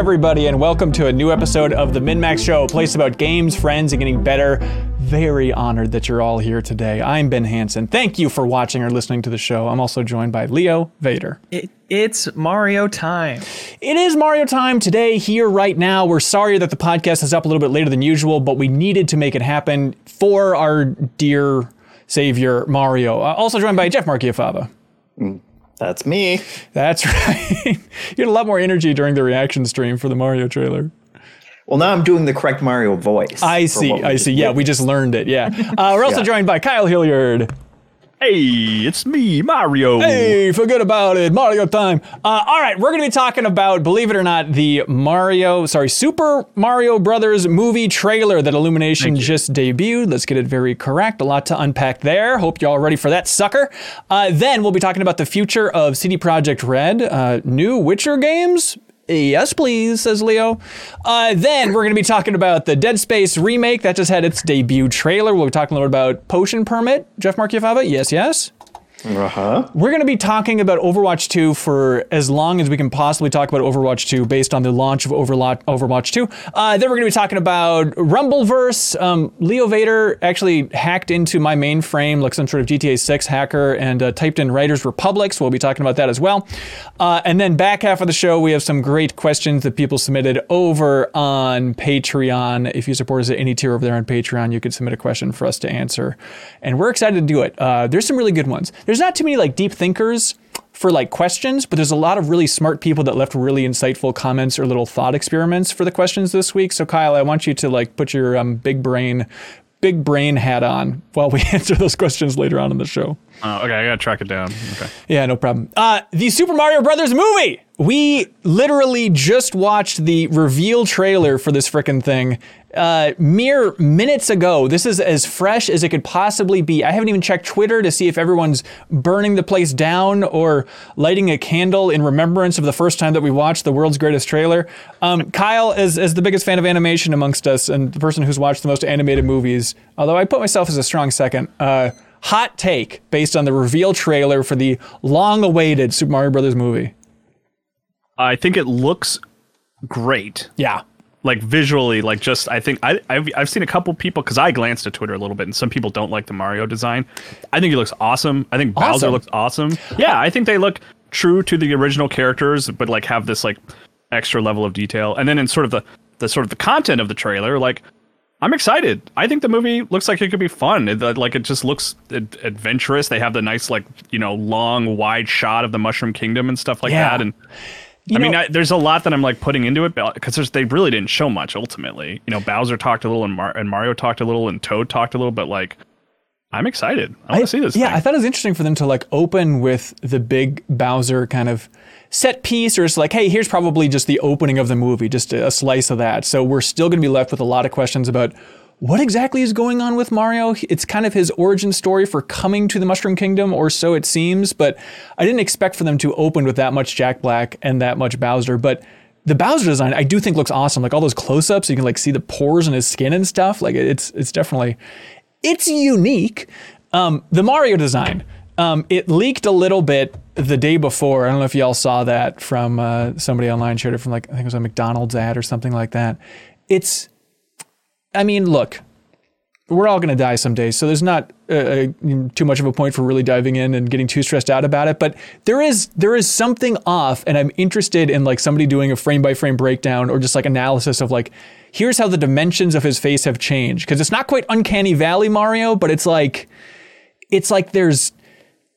Hello, everybody, and welcome to a new episode of the MinnMax Show, a place about games, friends, and getting better. Very honored that you're all here today. I'm Ben Hanson. Thank you for watching or listening to the show. I'm also joined by Leo Vader. It, it's Mario time. It is Mario time today, here, right now. We're sorry that the podcast is up a little bit later than usual, but we needed to make it happen for our dear savior, Mario. Uh, also joined by Jeff Marchiafava. That's me. That's right. you had a lot more energy during the reaction stream for the Mario trailer. Well, now I'm doing the correct Mario voice. I see. I see. Yeah, we just learned it. Yeah. Uh, we're also Yeah. joined by Kyle Hilliard. Hey, it's me, Mario. Hey, forget about it. Mario time. Uh, all right, we're going to be talking about, believe it or not, the Mario, sorry, Super Mario Brothers movie trailer that Illumination just debuted. Let's get it very correct. A lot to unpack there. Hope you're all ready for that sucker. Uh, then we'll be talking about the future of CD Projekt Red, uh, new Witcher games. Yes, please, says Leo. Uh, then we're going to be talking about the Dead Space remake that just had its debut trailer. We'll be talking a little bit about Potion Permit. Jeff Marchiafava, yes, yes. Uh huh. We're going to be talking about Overwatch 2 for as long as we can possibly talk about Overwatch 2 based on the launch of Overwatch 2. Uh, then we're going to be talking about Rumbleverse. Um, Leo Vader actually hacked into my mainframe like some sort of GTA 6 hacker and uh, typed in Riders Republic, so we'll be talking about that as well. Uh, and then back half of the show, we have some great questions that people submitted over on Patreon. If you support us at any tier over there on Patreon, you could submit a question for us to answer. And we're excited to do it. Uh, there's some really good ones. There's not too many like deep thinkers for like questions, but there's a lot of really smart people that left really insightful comments or little thought experiments for the questions this week. So Kyle, I want you to like put your um, big brain, big brain hat on while we answer those questions later on in the show. Oh, okay, I gotta track it down. Okay. Yeah, no problem. Uh, the Super Mario Brothers movie. We literally just watched the reveal trailer for this frickin' thing uh, mere minutes ago. This is as fresh as it could possibly be. I haven't even checked Twitter to see if everyone's burning the place down or lighting a candle in remembrance of the first time that we watched the world's greatest trailer. Um, Kyle, is, as the biggest fan of animation amongst us and the person who's watched the most animated movies, although I put myself as a strong second, uh, hot take based on the reveal trailer for the long-awaited Super Mario Brothers movie. I think it looks great. Yeah. Like visually, like just I think I I've, I've seen a couple people because I glanced at Twitter a little bit, and some people don't like the Mario design. I think he looks awesome. I think Bowser Awesome. looks awesome. Yeah, I think they look true to the original characters, but like have this like extra level of detail. And then in sort of the the sort of the content of the trailer, like I'm excited. I think the movie looks like it could be fun. It, like it just looks ad- adventurous. They have the nice like you know long wide shot of the Mushroom Kingdom and stuff like Yeah. that. And You I mean, know- I, there's a lot that I'm like putting into it because they really didn't show much. Ultimately, you know, Bowser talked a little and, Mar- and Mario talked a little and Toad talked a little, but like, I'm excited. I want to see this. Yeah, thing. I thought it was interesting for them to like open with the big Bowser kind of set piece, or it's like, hey, here's probably just the opening of the movie, just a, a slice of that. So we're still going to be left with a lot of questions about what exactly is going on with Mario. It's kind of his origin story for coming to the Mushroom Kingdom, or so it seems. But I didn't expect for them to open with that much Jack Black and that much Bowser, but. The Bowser design, I do think looks awesome. Like all those close-ups, you can like see the pores in his skin and stuff. Like it's it's definitely it's unique. Um, the Mario design, um, it leaked a little bit the day before. I don't know if y'all saw that from uh, somebody online shared it from like I think it was a McDonald's ad or something like that. It's, I mean, look, we're all gonna die someday, so there's not uh, uh, too much of a point for really diving in and getting too stressed out about it. But there is there is something off, and I'm interested in like somebody doing a frame by frame breakdown or just like analysis of like, here's how the dimensions of his face have changed because it's not quite uncanny valley Mario, but it's like, it's like there's.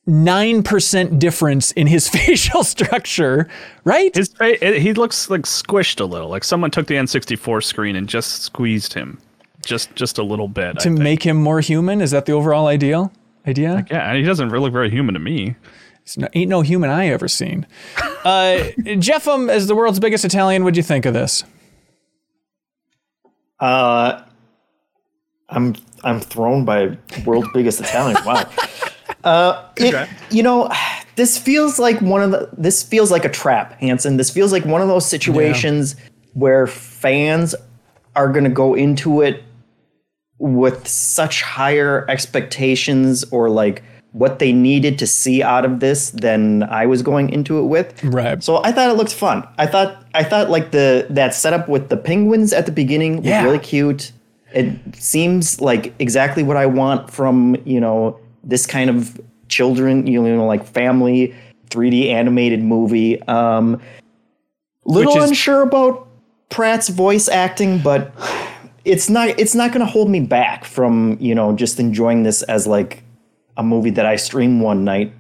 9% difference in his facial structure, right? his fa- it, he looks like squished a little. Like someone took the N64 screen and just squeezed him, just just a little bit. I to think. make him more human? Is that the overall ideal? Idea? yeah, and he doesn't really look very human to me. It's no, ain't no human I ever seen. Uh, Jeffem, as the world's biggest Italian, what'd you think of this? Uh, I'm I'm thrown by world's biggest Italian. Wow. Uh, it, you know, this feels like one of the. This feels like a trap, Hanson. This feels like one of those situations where fans are going to go into it with such higher expectations or like what they needed to see out of this than I was going into it with. Right. So I thought it looked fun. I thought I thought like the that setup with the penguins at the beginning was Yeah. really cute. It seems like exactly what I want from you know this kind of children, you know, like family 3D animated movie. Um, little is- unsure about Pratt's voice acting, but it's not it's not going to hold me back from you know just enjoying this as like a movie that I stream one night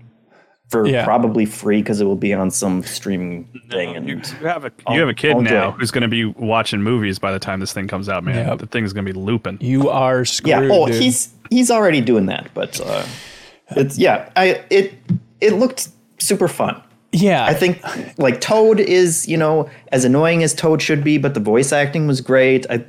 for Yeah. probably free because it will be on some streaming thing. And You have a you have a kid now who's going to be watching movies by the time this thing comes out, man. Yep. The thing's going to be looping. You are screwed. yeah, oh, dude. he's he's already doing that, but uh, it's yeah, I it it looked super fun. yeah. I think like Toad is, you know, as annoying as Toad should be, but the voice acting was great. I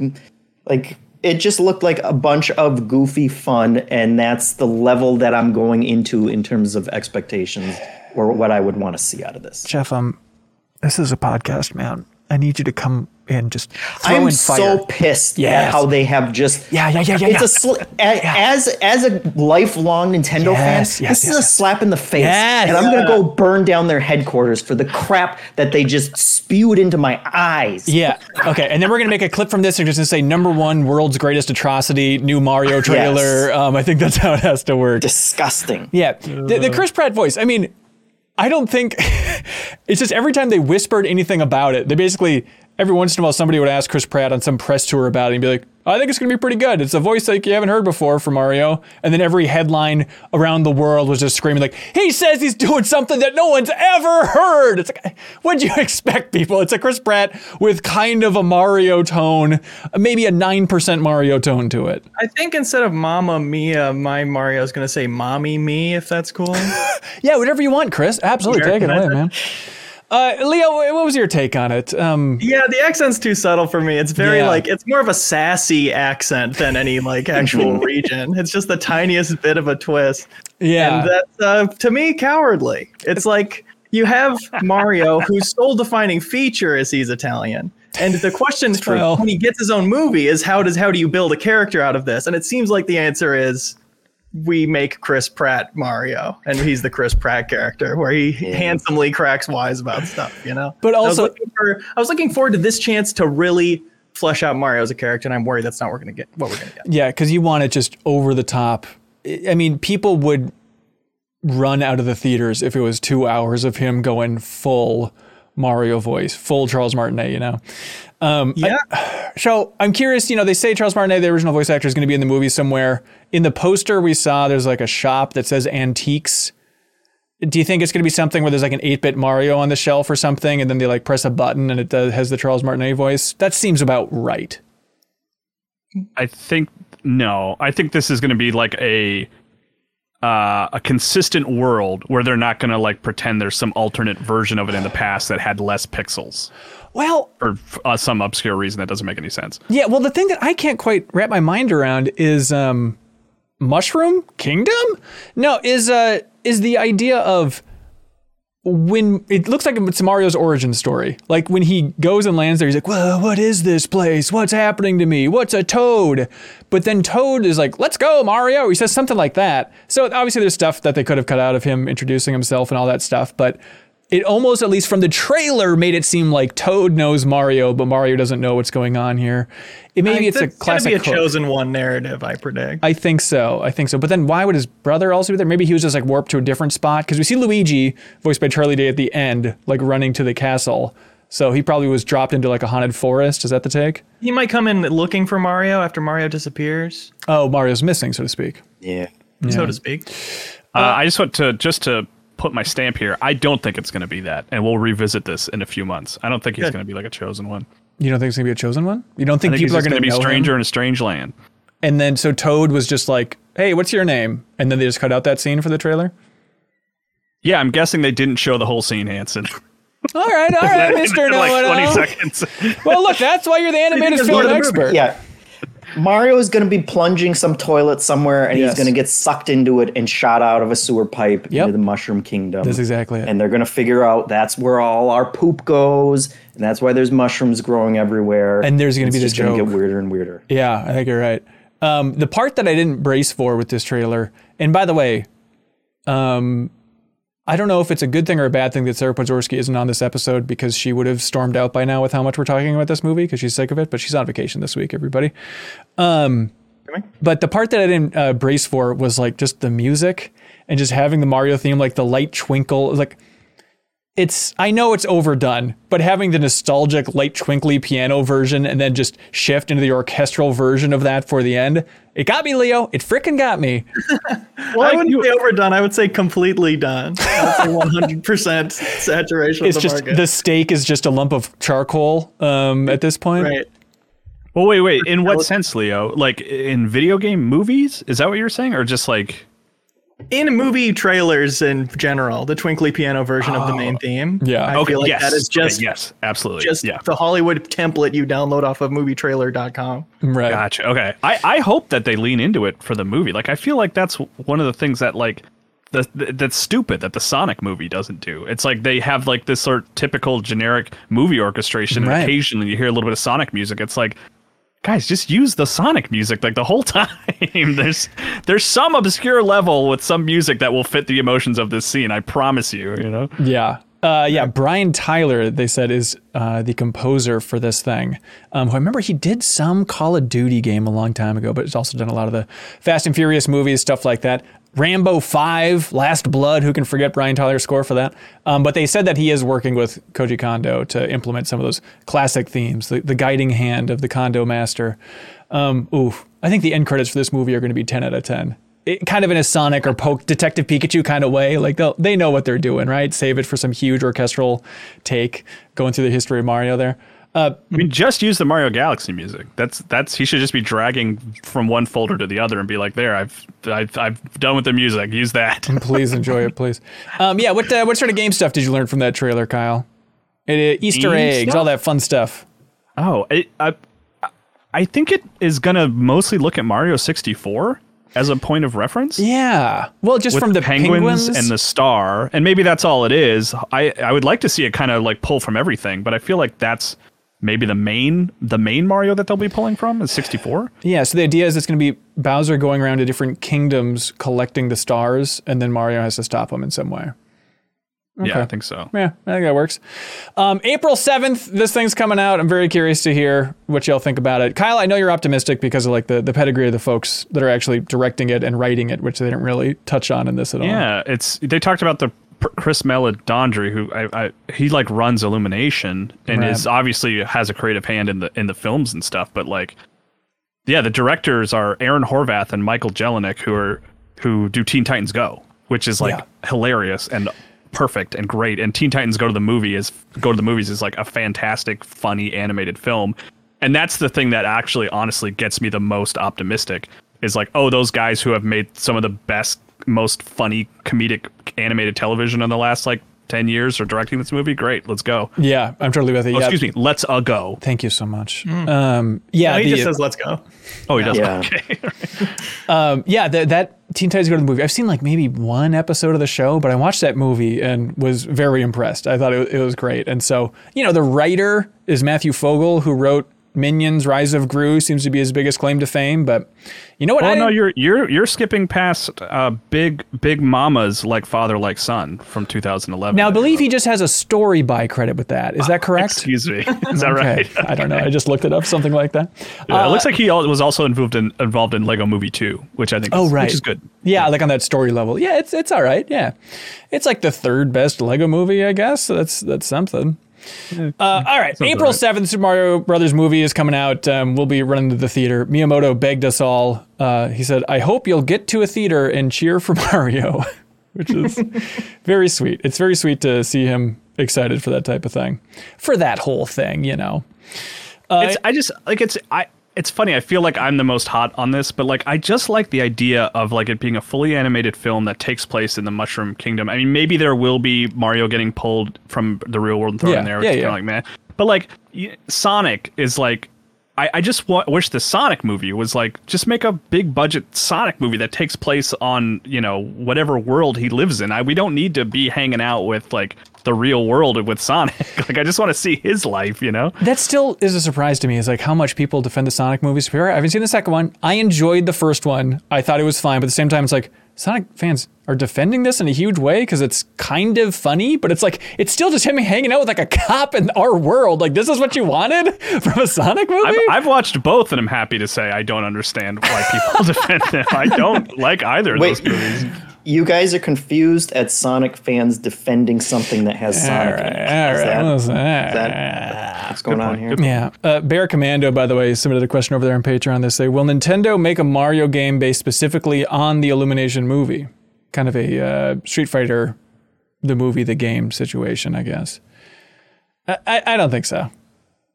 like it just looked like a bunch of goofy fun, and that's the level that I'm going into in terms of expectations or what I would want to see out of this. Jeff, um, this is a podcast, man. I need you to come and just I'm so pissed Yes. at how they have just Yeah, yeah, yeah, yeah, It's yeah. a sl- a- as as a lifelong Nintendo Yes, fan, yes, this is a slap in the face, and I'm gonna go burn down their headquarters for the crap that they just spewed into my eyes. Yeah. Okay. And then we're gonna make a clip from this and just gonna say number one world's greatest atrocity, new Mario trailer. Um, I think that's how it has to work. Disgusting. Yeah. The, the Chris Pratt voice. I mean, I don't think it's just every time they whispered anything about it, they basically every once in a while somebody would ask Chris Pratt on some press tour about it and be like, I think it's gonna be pretty good. It's a voice like you haven't heard before from Mario. And then every headline around the world was just screaming like, he says he's doing something that no one's ever heard. It's like, what'd you expect, people? It's a Chris Pratt with kind of a Mario tone, maybe a nine percent Mario tone to it. I think instead of Mama Mia, my Mario's gonna say Mommy Me, if that's cool. Yeah, whatever you want, Chris. Absolutely, take it away, man. Uh, Leo, what was your take on it? Um, yeah, the accent's too subtle for me. It's very Yeah. like it's more of a sassy accent than any like actual region. It's just the tiniest bit of a twist. yeah, And that's uh, to me cowardly. It's like you have Mario, whose sole defining feature is he's Italian. And the question for Well- when he gets his own movie is how does how do you build a character out of this? And it seems like the answer is we make Chris Pratt Mario, and he's the Chris Pratt character, where he handsomely cracks wise about stuff, you know. But I was, also- for, I was looking forward to this chance to really flesh out Mario as a character, and I'm worried that's not what we're gonna get. What we're gonna get. yeah, because you want it just over the top. I I mean, people would run out of the theaters if it was two hours of him going full Mario voice, full Charles Martinet. You know. Um, Yeah. So I'm curious, you know, they say Charles Martinet, the original voice actor, is going to be in the movie somewhere. In the poster we saw, there's like a shop that says antiques. Do you think it's going to be something where there's like an 8-bit Mario on the shelf or something, and then they like press a button and it does, has the Charles Martinet voice? That seems about right. I think no. I think this is going to be like a uh, a consistent world where they're not going to like pretend there's some alternate version of it in the past that had less pixels Well, for uh, some obscure reason that doesn't make any sense. yeah. Well, the thing that I can't quite wrap my mind around is um, Mushroom Kingdom. No, is uh, is the idea of when it looks like it's Mario's origin story. Like when he goes and lands there, he's like, "Whoa, what is this place? What's happening to me? What's a toad?" But then Toad is like, "Let's go, Mario." He says something like that. So obviously, there's stuff that they could have cut out of him introducing himself and all that stuff. But it almost, at least from the trailer, made it seem like Toad knows Mario, but Mario doesn't know what's going on here. It maybe it's a It's classic. gonna be a hook. chosen one narrative, I predict. I think so. I think so. But then why would his brother also be there? Maybe he was just like warped to a different spot because we see Luigi, voiced by Charlie Day, at the end, like running to the castle. So he probably was dropped into like a haunted forest. Is that the take? He might come in looking for Mario after Mario disappears, Oh, Mario's missing, so to speak. Yeah. so to speak. Uh, I just want to just to put my stamp here. I don't think it's going to be that, and we'll revisit this in a few months. I don't think he's Good. going to be like a chosen one. You don't think it's gonna be a chosen one? You don't think, I think people are gonna be know stranger him? in a strange land. And then so Toad was just like, "Hey, what's your name?" And then they just cut out that scene for the trailer. Yeah, I'm guessing they didn't show the whole scene, Hanson. All right, all right, Mister No like One 20 seconds. Well, look, that's why you're the animated film go to the movie. expert. Yeah. Mario is going to be plunging some toilet somewhere, and Yes. he's going to get sucked into it and shot out of a sewer pipe Yep. into the Mushroom Kingdom. That's exactly it. And they're going to figure out that's where all our poop goes, and that's why there's mushrooms growing everywhere. And there's gonna It's be the just gonna get weirder and weirder. Yeah, I think you're right. Um, the part that I didn't brace for with this trailer, and by the way, um, I don't know if it's a good thing or a bad thing that Sarah Podzorski isn't on this episode because she would have stormed out by now with how much we're talking about this movie because she's sick of it. But she's on vacation this week, everybody. Um, but the part that I didn't uh, brace for was like just the music and just having the Mario theme, like the light twinkle, like it's I know it's overdone, but having the nostalgic light twinkly piano version and then just shift into the orchestral version of that for the end, it got me, Leo. It freaking got me. well, I wouldn't say overdone. I would say completely done. I would 100% saturation. It's the just market. the steak is just a lump of charcoal um, at this point. right. Well, wait, wait. In what sense, Leo? Like in video game movies? Is that what you're saying, or just like? In movie trailers in general, the twinkly piano version of the main oh, theme. Yeah. I Okay. feel like yes. that is okay, just yes. Absolutely. just yeah. the Hollywood template you download off of movietrailer.com. Right. Gotcha. Okay. I, I hope that they lean into it for the movie. Like I feel like that's one of the things that like the, the, that's stupid that the Sonic movie doesn't do. It's like they have like this sort of typical generic movie orchestration, Right. and occasionally you hear a little bit of Sonic music. It's like, guys, just use the Sonic music like the whole time. there's there's some obscure level with some music that will fit the emotions of this scene. I promise you. You know. Yeah. Uh, yeah, Brian Tyler, they said, is uh, the composer for this thing. Um, who I remember he did some Call of Duty game a long time ago, but he's also done a lot of the Fast and Furious movies, stuff like that. Rambo 5, Last Blood, who can forget Brian Tyler's score for that? Um, but they said that he is working with Koji Kondo to implement some of those classic themes, the, the guiding hand of the Kondo master. Um, oof. I think the end credits for this movie are going to be 10 out of 10 it, kind of in a Sonic or poke Detective Pikachu kind of way. Like they they know what they're doing, right? Save it for some huge orchestral take going through the history of Mario there. Uh, I mean, just use the Mario Galaxy music. That's that's he should just be dragging from one folder to the other and be like, "There, I've I've, I've done with the music. Use that." and please enjoy it, please. Um, yeah, what uh, what sort of game stuff did you learn from that trailer, Kyle? It, uh, Easter Game eggs, stuff? all that fun stuff. Oh, it, I I think it is gonna mostly look at Mario 64 as a point of reference. Yeah. Well, just With from the penguins, penguins, and the star, and maybe that's all it is. I I would like to see it kind of like pull from everything, but I feel like that's maybe the main the main Mario that they'll be pulling from is 64. Yeah, so the idea is it's going to be Bowser going around to different kingdoms collecting the stars, and then Mario has to stop him in some way. Yeah, I think so. Yeah, I think that works. Um, April 7th, this thing's coming out. I'm very curious to hear what y'all think about it. Kyle, I know you're optimistic because of like the, the pedigree of the folks that are actually directing it and writing it, which they didn't really touch on in this at all. Yeah, it's they talked about the Chris Meledandri, who I, I he like runs Illumination and Right. is obviously has a creative hand in the in the films and stuff. But like, yeah, the directors are Aaron Horvath and Michael Jelenic, who are who do Teen Titans Go, which is like Yeah. hilarious and perfect and great. And Teen Titans Go to the movie is go to the movies is like a fantastic, funny animated film. And that's the thing that actually honestly gets me the most optimistic is like, oh, those guys who have made some of the best, most funny comedic animated television in the last like 10 years or directing this movie. Great, let's go. Yeah, I'm totally with you. Oh, yeah. excuse me, let's uh go. Thank you so much. Um, yeah, No, he the- just says, "Let's go." Oh, he does. Yeah. Okay. yeah, that, that Teen Titans Go to the movie. I've seen like maybe one episode of the show, but I watched that movie and was very impressed. I thought it, it was great. And so, you know, the writer is Matthew Fogel, who wrote Minions: Rise of Gru. Seems to be his biggest claim to fame. But you know what? Well, I no, you're you're you're skipping past uh, big big mamas like father like son from 2011. now I believe he just has a story by credit with that. Is that correct? Excuse me, is that Okay. right? I don't know. I just looked it up. Something like that. Yeah, Uh, it looks like he was also involved in involved in Lego Movie 2, which I think Oh is, right, which is good. Yeah, like on that story level. Yeah, it's it's all right. Yeah, it's like the third best Lego movie, I guess. That's that's something. Uh, all right, April right. seventh, Super Mario Brothers movie is coming out. Um, we'll be running to the theater. Miyamoto begged us all. Uh, he said, "I hope you'll get to a theater and cheer for Mario," which is very sweet. It's very sweet to see him excited for that type of thing, for that whole thing. You know. it's I just like it's I it's funny. I feel like I'm the most hot on this, but like I just like the idea of like it being a fully animated film that takes place in the Mushroom Kingdom. I mean, maybe there will be Mario getting pulled from the real world and thrown Yeah, in there, which yeah, kind yeah. of like man. But like Sonic is like. I, I just wish the Sonic movie was like just make a big budget Sonic movie that takes place on you know whatever world he lives in. I, we don't need to be hanging out with like the real world with Sonic. like I just want to see his life, you know. That still is a surprise to me. Is like how much people defend the Sonic movies. I haven't seen the second one. I enjoyed the first one. I thought it was fine, but at the same time, it's like Sonic fans are defending this in a huge way because it's kind of funny, but it's like it's still just him hanging out with like a cop in our world. Like this is what you wanted from a Sonic movie. I've, I've watched both, and I'm happy to say I don't understand why people defend them. I don't like either of Wait. those movies. You guys are confused at Sonic fans defending something that has Sonic in it. all Is right, that- all right. is that what's going on here? good Yeah. Uh, Bear Commando, by the way, submitted a question over there on Patreon. They say, Will Nintendo make a Mario game based specifically on the Illumination movie? Kind of a uh, Street Fighter, the movie, the game situation, I guess. I, I, I don't think so.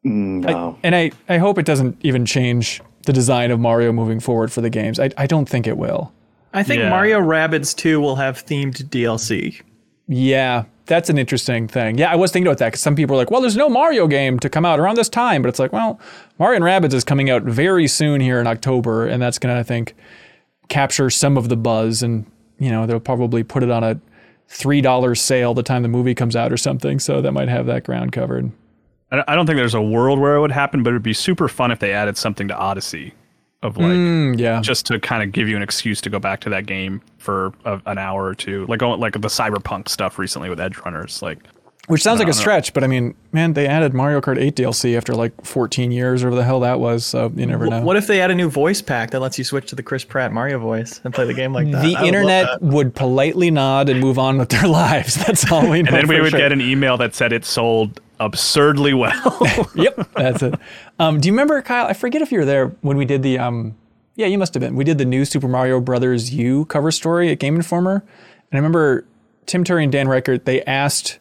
No. And I, I hope it doesn't even change the design of Mario moving forward for the games. I, I don't think it will. I think Yeah. Mario Rabbids 2 will have themed DLC. Yeah, that's an interesting thing. Yeah, I was thinking about that because some people are like, well, there's no Mario game to come out around this time. But it's like, well, Mario and Rabbids is coming out very soon here in October. And that's going to, I think, capture some of the buzz. And, you know, they'll probably put it on a $3 sale the time the movie comes out or something. So that might have that ground covered. I don't- I don't think there's a world where it would happen, but it'd be super fun if they added something to Odyssey, of like Mm, yeah. just to kind of give you an excuse to go back to that game for a, an hour or two, like oh, like the cyberpunk stuff recently with Edgerunners. Like, Which sounds like a know. stretch, but I mean, man, they added Mario Kart 8 DLC after like 14 years or whatever the hell that was. So you never know. What if they add a new voice pack that lets you switch to the Chris Pratt Mario voice and play the game like that? the I would internet that. would politely nod and move on with their lives. That's all we know. and then we for would sure. get an email that said it sold absurdly well. yep, that's it. Um, do you remember, Kyle? I forget if you were there when we did the. Um, yeah, you must have been. We did the new Super Mario Brothers U cover story at Game Informer, and I remember Tim Turi and Dan Ryckert. They asked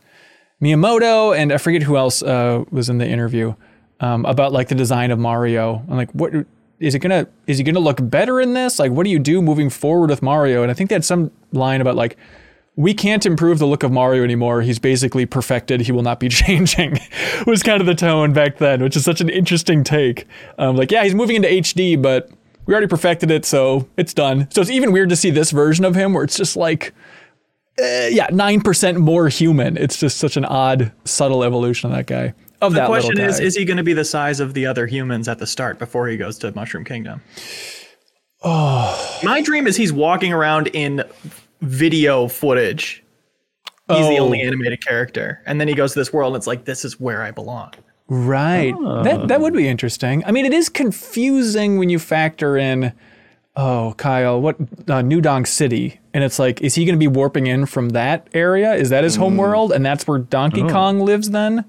Miyamoto and I forget who else uh, was in the interview um, about like the design of Mario and like what is it gonna is he gonna look better in this? Like, what do you do moving forward with Mario? And I think they had some line about like we can't improve the look of Mario anymore. He's basically perfected. He will not be changing. was kind of the tone back then, which is such an interesting take. Um, like, yeah, he's moving into HD, but we already perfected it, so it's done. So it's even weird to see this version of him where it's just like, uh, yeah, nine percent more human. It's just such an odd, subtle evolution of that guy. Of The question is. Is he going to be the size of the other humans at the start before he goes to Mushroom Kingdom? Oh, my dream is he's walking around in video footage. He's the Oh. only animated character, and then he goes to this world, and it's like this is where I belong. Right. That that would be interesting. I mean, it is confusing when you factor in, oh, Kyle, what uh, New Donk City, and it's like, is he going to be warping in from that area? Is that his home world, and that's where Donkey Kong lives? Then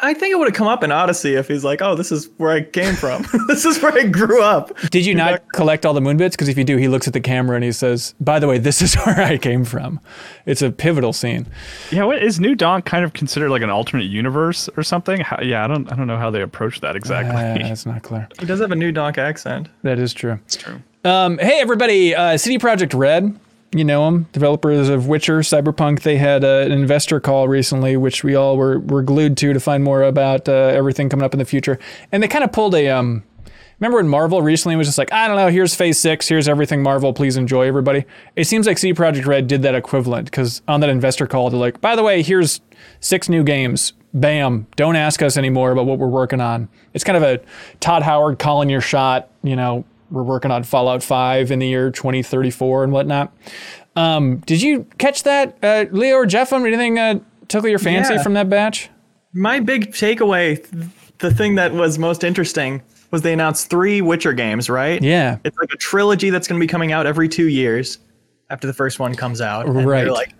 I think it would have come up in Odyssey if he's like, "Oh, this is where I came from. this is where I grew up." did you not collect all the moon bits? Because if you do, he looks at the camera and he says, "By the way, this is where I came from." It's a pivotal scene. yeah, what is New Donk kind of considered like an alternate universe or something? How, yeah, I don't I don't know how they approach that exactly. Uh, that's not clear. He does have a new donk accent. That is true. It's true. Um, hey, everybody, uh, CD Projekt Red, you know them, developers of Witcher, Cyberpunk. They had uh, an investor call recently, which we all were, were glued to to find more about uh, everything coming up in the future. And they kind of pulled a. Um, remember when Marvel recently was just like, I don't know, here's Phase 6, here's everything Marvel, please enjoy, everybody? It seems like CD Projekt Red did that equivalent because on that investor call, they're like, by the way, here's six new games. Bam. Don't ask us anymore about what we're working on. It's kind of a Todd Howard calling your shot, you know, we're working on Fallout 5 in the year 2034 and whatnot. Um, did you catch that, uh, Leo or Jeff? Anything uh, tickle your fancy Yeah. from that batch? My big takeaway, the thing that was most interesting, was they announced three Witcher games, right? Yeah. It's like a trilogy that's going to be coming out every two years after the first one comes out. And Right. Like,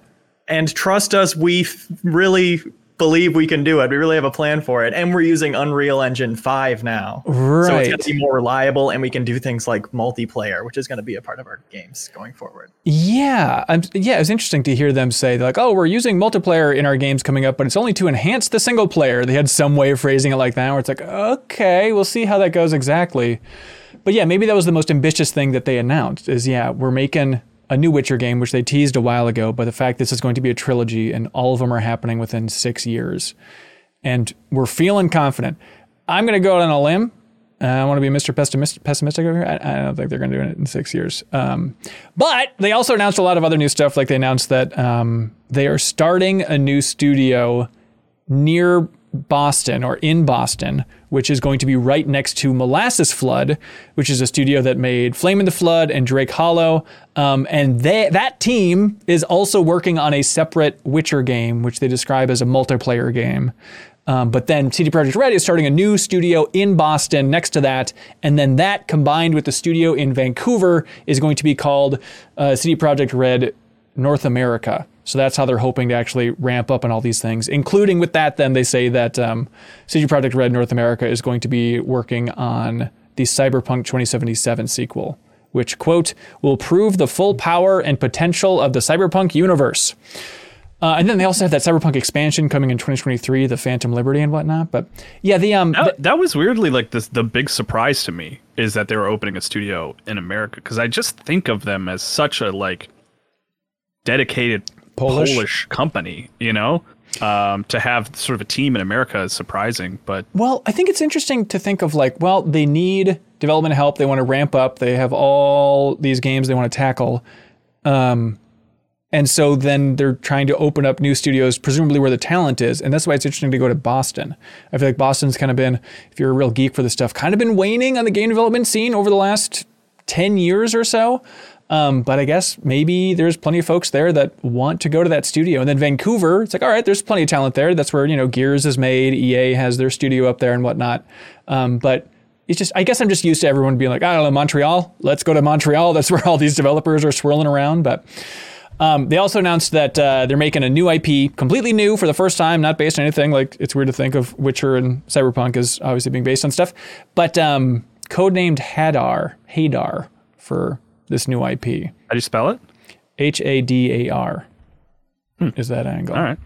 and trust us, we f- really believe we can do it. We really have a plan for it, and we're using Unreal Engine Five now, so it's going to be more reliable, and we can do things like multiplayer, which is going to be a part of our games going forward. Yeah, I'm, yeah, it was interesting to hear them say like, "Oh, we're using multiplayer in our games coming up, but it's only to enhance the single player." They had some way of phrasing it like that, where it's like, "Okay, we'll see how that goes exactly." But yeah, maybe that was the most ambitious thing that they announced. Is yeah, we're making a new Witcher game, which they teased a while ago, but the fact this is going to be a trilogy and all of them are happening within six years, and we're feeling confident. I'm going to go out on a limb. Uh, I want to be Mr. Pessimist, pessimistic over here. I, I don't think they're going to do it in six years. Um, but they also announced a lot of other new stuff. Like they announced that um, they are starting a new studio near Boston or in Boston which is going to be right next to Molasses Flood, which is a studio that made Flame in the Flood and Drake Hollow. Um, and they, that team is also working on a separate Witcher game, which they describe as a multiplayer game. Um, but then CD Projekt Red is starting a new studio in Boston next to that, and then that combined with the studio in Vancouver is going to be called uh, CD Projekt Red North America. So that's how they're hoping to actually ramp up on all these things, including with that. Then they say that um, CD Projekt Red North America is going to be working on the Cyberpunk 2077 sequel, which quote will prove the full power and potential of the cyberpunk universe. Uh, and then they also have that Cyberpunk expansion coming in 2023, the Phantom Liberty and whatnot. But yeah, the um, that, th- that was weirdly like this. The big surprise to me is that they were opening a studio in America because I just think of them as such a like dedicated Polish? Polish, company. You know, um, to have sort of a team in America is surprising. But well, I think it's interesting to think of like, well, they need development help. They want to ramp up. They have all these games they want to tackle. Um, and so then they're trying to open up new studios, presumably where the talent is. And that's why it's interesting to go to Boston. I feel like Boston's kind of been, if you're a real geek for this stuff, kind of been waning on the game development scene over the last 10 years or so. Um, but I guess maybe there's plenty of folks there that want to go to that studio. And then Vancouver, it's like, all right, there's plenty of talent there. That's where, you know, Gears is made, EA has their studio up there and whatnot. Um, but it's just, I guess I'm just used to everyone being like, I don't know, Montreal, let's go to Montreal. That's where all these developers are swirling around. But um, they also announced that uh, they're making a new IP, completely new for the first time, not based on anything. Like it's weird to think of Witcher and Cyberpunk as obviously being based on stuff, but um, codenamed Hadar, Hadar for this new IP. how do you spell it? H A D A R is that angle. All right.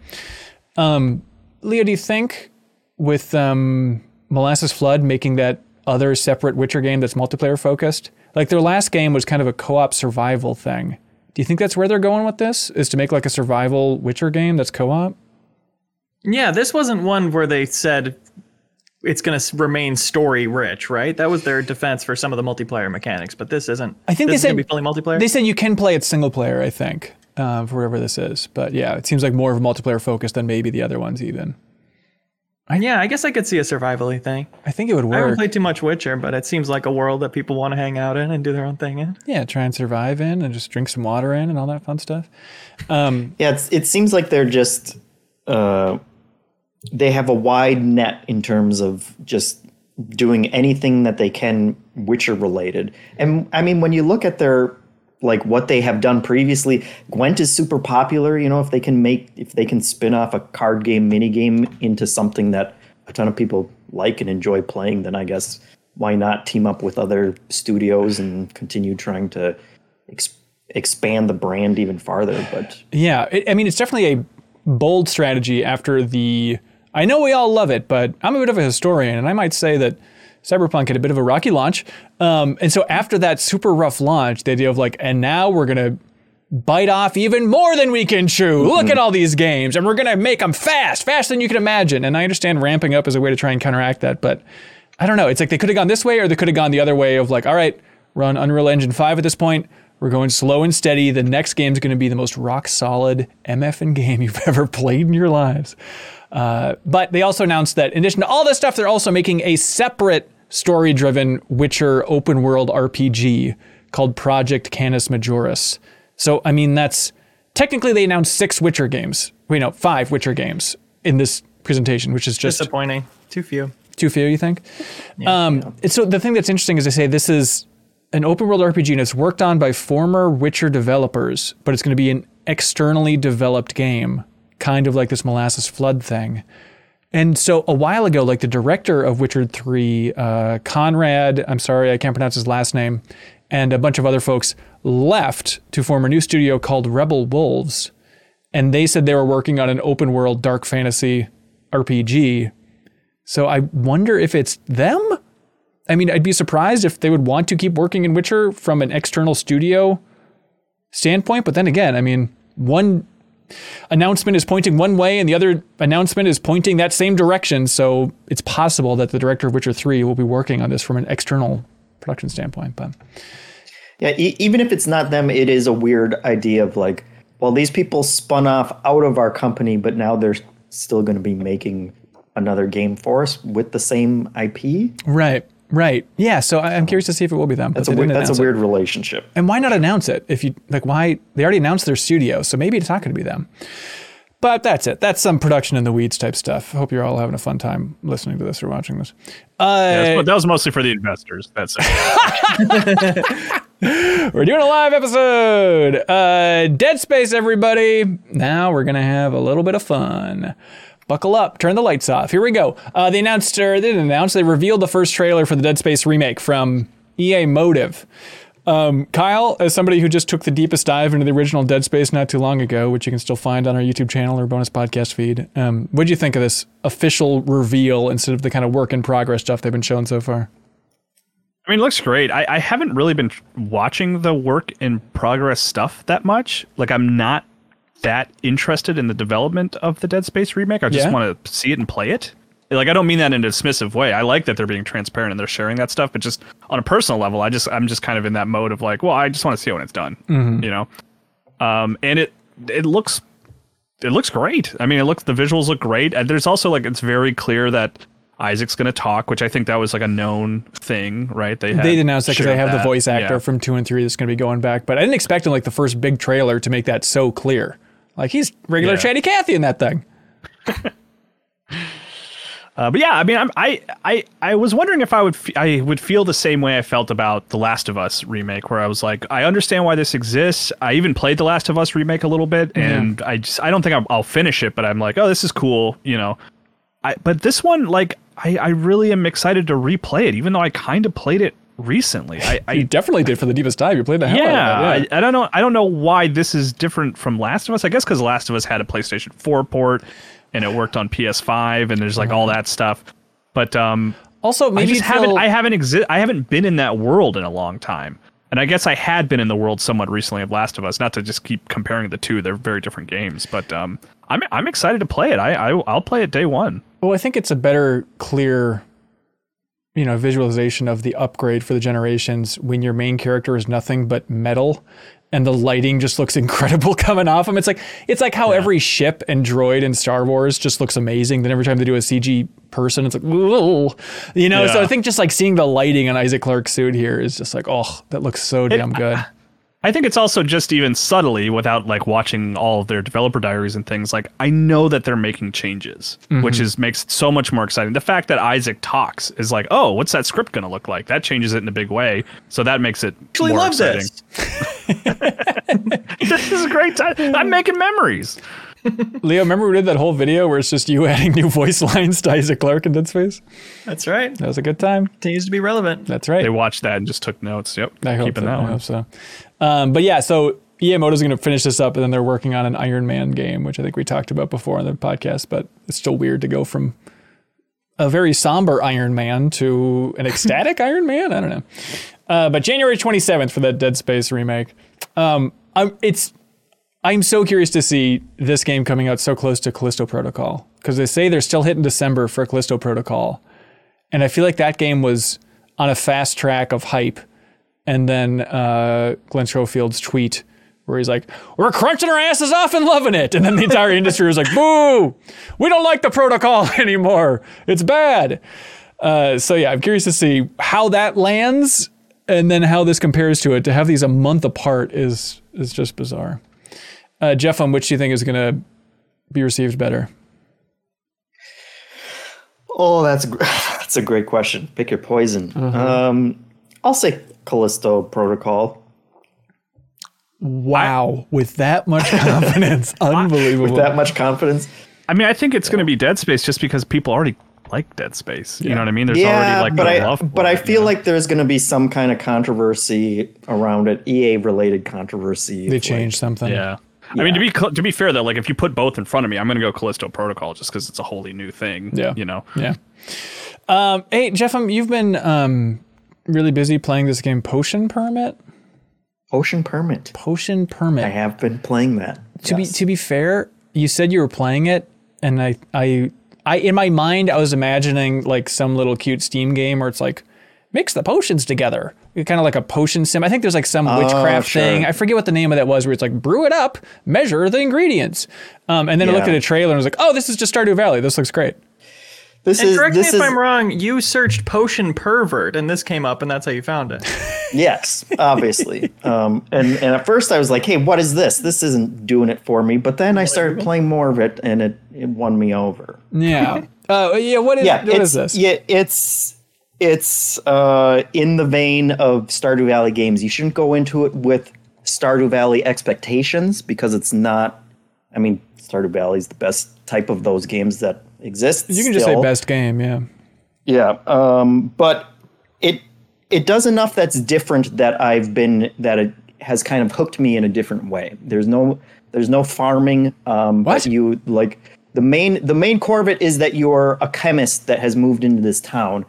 Leo, do you think with um, Molasses Flood making that other separate Witcher game that's multiplayer focused, like their last game was kind of a co-op survival thing. Do you think that's where they're going with this? Is to make like a survival Witcher game that's co-op? Yeah, this wasn't one where they said it's going to remain story rich, right? That was their defense for some of the multiplayer mechanics, but this isn't. I think this they is gonna said- be fully multiplayer. They said you can play it single player. I think uh, for whatever this is, but yeah, it seems like more of a multiplayer focus than maybe the other ones even. yeah, I guess I could see a survival thing. I think it would work. I haven't work. played too much Witcher, but it seems like a world that people want to hang out in and do their own thing in. Yeah, try and survive in and just drink some water in and all that fun stuff. Yeah, it's, it seems like they're just uh, they have a wide net in terms of just doing anything that they can Witcher related. And I mean, when you look at their like what they have done previously, Gwent is super popular. You know, if they can make if they can spin off a card game mini game into something that a ton of people like and enjoy playing, then I guess why not team up with other studios and continue trying to ex- expand the brand even farther? But Yeah, it, I mean, it's definitely a bold strategy after the. I know we all love it, but I'm a bit of a historian, and I might say that Cyberpunk had a bit of a rocky launch. Um, and so after that super rough launch, the idea of like, and now we're gonna bite off even more than we can chew. Look at all these games, and we're gonna make them fast, faster than you can imagine. And I understand ramping up is a way to try and counteract that, but I don't know. It's like they could have gone this way, or they could have gone the other way of like, all right, run Unreal Engine 5 at this point. We're going slow and steady. The next game is going to be the most rock solid MFN game you've ever played in your lives. Uh, but they also announced that in addition to all this stuff, they're also making a separate story driven Witcher open world RPG called Project Canis Majoris. So, I mean, that's technically they announced six Witcher games. Wait, no, five Witcher games in this presentation, which is just Disappointing. Too few. too few, you think? um, and So the thing that's interesting is they say this is an open world RPG and it's worked on by former Witcher developers, but it's going to be an externally developed game, kind of like this Molasses Flood thing. And so a while ago, like the director of Witcher 3, uh, Konrad, I'm sorry, I can't pronounce his last name, and a bunch of other folks left to form a new studio called Rebel Wolves. And they said they were working on an open world dark fantasy RPG. So I wonder if it's them. I mean, I'd be surprised if they would want to keep working in Witcher from an external studio standpoint. But then again, I mean, one announcement is pointing one way and the other announcement is pointing that same direction. So it's possible that the director of Witcher 3 will be working on this from an external production standpoint. But Yeah, e- even if it's not them, it is a weird idea of like, well, these people spun off out of our company, but now they're still going to be making another game for us with the same IP. Right. Right. Yeah. So I- I'm curious to see if it will be them. That's a weird, that's a announce it. weird relationship. And why not announce it? If you like, why they already announced their studio, so maybe it's not going to be them. But that's it. That's some production in the weeds type stuff. Hope you're all having a fun time listening to this or watching this. Uh, Yeah, that was mostly for the investors. That's it. We're doing a live episode. Uh, Dead Space, everybody. Now we're gonna have a little bit of fun. Buckle up. Turn the lights off. Here we go. Uh, they announced, or they didn't announce. They revealed the first trailer for the Dead Space remake from EA Motive. Um, Kyle, as somebody who just took the deepest dive into the original Dead Space not too long ago, which you can still find on our YouTube channel or bonus podcast feed, um, what do you think of this official reveal instead of the kind of work in progress stuff they've been showing so far? I mean, it looks great. I, I haven't really been watching the work in progress stuff that much. Like, I'm not that interested in the development of the Dead Space remake. I just Yeah? want to see it and play it. Like, I don't mean that in a dismissive way. I like that they're being transparent and they're sharing that stuff, but just on a personal level, I just I'm just kind of in that mode of like, well, I just want to see it when it's done. You know, um, and it it looks it looks great. I mean, it looks the visuals look great. And there's also like it's very clear that Isaac's going to talk, which I think that was like a known thing, right? They had they announced that because they have the voice actor Yeah. from two and three that's going to be going back. But I didn't expect in like the first big trailer to make that so clear. Like he's regular Yeah. Chatty Cathy in that thing. Uh, but yeah, I mean, I'm, I I I was wondering if I would f- I would feel the same way I felt about the Last of Us remake, where I was like, I understand why this exists. I even played the Last of Us remake a little bit, and I just I don't think I'll, I'll finish it, but I'm like, oh, this is cool, you know. I but this one, like, I I really am excited to replay it, even though I kind of played it recently. I, I You definitely did for the deepest dive. You played the hell yeah, out of it. I, I don't know. I don't know why this is different from Last of Us. I guess because Last of Us had a PlayStation 4 port and it worked on PS5, and there's like all that stuff. But um, Also, I maybe just you haven't. feel- I haven't exi- I haven't been in that world in a long time. And I guess I had been in the world somewhat recently of Last of Us. Not to just keep comparing the two; they're very different games. But um, I'm I'm excited to play it. I, I I'll play it day one. Well, I think it's a better, clear, you know, visualization of the upgrade for the generations when your main character is nothing but metal and the lighting just looks incredible coming off him. It's like it's like how every ship and droid in Star Wars just looks amazing. Then every time they do a CG person, it's like, whoa. you know. So I think just like seeing the lighting on Isaac Clarke's suit here is just like, oh, that looks so damn good. I think it's also just even subtly without like watching all of their developer diaries and things like I know that they're making changes, which mm-hmm. is makes it so much more exciting. The fact that Isaac talks is like, oh, what's that script going to look like? That changes it in a big way. So that makes it Actually, more love exciting. this. this is a great time. I'm making memories. Leo, remember we did that whole video where it's just you adding new voice lines to Isaac Clarke in Dead Space? That's right. That was a good time. Continues to be relevant. That's right. They watched that and just took notes. Yep, I hope keeping so. that I one. hope so. Um, but yeah, so EA Motive's going to finish this up, and then they're working on an Iron Man game, which I think we talked about before on the podcast. But it's still weird to go from a very somber Iron Man to an ecstatic Iron Man. I don't know. Uh, but January 27th for that Dead Space remake. Um, I'm, it's I'm so curious to see this game coming out so close to Callisto Protocol because they say they're still hitting December for Callisto Protocol, and I feel like that game was on a fast track of hype and then uh, Glenn Schofield's tweet where he's like, "We're crunching our asses off and loving it," and then the entire industry was like, "Boo! We don't like the protocol anymore. It's bad." Uh, so yeah, I'm curious to see how that lands, and then how this compares to it. To have these a month apart is is just bizarre. Uh, Jeff, on which do you think is going to be received better? Oh, that's a, that's a great question. Pick your poison. Mm-hmm. Um, I'll say Callisto Protocol. Wow, with that much confidence, unbelievable. With that much confidence. I mean, I think it's going to be Dead Space just because people already like Dead Space. You know what I mean? There's yeah, already like but I love. for but I it, you feel know? like there's going to be some kind of controversy around it, EA related controversy. they like- changed something. Yeah. I mean, to be to be fair though, like if you put both in front of me, I'm going to go Callisto Protocol just because it's a wholly new thing. Yeah. You know. Yeah. Um, hey, Jeff, um, you've been um, really busy playing this game, Potion Permit. Potion Permit. Potion Permit. I have been playing that. to be to be fair, you said you were playing it, and I I I in my mind I was imagining like some little cute Steam game where it's like mix the potions together, kind of like a potion sim. I think there's like some witchcraft Oh, sure. thing. I forget what the name of that was, where it's like brew it up, measure the ingredients, um, and then I looked at a trailer and was like, oh, this is just Stardew Valley. This looks great. This And is correct this me if is I'm wrong. You searched potion pervert, and this came up, and that's how you found it. yes, obviously. um, and and at first I was like, hey, what is this? This isn't doing it for me. But then I started playing more of it, and it it won me over. Yeah. Uh, yeah. What is, Yeah, what it's this? yeah, it's it's uh, in the vein of Stardew Valley games. You shouldn't go into it with Stardew Valley expectations because it's not. I mean, Stardew Valley is the best type of those games that exists. You can just say best game. Yeah. Yeah, um, but it it does enough that's different that I've been that it has kind of hooked me in a different way. There's no there's no farming. Um, What? But you like the main the main core of it is that you're a chemist that has moved into this town,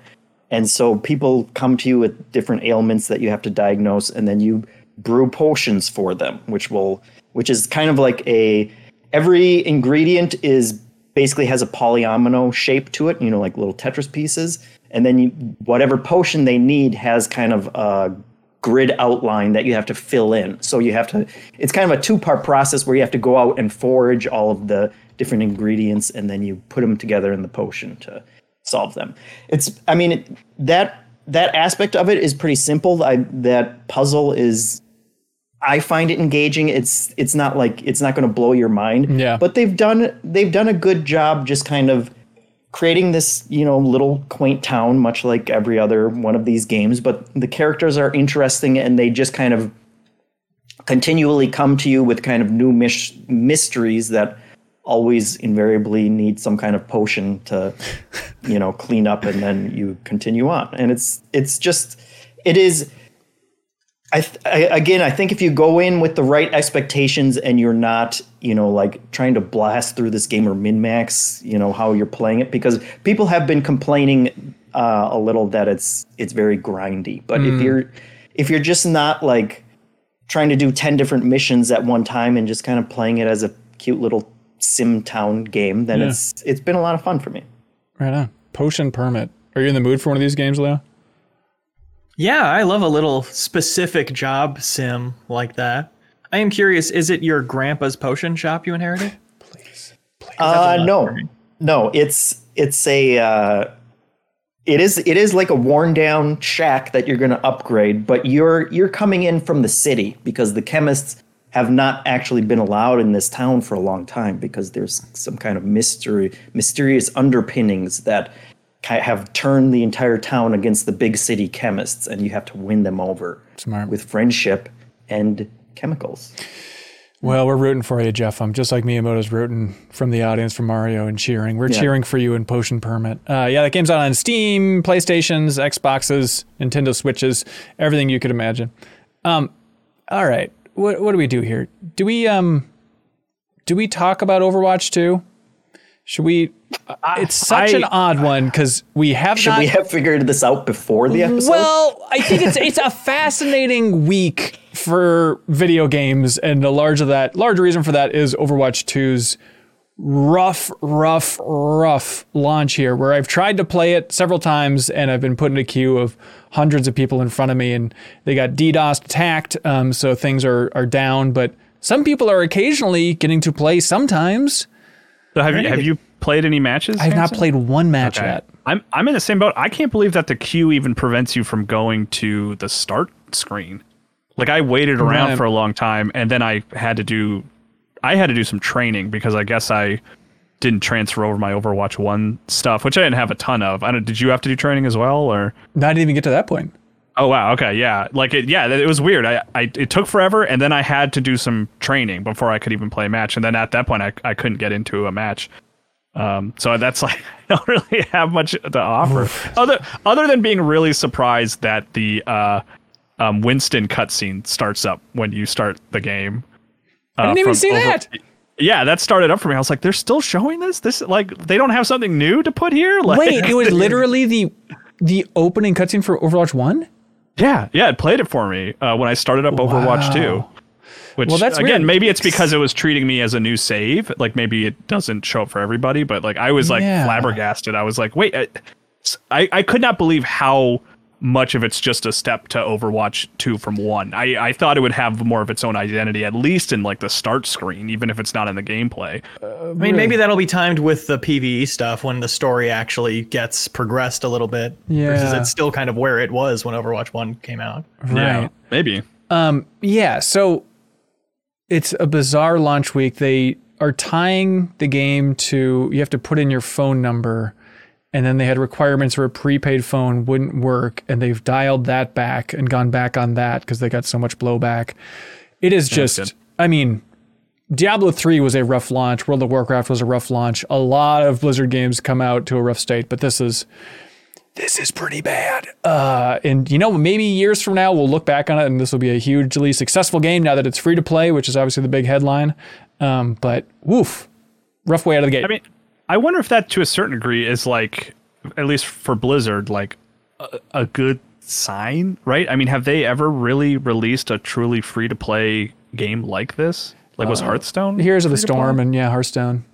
and so people come to you with different ailments that you have to diagnose, and then you brew potions for them, which will which is kind of like a every ingredient is basically has a polyomino shape to it, you know, like little Tetris pieces. And then you, whatever potion they need has kind of a grid outline that you have to fill in. So you have to, it's kind of a two part process where you have to go out and forage all of the different ingredients and then you put them together in the potion to solve them. It's, I mean, it, that, that aspect of it is pretty simple. I, that puzzle is I find it engaging. It's it's not like it's not going to blow your mind. Yeah. But they've done they've done a good job just kind of creating this you know little quaint town, much like every other one of these games. But the characters are interesting, and they just kind of continually come to you with kind of new mis- mysteries that always invariably need some kind of potion to you know clean up and then you continue on and it's it's just it is I, th- I again, I think if you go in with the right expectations and you're not, you know, like trying to blast through this game or min max, you know, how you're playing it, because people have been complaining uh, a little that it's it's very grindy. But if you're if you're just not like trying to do ten different missions at one time and just kind of playing it as a cute little sim town game, then Yeah. it's it's been a lot of fun for me. Right on. Potion permit. Are you in the mood for one of these games, Leo? Yeah, I love a little specific job sim like that. I am curious, is it your grandpa's potion shop you inherited? Please. please uh, no, no. It's it's a uh, it is it is like a worn down shack that you're going to upgrade, but you're you're coming in from the city because the chemists have not actually been allowed in this town for a long time because there's some kind of mystery mysterious underpinnings that have turned the entire town against the big city chemists, and you have to win them over Smart. with friendship and chemicals. Well, we're rooting for you, Jeff. I'm just like Miyamoto's rooting from the audience for Mario and cheering. We're Yeah. cheering for you in Potion Permit. Uh, yeah, that game's out on Steam, PlayStations, Xboxes, Nintendo Switches, everything you could imagine. Um, all right, what what do we do here? Do we um, do we talk about Overwatch 2? Should we? It's such I- an odd one because we have Should not we have figured this out before the episode? well, I think it's it's a fascinating week for video games, and a large of that large reason for that is Overwatch 2's rough, rough, rough launch here, where I've tried to play it several times, and I've been put in a queue of hundreds of people in front of me, and they got DDoS attacked, um, so things are are down. But some people are occasionally getting to play sometimes. So have you have you played any matches? I've not played one match Okay. yet. I'm I'm in the same boat. I can't believe that the queue even prevents you from going to the start screen. Like I waited around Right. for a long time and then I had to do I had to do some training because I guess I didn't transfer over my Overwatch 1 stuff, which I didn't have a ton of. I don't did you have to do training as well or Not even get to that point. Oh wow, okay, yeah. Like it yeah, it was weird. I, I it took forever and then I had to do some training before I could even play a match and then at that point I I couldn't get into a match. Um, so that's like I don't really have much to offer other other than being really surprised that the uh, um, Winston cutscene starts up when you start the game. Uh, I didn't even from see that. Yeah, that started up for me. I was like, they're still showing this. This like they don't have something new to put here. Like, Wait, it was literally the the opening cutscene for Overwatch One. Yeah, yeah. It played it for me uh, when I started up Overwatch Two. Which Well, that's again, weird. maybe it's because it was treating me as a new save. Like maybe it doesn't show up for everybody, but like I was like Yeah. flabbergasted. I was like, wait, I, I, I could not believe how much of it's just a step to Overwatch 2 from 1. I, I thought it would have more of its own identity, at least in like the start screen, even if it's not in the gameplay. I mean, maybe that'll be timed with the PVE stuff when the story actually gets progressed a little bit. Versus Yeah. it's still kind of where it was when Overwatch 1 came out. Yeah, maybe. Um, Yeah, so it's a bizarre launch week. They are tying the game to you have to put in your phone number, and then they had requirements where a prepaid phone wouldn't work, and they've dialed that back and gone back on that because they got so much blowback. It is just, good. I mean, Diablo 3 was a rough launch. World of Warcraft was a rough launch. A lot of Blizzard games come out to a rough state, but this is this is pretty bad. Uh, and you know, maybe years from now we'll look back on it and this will be a hugely successful game now that it's free to play, which is obviously the big headline. Um, but woof, rough way out of the gate. I mean, I wonder if that to a certain degree is like, at least for Blizzard, like a, a good sign, right? I mean, have they ever really released a truly free to play game like this? Like, was uh, Hearthstone? Heroes of the Storm and yeah, Hearthstone.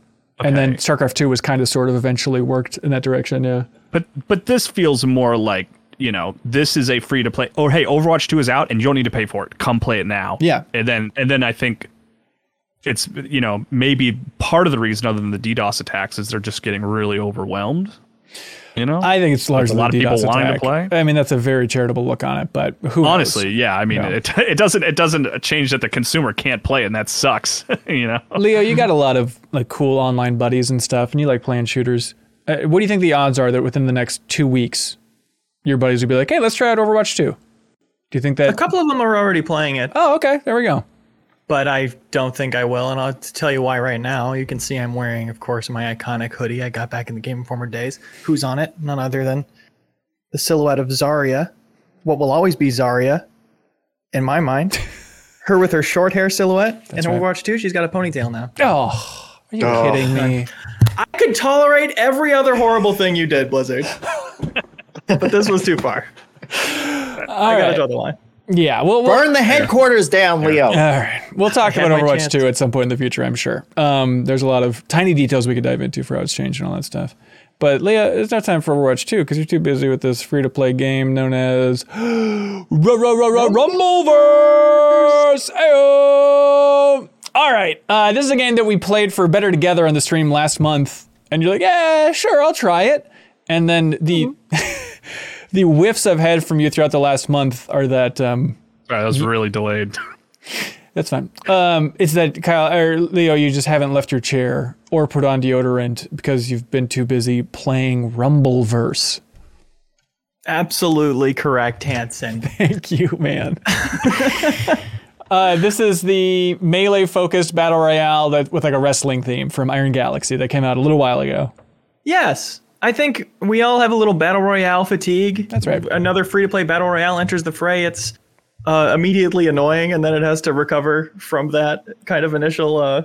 And then StarCraft 2 was kind of sort of eventually worked in that direction. Yeah. But but this feels more like you know this is a free to play. Oh, hey, Overwatch Two is out and you don't need to pay for it. Come play it now. Yeah. And then and then I think it's you know maybe part of the reason other than the DDoS attacks is they're just getting really overwhelmed. You know. I think it's largely a lot the of people DDoS wanting to play. I mean, that's a very charitable look on it, but who knows? Honestly, yeah. I mean, Yeah. it, it doesn't it doesn't change that the consumer can't play, and that sucks. you know. Leo, you got a lot of like cool online buddies and stuff, and you like playing shooters. Uh, what do you think the odds are that within the next two weeks, your buddies would be like, "Hey, let's try out Overwatch 2? Do you think that A couple of them are already playing it, Oh, okay, there we go. But I don't think I will. And I'll tell you why right now. You can see I'm wearing, of course, my iconic hoodie I got back in the Game Informer days. Who's on it? None other than the silhouette of Zarya. What will always be Zarya, in my mind. her with her short hair silhouette. and right. Overwatch 2, she's got a ponytail now. Oh, are you Oh. kidding me? I could tolerate every other horrible thing you did, Blizzard. but this was too far. I gotta right. draw the line. Yeah, well, we'll Burn the headquarters down, Leo. all right. We'll talk had about Overwatch chance. 2 at some point in the future, I'm sure. Um, there's a lot of tiny details we could dive into for how it's changed and all that stuff. But Leo, it's not time for Overwatch 2 because you're too busy with this free to play game known as Ru- Ru- Ru- Ru- Rumbleverse. Ayo! All right, uh, this is a game that we played for Better Together on the stream last month, and you're like, yeah, sure, I'll try it. And then the the whiffs I've had from you throughout the last month are that um, Sorry, that was really delayed. that's fine. Um, it's that Kyle or Leo, you just haven't left your chair or put on deodorant because you've been too busy playing Rumbleverse. Absolutely correct, Hanson. Thank you, man. uh, this is the melee-focused battle royale that with like a wrestling theme from Iron Galaxy that came out a little while ago. Yes. I think we all have a little battle royale fatigue. That's right. Another free to play battle royale enters the fray. It's uh, immediately annoying, and then it has to recover from that kind of initial uh,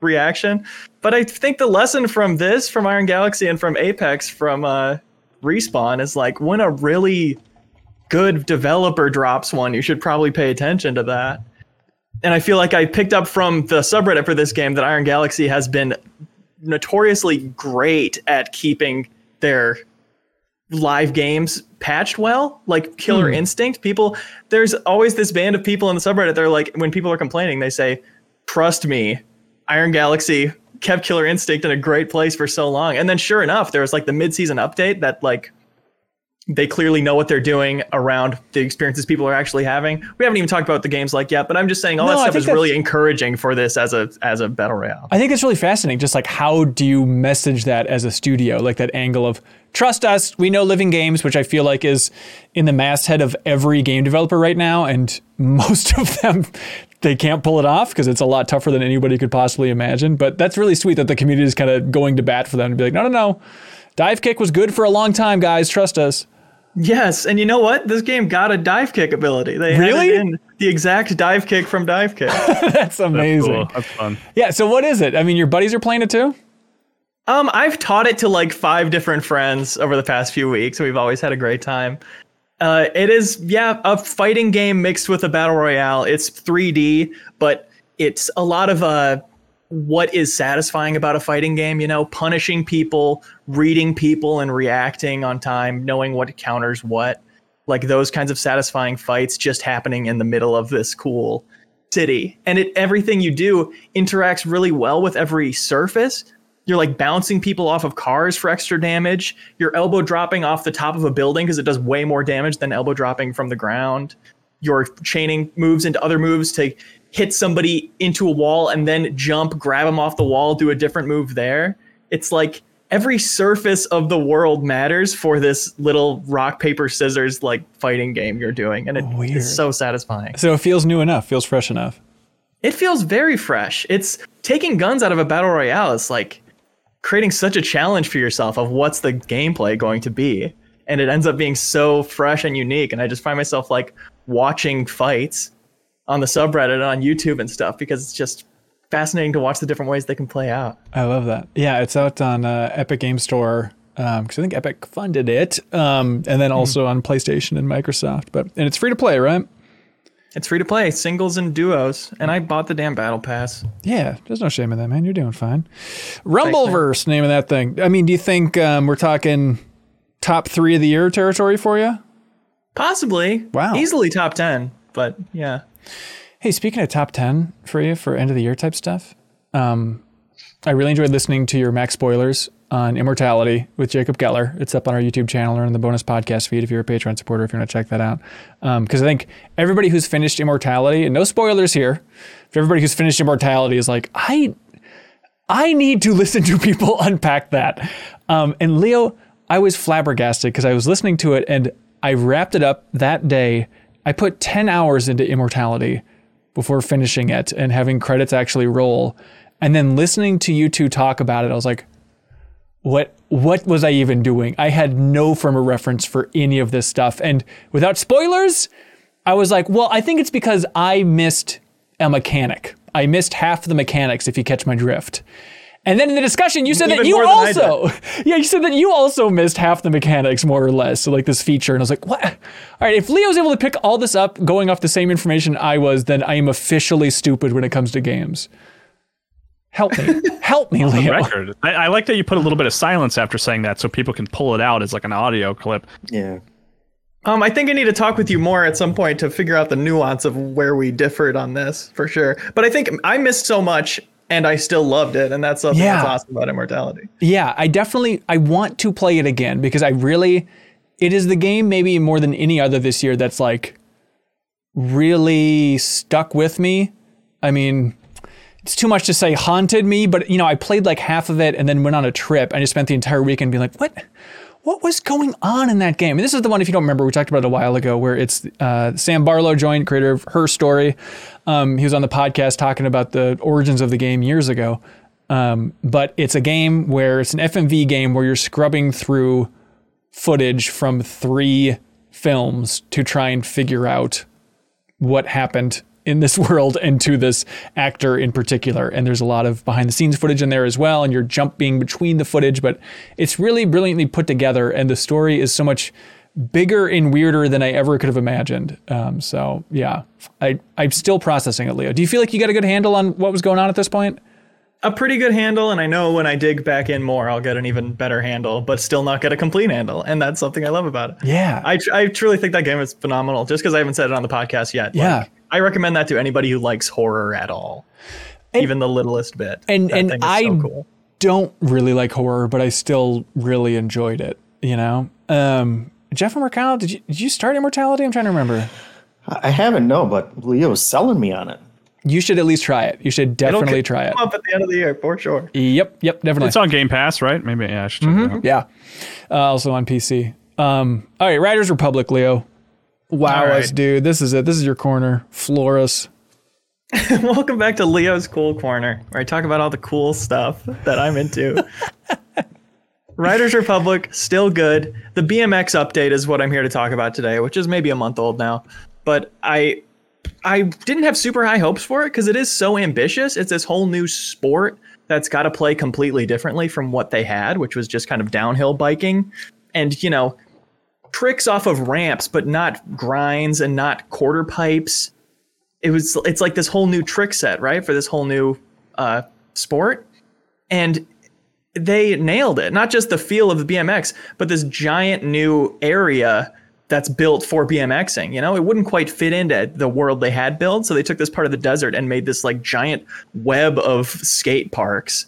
reaction. But I think the lesson from this, from Iron Galaxy, and from Apex, from uh, Respawn, is like when a really good developer drops one, you should probably pay attention to that. And I feel like I picked up from the subreddit for this game that Iron Galaxy has been notoriously great at keeping their live games patched well like killer hmm. instinct. People there's always this band of people in the subreddit they're like when people are complaining they say trust me iron galaxy kept killer instinct in a great place for so long. And then sure enough there was like the mid-season update that like they clearly know what they're doing around the experiences people are actually having. We haven't even talked about the games like yet, but I'm just saying all No, that stuff is really encouraging for this as a as a battle royale. I think it's really fascinating. Just like how do you message that as a studio? Like that angle of trust us, we know living games, which I feel like is in the masthead of every game developer right now, and most of them they can't pull it off because it's a lot tougher than anybody could possibly imagine. But that's really sweet that the community is kind of going to bat for them to be like, no, no, no, dive kick was good for a long time, guys. Trust us. Yes, and you know what? This game got a dive kick ability. They Really? in the exact dive kick from dive kick. That's amazing. Cool. That's fun. Yeah. So what is it? I mean, your buddies are playing it too. um, I've taught it to like five different friends over the past few weeks. We've always had a great time. Uh, it is, yeah, a fighting game mixed with a battle royale. It's 3D, but it's a lot of uh, what is satisfying about a fighting game. You know, punishing people, reading people, and reacting on time, knowing what counters what. like those kinds of satisfying fights just happening in the middle of this cool city. And it everything you do interacts really well with every surface. You're like bouncing people off of cars for extra damage. You're elbow dropping off the top of a building because it does way more damage than elbow dropping from the ground. You're chaining moves into other moves to hit somebody into a wall and then jump, grab them off the wall, do a different move there. It's like every surface of the world matters for this little rock paper scissors like fighting game you're doing and it is so satisfying So it feels new enough, feels fresh enough. it feels very fresh it's taking guns out of a battle royale it's like creating such a challenge for yourself of what's the gameplay going to be and it ends up being so fresh and unique and i just find myself like watching fights on the subreddit and on youtube and stuff because it's just fascinating to watch the different ways they can play out I love that. Yeah, it's out on uh, Epic Game Store because I think Epic funded it, um, and then also on PlayStation and Microsoft. But and it's free to play, right? It's free to play, singles and duos, and I bought the damn battle pass. Yeah, there's no shame in that, man. You're doing fine. Rumbleverse, name of that thing. I mean, do you think um, we're talking top three of the year territory for you? Possibly. Wow. Easily top 10, but yeah. Hey, speaking of top 10 for you for end of the year type stuff, um, I really enjoyed listening to your Max spoilers on Immortality with Jacob Geller. It's up on our YouTube channel or in the bonus podcast feed if you're a Patreon supporter, if you want to check that out. Because I think everybody who's finished Immortality, and no spoilers here, if everybody who's finished Immortality is like, I, I need to listen to people unpack that. Um, and Leo, I was flabbergasted because I was listening to it and I wrapped it up that day. I put 10 hours into Immortality before finishing it and having credits actually roll. And then listening to you two talk about it, I was like, what what was I even doing? I had no of reference for any of this stuff. And without spoilers, I was like, well, I think it's because I missed a mechanic. I missed half the mechanics if you catch my drift. And then in the discussion, you said that you more than I also, yeah, you said that you also missed half the mechanics, more or less. So like this feature, and I was like, what? All right, if Leo's able to pick all this up, going off the same information I was, then I am officially stupid when it comes to games. Help me, help me, Leo. record. I, I like that you put a little bit of silence after saying that, so people can pull it out as like an audio clip. Yeah. Um, I think I need to talk with you more at some point to figure out the nuance of where we differed on this for sure. But I think I missed so much and I still loved it, and that's something Yeah. that's awesome about Immortality. Yeah, I definitely I want to play it again because I really it is the game maybe more than any other this year that's like really stuck with me. I mean, it's too much to say haunted me, but you know, I played like half of it and then went on a trip. I just spent the entire weekend being like, what what was going on in that game? And this is the one, if you don't remember, we talked about it a while ago, where it's uh, Sam Barlow joined, creator of Her Story. Um, he was on the podcast talking about the origins of the game years ago. Um, but it's a game where it's an FMV game where you're scrubbing through footage from three films to try and figure out what happened in this world and to this actor in particular. And there's a lot of behind the scenes footage in there as well. And you're jumping between the footage, but it's really brilliantly put together. And the story is so much bigger and weirder than I ever could have imagined. Um, so yeah, I, I'm still processing it, Leo. Do you feel like you got a good handle on what was going on at this point? A pretty good handle, and I know when I dig back in more, I'll get an even better handle, but still not get a complete handle. And that's something I love about it. Yeah. I, tr- I truly think that game is phenomenal. Just because I haven't said it on the podcast yet. Yeah. Like, I recommend that to anybody who likes horror at all, even the littlest bit. and That and I so cool. don't really like horror, but I still really enjoyed it. You know, um, Jeff Mercado, did you did you start Immortality? I'm trying to remember. I haven't, no, but Leo's selling me on it. You should at least try it. You should It'll definitely try it. up at the end of the year for sure. Yep, yep, definitely. It's on Game Pass, right? Maybe yeah, I should check it out. yeah, uh, also on PC. Um, all right, Riders Republic, Leo. Wow, All us, dude. This is it. This is your corner. Floor us. Welcome back to Leo's Cool Corner, where I talk about all the cool stuff that I'm into. Riders Republic, still good. The BMX update is what I'm here to talk about today, which is maybe a month old now. But I I didn't have super high hopes for it because it is so ambitious. It's this whole new sport that's got to play completely differently from what they had, which was just kind of downhill biking. And, you know, tricks off of ramps, but not grinds and not quarter pipes it was it's like this whole new trick set right for this whole new uh, sport and they nailed it not just the feel of the bmx but this giant new area that's built for BMXing. You know, it wouldn't quite fit into the world they had built, so they took this part of the desert and made this like giant web of skate parks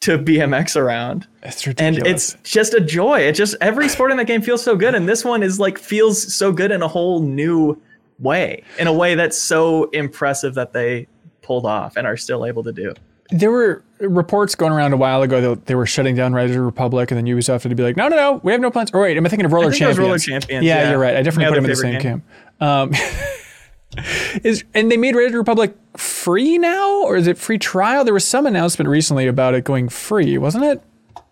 to BMX around. It's And it's just a joy. It just every sport in that game feels so good, and this one is like feels so good in a whole new way, in a way that's so impressive that they pulled off and are still able to do. There were reports going around a while ago that they were shutting down Riders Republic, and then Ubisoft had to be like, no, no, no, we have no plans. Or wait, am I thinking of Roller think Champions? Roller Champions, Yeah, yeah. you're right. I definitely My put them in the same favorite camp. Um, is and they made Riders Republic free now, or is it free trial? There was some announcement recently about it going free, wasn't it?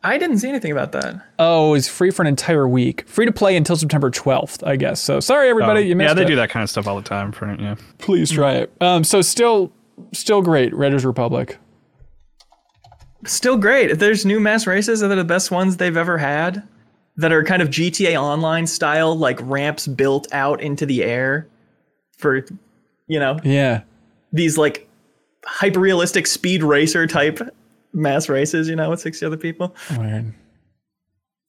I didn't see anything about that. Oh, it's free for an entire week, free to play until September 12th, I guess. So sorry, everybody, you missed Oh, yeah, they it. do that kind of stuff all the time. For yeah, Please try it. Um, so still, still great, Riders Republic. Still great. If there's new mass races that are the best ones they've ever had, that are kind of GTA Online style, like ramps built out into the air for, you know, Yeah. these like hyper realistic speed racer type mass races, you know, with 60 other people. Weird.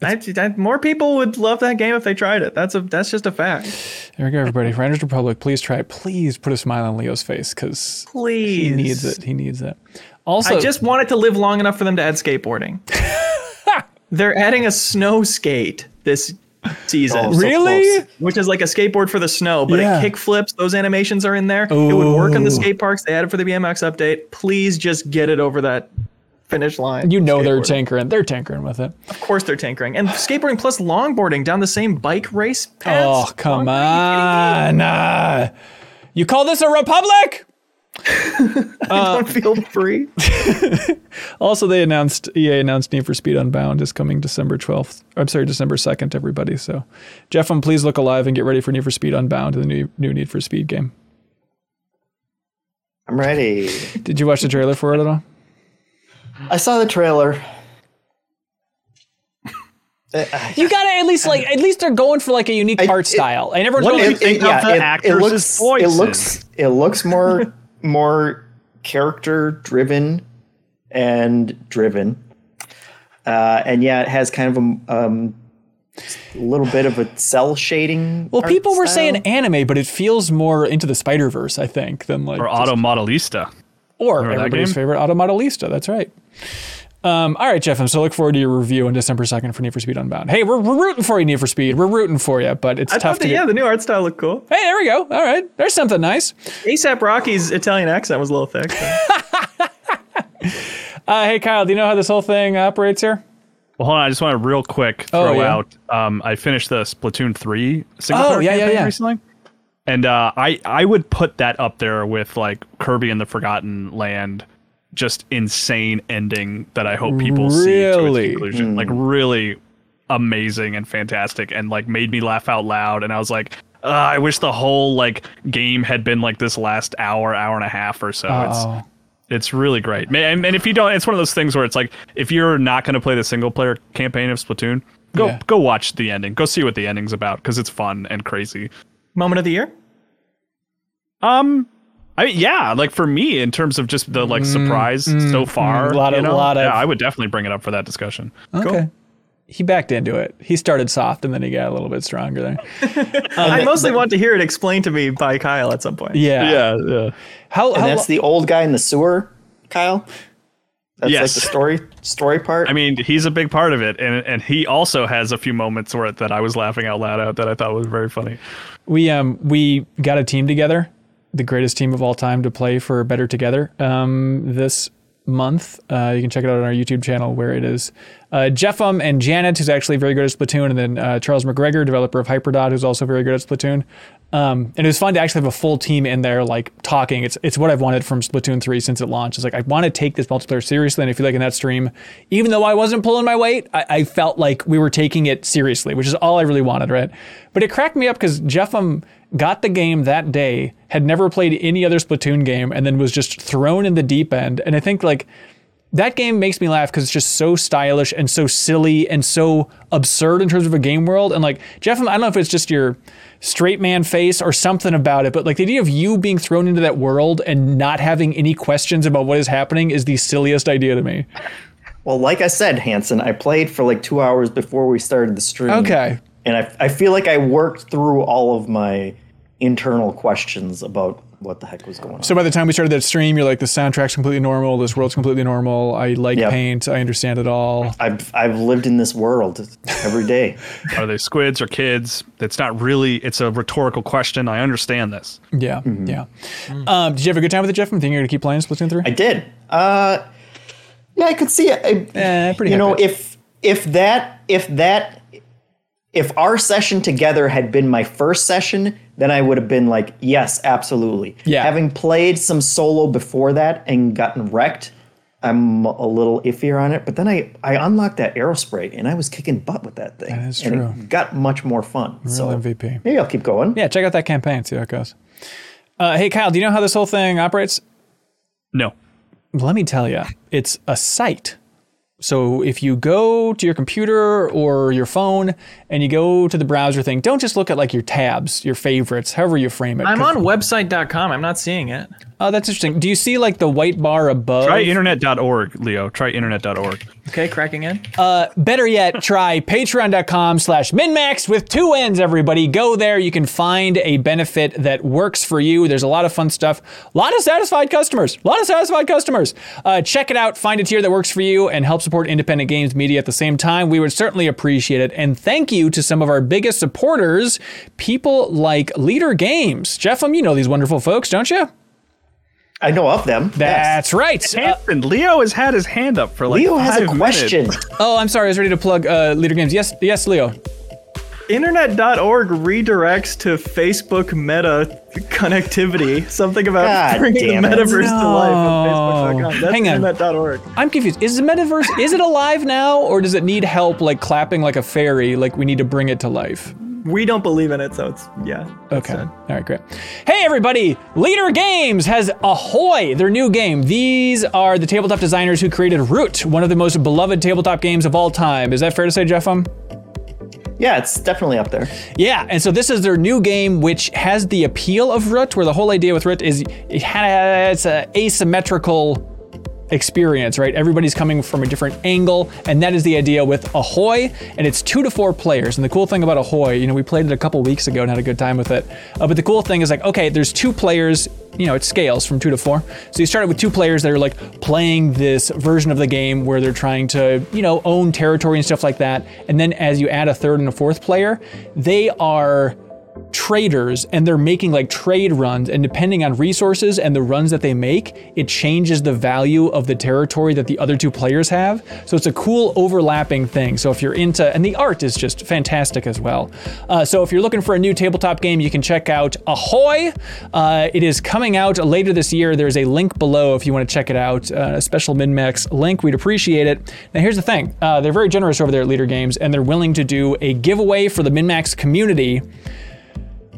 I, I, more people would love that game if they tried it. That's a that's just a fact. There we go, everybody. The Republic, please try it. Please put a smile on Leo's face because Please. he needs it. He needs it. Also, I just wanted to live long enough for them to add skateboarding. They're adding a snow skate this season. Oh, so Really? close. which is like a skateboard for the snow, but Yeah. it kick flips. Those animations are in there. It would work on the skate parks. They added for the BMX update. Please just get it over that finish line. you know they're Skateboarding. tinkering. They're tinkering with it. Of course they're tinkering. And skateboarding plus longboarding down the same bike race paths. Oh, come Longboarding, are on. Ah. you call this a republic? you kidding? Don't feel free. Also, they announced EA announced Need for Speed Unbound is coming December 12th. I'm sorry, December 2nd, everybody. So, Jeff, um, please look alive and get ready for Need for Speed Unbound, the new new Need for Speed game. I'm ready. Did you watch the trailer for it at all? I saw the trailer. You gotta at least like at least they're going for like a unique I- art it- style, and everyone's What going do you like, think of the actors' looks, voices? It looks it looks more more character driven and driven, uh, and yeah, it has kind of a um, little bit of a cell shading. Well, art people were style. saying anime, but it feels more into the Spider Verse, I think, than like or just- Auto Modellista. or Remember everybody's game? favorite Auto Modellista. That's right. Um, all right, Jeff. I'm so look forward to your review on December 2nd for Need for Speed Unbound. Hey, we're, we're rooting for you, Need for Speed. We're rooting for you, but it's I tough to that, get. yeah, the new art style looked cool. Hey, there we go. All right, there's something nice. ASAP Rocky's Italian accent was a little thick. so- Uh, hey, Kyle, do you know how this whole thing operates here? Well, hold on. I just want to real quick Oh, throw yeah. out. Um, I finished the Splatoon three single Oh, player yeah, yeah, campaign yeah. recently, and uh, I I would put that up there with like Kirby and the Forgotten Land. Just insane ending that I hope people see to its conclusion. Like really amazing and fantastic, and like made me laugh out loud. And I was like, uh, I wish the whole like game had been like this last hour, hour and a half or so. It's Oh, it's really great. And, and if you don't, it's one of those things where it's like, if you're not going to play the single player campaign of Splatoon, go Yeah. go watch the ending. Go see what the ending's about because it's fun and crazy. Moment of the year? Um, I mean, yeah, like for me, in terms of just the like surprise so far, mm, lot you of- know, lot of- yeah, I would definitely bring it up for that discussion. okay. He backed into it. He started soft and then he got a little bit stronger there. I mostly want to hear it explained to me by Kyle at some point. Yeah. yeah. How, and how that's the old guy in the sewer, Kyle. That's like Yes. the story story part. I mean, he's a big part of it, and and he also has a few moments where that I was laughing out loud at that I thought was very funny. we um we got a team together, the greatest team of all time to play for Better Together. Um, this month, uh, you can check it out on our YouTube channel where it is uh, Jeffum and Janet, who's actually very good at Splatoon, and then uh, Charles McGregor, developer of Hyperdot, who's also very good at Splatoon. Um, and it was fun to actually have a full team in there, like talking. It's it's what I've wanted from Splatoon 3 since it launched. It's like I want to take this multiplayer seriously, and I feel like in that stream, even though I wasn't pulling my weight, I, I felt like we were taking it seriously, which is all I really wanted, right? But it cracked me up because Jeffum got the game that day, had never played any other Splatoon game, and then was just thrown in the deep end. And I think like that game makes me laugh because it's just so stylish and so silly and so absurd in terms of a game world. And like Jeff, I don't know if it's just your straight man face or something about it, but like the idea of you being thrown into that world and not having any questions about what is happening is the silliest idea to me. well, like I said, Hanson, I played for like two hours before we started the stream. Okay. And I, I feel like I worked through all of my internal questions about what the heck was going on. So by the time we started that stream, you're like, the soundtrack's completely normal. This world's completely normal. I like Yep. paint. I understand it all. I've I've lived in this world every day. Are they squids or kids? It's not really. It's a rhetorical question. I understand this. Yeah, yeah. Um, did you have a good time with it, Jeff? I'm thinking you're gonna keep playing Splatoon three. I did. Uh, yeah, I could see it. I, Eh, pretty you know, happy. if if that if that if our session together had been my first session, then I would have been like, yes, absolutely. Yeah. Having played some solo before that and gotten wrecked, I'm a little iffier on it. But then I I unlocked that aerospray and I was kicking butt with that thing. That is and true. it got much more fun. so MVP. maybe I'll keep going. Yeah, check out that campaign. See how it goes. Uh, hey, Kyle, do you know how this whole thing operates? No. Let me tell you, it's a site. So if you go to your computer or your phone and you go to the browser thing, don't just look at like your tabs, your favorites, however you frame it. I'm on website.com. I'm not seeing it. Oh, that's interesting. Do you see like the white bar above? Try internet.org, Leo. Try internet.org. Okay, cracking in. Uh, Better yet, try patreon.com slash minnmax with two N's, everybody. Go there. You can find a benefit that works for you. There's a lot of fun stuff. A lot of satisfied customers. A lot of satisfied customers. Uh, check it out. Find a tier that works for you and help support independent games media at the same time. We would certainly appreciate it. And thank you to some of our biggest supporters, people like Leder Games. Jeffem, you know these wonderful folks, don't you? I know of them. yes. That's right. Uh, Leo has had his hand up for like Leo has a question. oh, I'm sorry. I was ready to plug uh, Leder Games. Yes, yes, Leo. Internet.org redirects to Facebook Meta connectivity. Something about God bringing the damn it. metaverse to life on Facebook.com. That's Hang on. Internet.org. I'm confused. Is the metaverse is it alive now, or does it need help, like clapping like a fairy? Like we need to bring it to life? We don't believe in it, so it's yeah. that's Okay. it. All right, great. Hey, everybody! Leder Games has Ahoy, their new game. These are the tabletop designers who created Root, one of the most beloved tabletop games of all time. Is that fair to say, Jeff? Um? Yeah, it's definitely up there. Yeah, and so this is their new game, which has the appeal of Root, where the whole idea with Root is it has an asymmetrical experience, right? Everybody's coming from a different angle, and that is the idea with Ahoy, and it's two to four players. And the cool thing about Ahoy, you know, we played it a couple weeks ago and had a good time with it. Uh, but the cool thing is like, okay, there's two players. You know, it scales from two to four. So you start with two players that are like playing this version of the game where they're trying to, you know, own territory and stuff like that. And then as you add a third and a fourth player, they are traders and they're making like trade runs and depending on resources and the runs that they make it changes the value of the territory that the other two players have. So it's a cool overlapping thing. So if you're into and the art is just fantastic as well. Uh, so if you're looking for a new tabletop game you can check out ahoy! Uh, it is coming out later this year. There's a link below if you want to check it out uh, a special MinnMax link. We'd appreciate it. Now here's the thing. Uh, they're very generous over there at Leder Games and they're willing to do a giveaway for the MinnMax community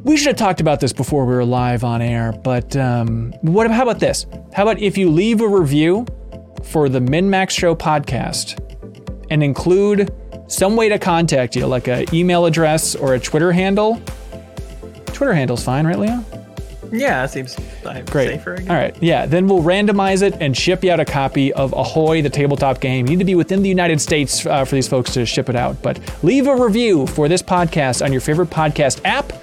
we should have talked about this before we were live on air, but um, what? How about this? How about if you leave a review for the MinnMax Show podcast and include some way to contact you, like an email address or a Twitter handle? Twitter handle's fine, right, Leo? Yeah, it seems Great. safer. Guess. All right. Yeah. Then we'll randomize it and ship you out a copy of Ahoy, the tabletop game. You need to be within the United States uh, for these folks to ship it out. But leave a review for this podcast on your favorite podcast app.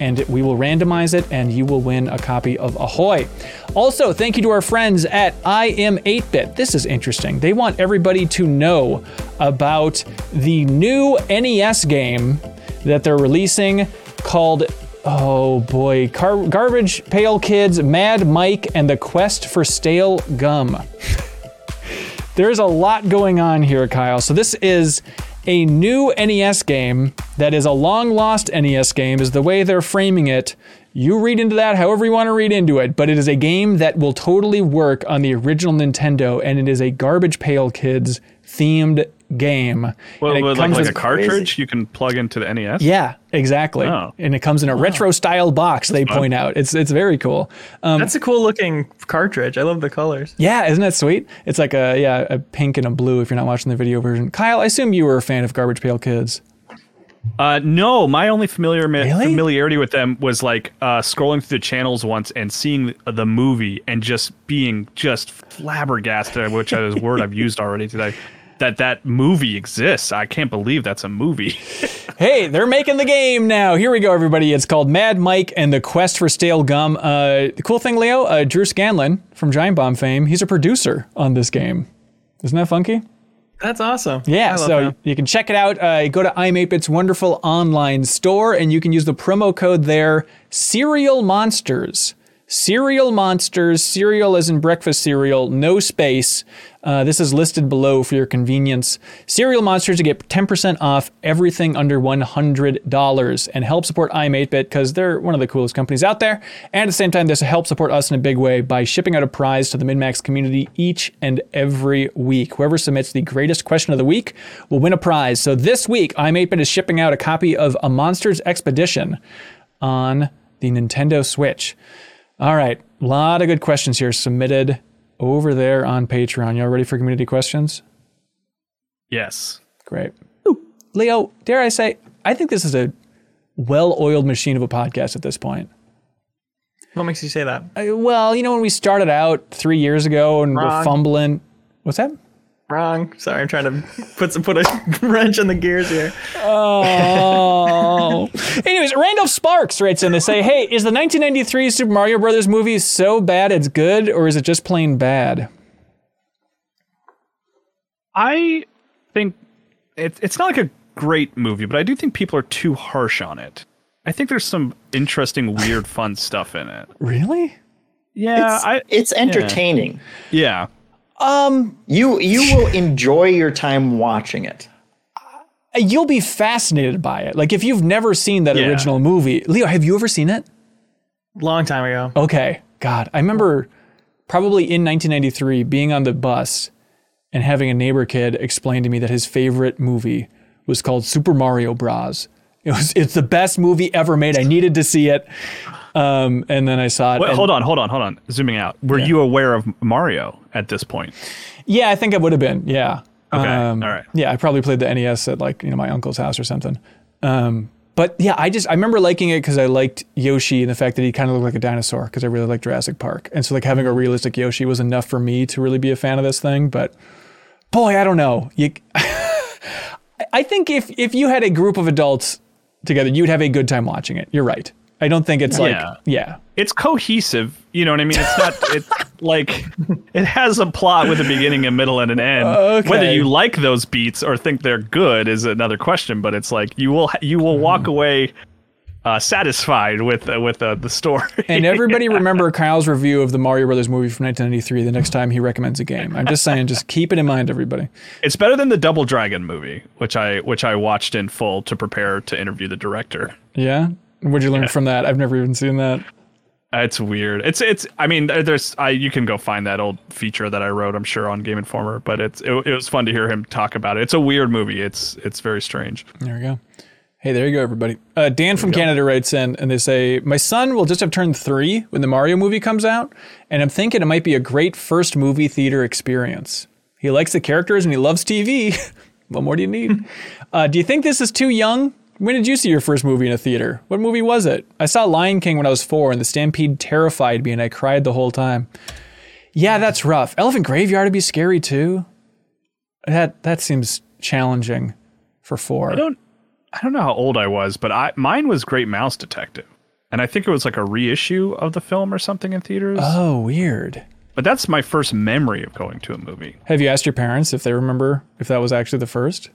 And we will randomize it, and you will win a copy of Ahoy. Also, thank you to our friends at iam8bit. This is interesting. They want everybody to know about the new NES game that they're releasing called Oh boy, Car- Garbage Pail Kids, Mad Mike, and the Quest for Stale Gum. There's a lot going on here, Kyle. So this is a new NES game that is a long lost NES game, is the way they're framing it. You read into that however you want to read into it, but it is a game that will totally work on the original Nintendo, and it is a Garbage Pail Kids themed game. Well, And it with like, comes like with- a cartridge you can plug into the NES. yeah, exactly. Oh. And it comes in a retro style box. They point out it's it's very cool. Um, That's a cool looking cartridge. I love the colors. yeah, isn't that sweet? It's like a yeah a pink and a blue. If you're not watching the video version, Kyle, I assume you were a fan of Garbage Pail Kids. Uh, no, my only familiar Really? familiarity with them was like uh, scrolling through the channels once and seeing the, the movie and just being just flabbergasted, which is a word I've used already today. That that movie exists. I can't believe that's a movie. hey, they're making the game now. Here we go, everybody. It's called Mad Mike and the Quest for Stale Gum. Uh, the cool thing, Leo, uh, Drew Scanlon from Giant Bomb fame, he's a producer on this game. Isn't that funky? That's awesome. Yeah, so him. you can check it out. Uh, go to iam8bit's wonderful online store, and you can use the promo code there, Cereal Monsters. Cereal Monsters, cereal as in breakfast cereal, no space. Uh, this is listed below for your convenience. Cereal Monsters to get 10% off everything under $100 and help support iam8bit because they're one of the coolest companies out there. And at the same time, this help support us in a big way by shipping out a prize to the MinnMax community each and every week. Whoever submits the greatest question of the week will win a prize. So this week, iam8bit is shipping out a copy of A Monsters Expedition on the Nintendo Switch. All right, a lot of good questions here submitted over there on Patreon. Y'all ready for community questions? Yes. Great. Ooh, Leo, dare I say, I think this is a well-oiled machine of a podcast at this point. What makes you say that? Uh, well, you know when we started out three years ago and we're fumbling. What's that? Wrong. Sorry, I'm trying to put some put a wrench in the gears here. Oh. Anyways, Randolph Sparks writes in to say, "Hey, is the 1993 Super Mario Brothers movie so bad it's good, or is it just plain bad?" I think it, it's not like a great movie, but I do think people are too harsh on it. I think there's some interesting, weird, fun stuff in it. Really? Yeah, it's, I it's entertaining. yeah. Um, you you will enjoy your time watching it. You'll be fascinated by it. Like if you've never seen that Yeah. original movie, Leo, have you ever seen it? Long time ago. Okay. God, I remember probably in 1993 being on the bus and having a neighbor kid explain to me that his favorite movie was called Super Mario Bros. It was it's the best movie ever made. I needed to see it. Um, and then I saw it. Wait, and- hold on, hold on, hold on. Zooming out. Were you aware of Mario at this point? Yeah, I think I would have been. Yeah. Okay, Um, all right. Yeah, I probably played the NES at like you know my uncle's house or something. Um, but yeah, I just I remember liking it because I liked Yoshi and the fact that he kind of looked like a dinosaur because I really liked Jurassic Park, and so like having a realistic Yoshi was enough for me to really be a fan of this thing. But boy, I don't know. You, I think if if you had a group of adults together, you'd have a good time watching it. You're right. I don't think it's like Yeah. yeah. It's cohesive. You know what I mean? It's not. It's like it has a plot with a beginning, a middle, and an end. Okay. Whether you like those beats or think they're good is another question. But it's like you will you will walk away uh, satisfied with uh, with uh, the story. And everybody remember Kyle's review of the Mario Brothers movie from 1993 the next time he recommends a game. I'm just saying, just keep it in mind, everybody. It's better than the Double Dragon movie, which I which I watched in full to prepare to interview the director. Yeah? What'd you learn from that? I've never even seen that. Uh, It's weird. It's it's. I mean, there's. I you can go find that old feature that I wrote. I'm sure on Game Informer, but it's it, it was fun to hear him talk about it. It's a weird movie. It's it's very strange. There we go. Hey, there you go, everybody. Uh, Dan from Canada writes in and they say, My son will just have turned three when the Mario movie comes out, and I'm thinking it might be a great first movie theater experience. He likes the characters and he loves TV. what more do you need? uh, do you think this is too young? When did you see your first movie in a theater? What movie was it? I saw Lion King when I was four, and the stampede terrified me, and I cried the whole time. Yeah, that's rough. Elephant Graveyard would be scary too. That that seems challenging for four. I don't I don't know how old I was, but I mine was Great Mouse Detective, and I think it was like a reissue of the film or something in theaters. Oh, weird. but that's my first memory of going to a movie. Have you asked your parents if they remember if that was actually the first?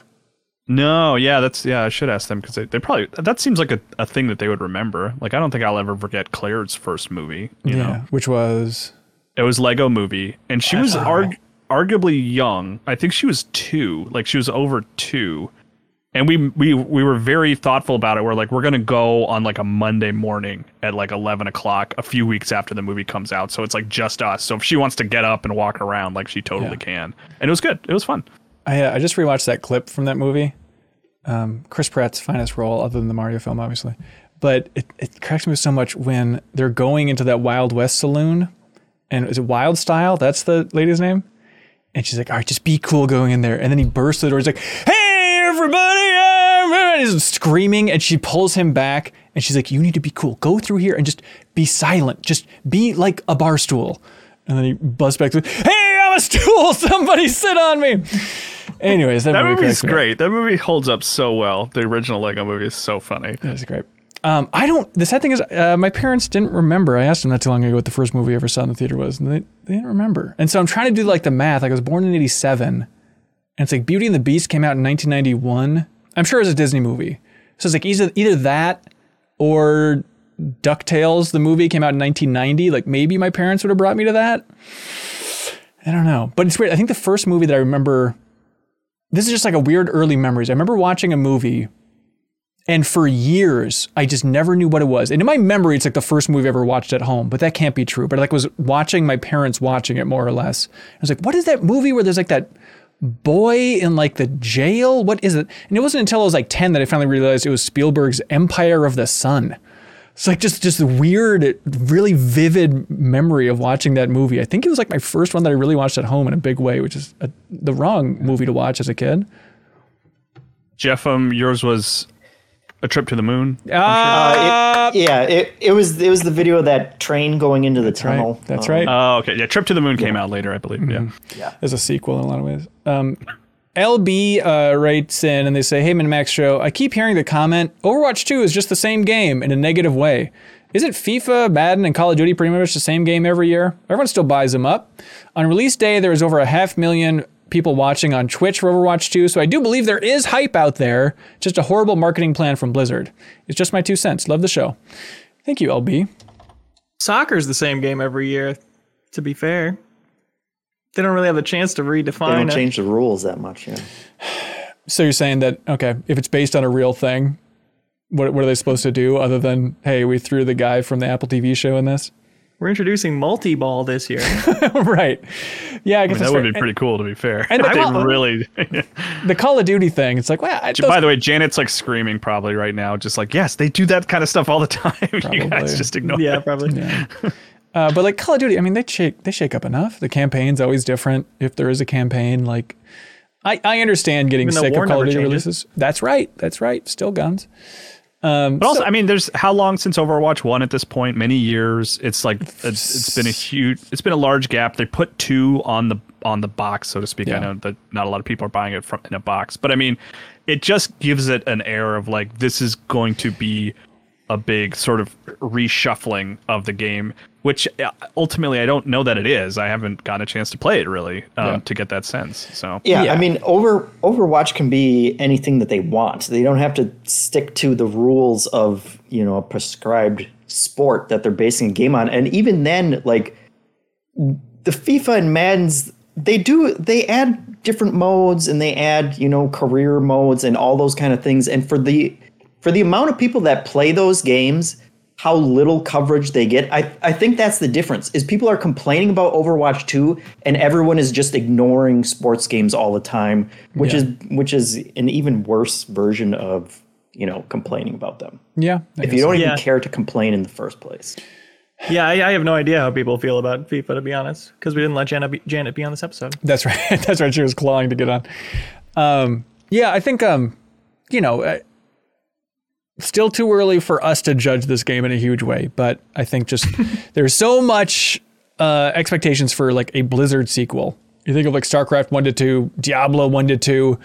No, yeah, that's yeah. I should ask them because they, they probably that seems like a, a thing that they would remember. Like I don't think I'll ever forget Claire's first movie. You know, Which was it was Lego Movie, and she was arg- arguably young. I think she was two, like she was over two, and we we we were very thoughtful about it. We're like, we're gonna go on like a Monday morning at like eleven o'clock, a few weeks after the movie comes out. So it's like just us. So if she wants to get up and walk around, like she totally Yeah. can, and it was good. It was fun. I uh, I just rewatched that clip from that movie. Um, Chris Pratt's finest role, other than the Mario film, obviously. But it, it cracks me so much when they're going into that Wild West saloon, and is it Wyldstyle? That's the lady's name. And she's like, "All right, just be cool going in there." And then he bursts through the door. He's like, "Hey, everybody!" uh," and He's screaming, and she pulls him back, and she's like, "You need to be cool. Go through here and just be silent. Just be like a bar stool." And then he busts back through. Hey, I'm a stool. Somebody sit on me. Anyways, that, That movie movie's cracks me up. great. That movie holds up so well. The original Lego movie is so funny. That's great. Um, I don't. The sad thing is, uh, my parents didn't remember. I asked them not too long ago what the first movie I ever saw in the theater was, and they, they didn't remember. And so I'm trying to do like the math. Like I was born in '87, and it's like Beauty and the Beast came out in 1991. I'm sure it was a Disney movie. So it's like either either that or DuckTales, the movie came out in 1990. Like maybe my parents would have brought me to that. I don't know, but it's weird. I think the first movie that I remember. This is just like a weird early memories. I remember watching a movie and for years, I just never knew what it was. And in my memory, it's like the first movie I ever watched at home, but that can't be true. But I like was watching my parents watching it more or less. I was like, what is that movie where there's like that boy in like the jail? What is it? And it wasn't until I was like 10 that I finally realized it was Spielberg's Empire of the Sun. It's like just just a weird, really vivid memory of watching that movie. I think it was like my first one that I really watched at home in a big way, which is a, the wrong movie to watch as a kid. Jeff, um, yours was a trip to the moon. Uh, it- yeah, it, it was it was the video of that train going into the Right, tunnel. that's Um, right. Oh, okay. Yeah, Trip to the Moon came out later, I believe. Yeah. as a sequel in a lot of ways. Um, LB uh, writes in and they say, Hey, MinnMax Show, I keep hearing the comment Overwatch 2 is just the same game in a negative way. Isn't FIFA, Madden, and Call of Duty pretty much the same game every year? Everyone still buys them up. On release day, there was over a half million people watching on Twitch for Overwatch 2, so I do believe there is hype out there. Just a horrible marketing plan from Blizzard. It's just my two cents. Love the show. Thank you, LB. Soccer's the same game every year. To be fair, they don't really have a chance to redefine. They don't it. change the rules that much. Yeah. So you're saying that okay, if it's based on a real thing, what what are they supposed to do other than hey, we threw the guy from the Apple TV show in this? We're introducing multi-ball this year. right. Yeah, I guess That that's would fair. be pretty cool, to be fair. and the they Call- really. the Call of Duty thing. It's like, well, I, those- By the way, Janet's like screaming probably right now, just like, yes, they do that kind of stuff all the time. you guys just ignore yeah, it. probably. Uh, but like Call of Duty, I mean, they shake they shake up enough. The campaign's always different if there is a campaign. Like, I I understand getting sick of Call of Duty changes. releases. That's right. That's right. Still guns. Um, But also, I mean, there's how long since Overwatch one at this point? Many years. It's like it's, it's been a huge, it's been a large gap. They put two on the on the box, so to speak. Yeah. I know that not a lot of people are buying it from in a box, but I mean, it just gives it an air of like this is going to be a big sort of reshuffling of the game, which uh, ultimately I don't know that it is. I haven't gotten a chance to play it really um, Yeah. to get that sense. So Yeah, Yeah. I mean, over Overwatch can be anything that they want. They don't have to stick to the rules of you know a prescribed sport that they're basing a game on. And even then, like the FIFA and Madden's, they do they add different modes and they add you know career modes and all those kind of things. And for the for the amount of people that play those games, how little coverage they get, I, I think that's the difference. Is people are complaining about Overwatch 2 and everyone is just ignoring sports games all the time, which Yeah. is which is an even worse version of, you know, complaining about them. yeah. I If you don't so. even Yeah. care to complain in the first place. Yeah, I, I have no idea how people feel about FIFA to be honest, because we didn't let Janet be, Janet be on this episode. That's right. That's right. She was clawing to get on. Um, yeah, I think um, you know, uh, still too early for us to judge this game in a huge way, but I think just there's so much uh, expectations for like a Blizzard sequel. You think of like StarCraft one to two, Diablo one to two.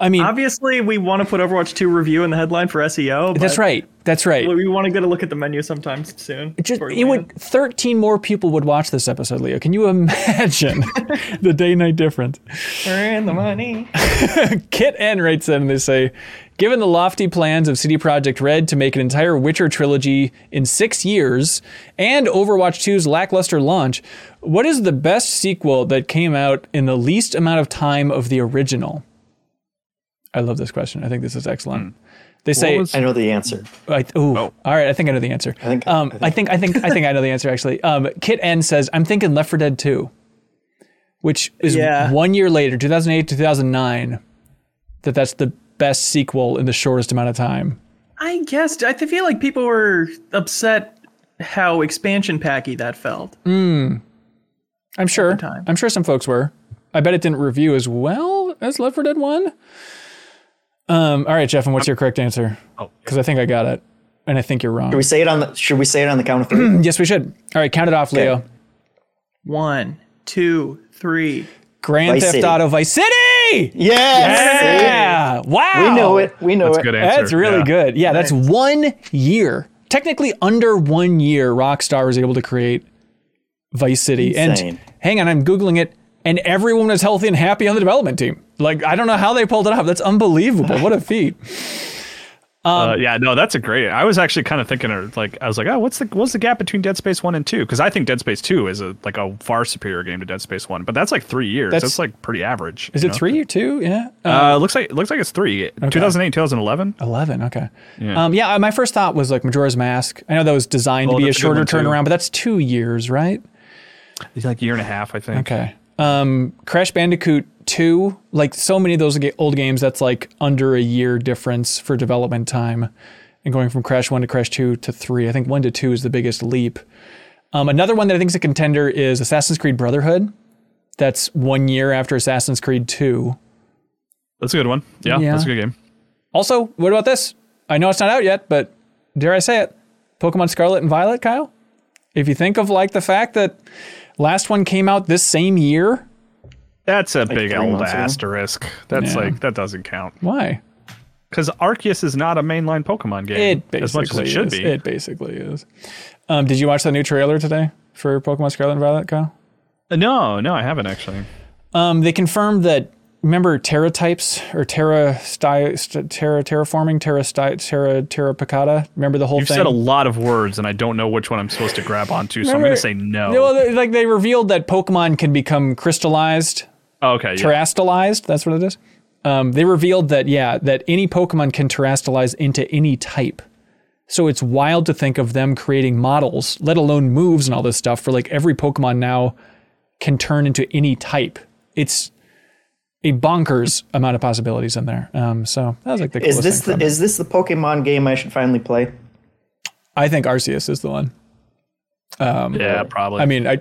I mean, Obviously, we want to put Overwatch 2 review in the headline for SEO. But that's right. That's right. We want to get a look at the menu sometime soon. Just, it would 13 more people would watch this episode, Leo. Can you imagine the day night difference? We're in the money. Kit N writes in and they say, given the lofty plans of CD Projekt Red to make an entire Witcher trilogy in six years and Overwatch 2's lackluster launch, what is the best sequel that came out in the least amount of time of the original? I love this question. I think this is excellent. They say, was- I know the answer. I, ooh, all right. I think I know the answer. I think- um, I I think, I think, I think I know the answer actually. Um, Kit N says, I'm thinking Left 4 Dead 2, which is Yeah. one year later, 2008, 2009, that that's the best sequel in the shortest amount of time. I guess I feel like people were upset how expansion packy that felt. I'm sure. time. I'm sure some folks were. I bet it didn't review as well as Left 4 Dead 1. Um, all right, Jeff, and what's your correct answer? Oh, Because I think I got it, and I think you're wrong. Should we say it on the should we say it on the count of three? yes, we should. All right, count it off, Leo. One, two, three. Grand Vice Theft City. Auto Vice City. City. Yes. Yeah. Wow. We know it. We know That's a it. good answer. That's really yeah. good. Yeah, that's one year. Technically, under one year, Rockstar was able to create Vice City. Insane. And hang on, I'm Googling it, and everyone was healthy and happy on the development team. Like, I don't know how they pulled it off. That's unbelievable. What a feat. Uh, yeah, no, that's a great. I was actually kind of thinking, of, like, I was like, oh, what's the what's the gap between Dead Space one and two? Because I think Dead Space two is a like a far superior game to Dead Space one, but that's like three years. That's- That's, like pretty average. Is it know? three or two? Yeah. Uh, looks like looks like it's three. 2008, 2011. 11 okay Yeah. um yeah my first thought was like majora's mask i know that was designed Oh, to be a that's a good shorter too. turnaround but that's two years right It's like a year and a half, I think. okay um crash bandicoot 2 like so many of those old games that's like under a year difference for development time and going from crash 1 to crash 2 to 3 i think 1 to 2 is the biggest leap um, another one that i think is a contender is assassin's creed brotherhood that's one year after assassin's creed 2 That's a good one. Yeah, Yeah. that's a good game. Also, what about this? I know it's not out yet, but dare I say it? Pokemon Scarlet and Violet, Kyle? If you think of like the fact that last one came out this same year, That's a big old months ago. asterisk. That's Yeah. like that doesn't count why? because Arceus is not a mainline Pokemon game It basically as much as it should is. be. It basically is. Um, did you watch the new trailer today for Pokemon Scarlet and Violet, Kyle? Uh, no, no, I haven't actually. Um, they confirmed that remember Tera types or Terra Terra terraforming Terra sty, Terra Terra picata. Remember the whole You've thing. said a lot of words, and I don't know which one I'm supposed to grab onto, so I'm going to say no. Well, they- like they revealed that Pokemon can become crystallized Oh, okay, Yeah. That's what it is. Um, they revealed that yeah, that any Pokemon can terastallize into any type. So it's wild to think of them creating models, let alone moves and all this stuff. For like every Pokemon now can turn into any type. It's a bonkers amount of possibilities in there. Um, so that was like the Is this thing the from it. is this the Pokemon game I should finally play? I think Arceus is the one. yeah, probably. I mean, I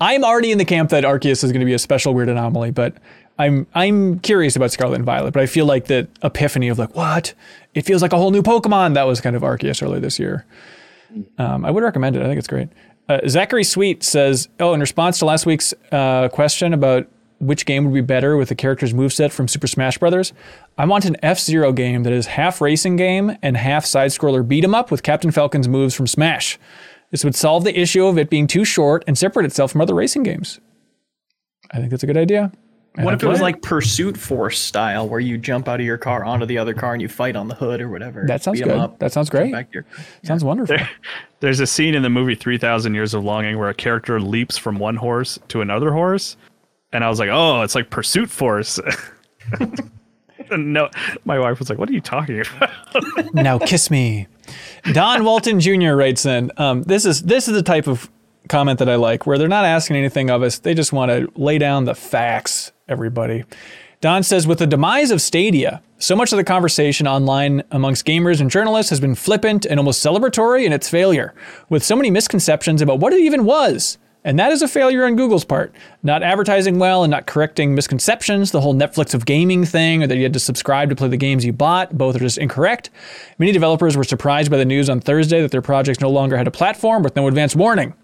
I'm already in the camp that Arceus is going to be a special weird anomaly, but I'm I'm curious about Scarlet and Violet. But I feel like the epiphany of like what it feels like a whole new Pokemon that was kind of Arceus earlier this year. Um, I would recommend it. I think it's great. Uh, Zachary Sweet says, "Oh, in response to last week's uh, question about which game would be better with the character's moveset from Super Smash Brothers, I want an F Zero game that is half racing game and half side scroller beat 'em up with Captain Falcon's moves from Smash. This would solve the issue of it being too short and separate itself from other racing games. I think that's a good idea. And What if it was play like Pursuit Force style, where you jump out of your car onto the other car and you fight on the hood or whatever? That sounds good. up, That sounds great. back to your- Sounds wonderful. There's a scene in the movie 3000 Years of Longing where a character leaps from one horse to another horse. And I was like, oh, it's like Pursuit Force. No, my wife was like, what are you talking about? now kiss me. Don Walton Jr. writes in. Um, this is this is the type of comment that I like, where they're not asking anything of us. They just want to lay down the facts. Everybody. Don says, with the demise of Stadia, so much of the conversation online amongst gamers and journalists has been flippant and almost celebratory in its failure, with so many misconceptions about what it even was. And that is a failure on Google's part. Not advertising well and not correcting misconceptions, the whole Netflix of gaming thing, or that you had to subscribe to play the games you bought, both are just incorrect. Many developers were surprised by the news on Thursday that their projects no longer had a platform with no advance warning.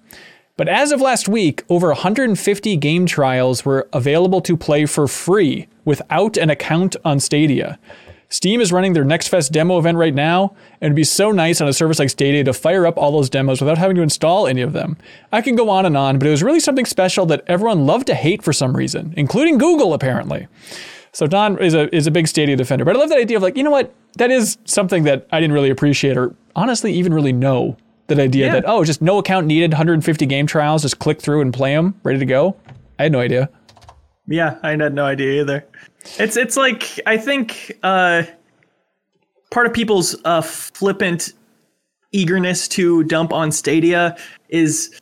But as of last week, over 150 game trials were available to play for free without an account on Stadia. Steam is running their Next Fest demo event right now, and it'd be so nice on a service like Stadia to fire up all those demos without having to install any of them. I can go on and on, but it was really something special that everyone loved to hate for some reason, including Google apparently. So Don is a is a big Stadia defender, but I love that idea of like, you know what? That is something that I didn't really appreciate or honestly even really know. That idea Yeah. that oh, just no account needed, 150 game trials, just click through and play them, ready to go. I had no idea. Yeah, I had no idea either. It's it's like I think uh, part of people's uh, flippant eagerness to dump on Stadia is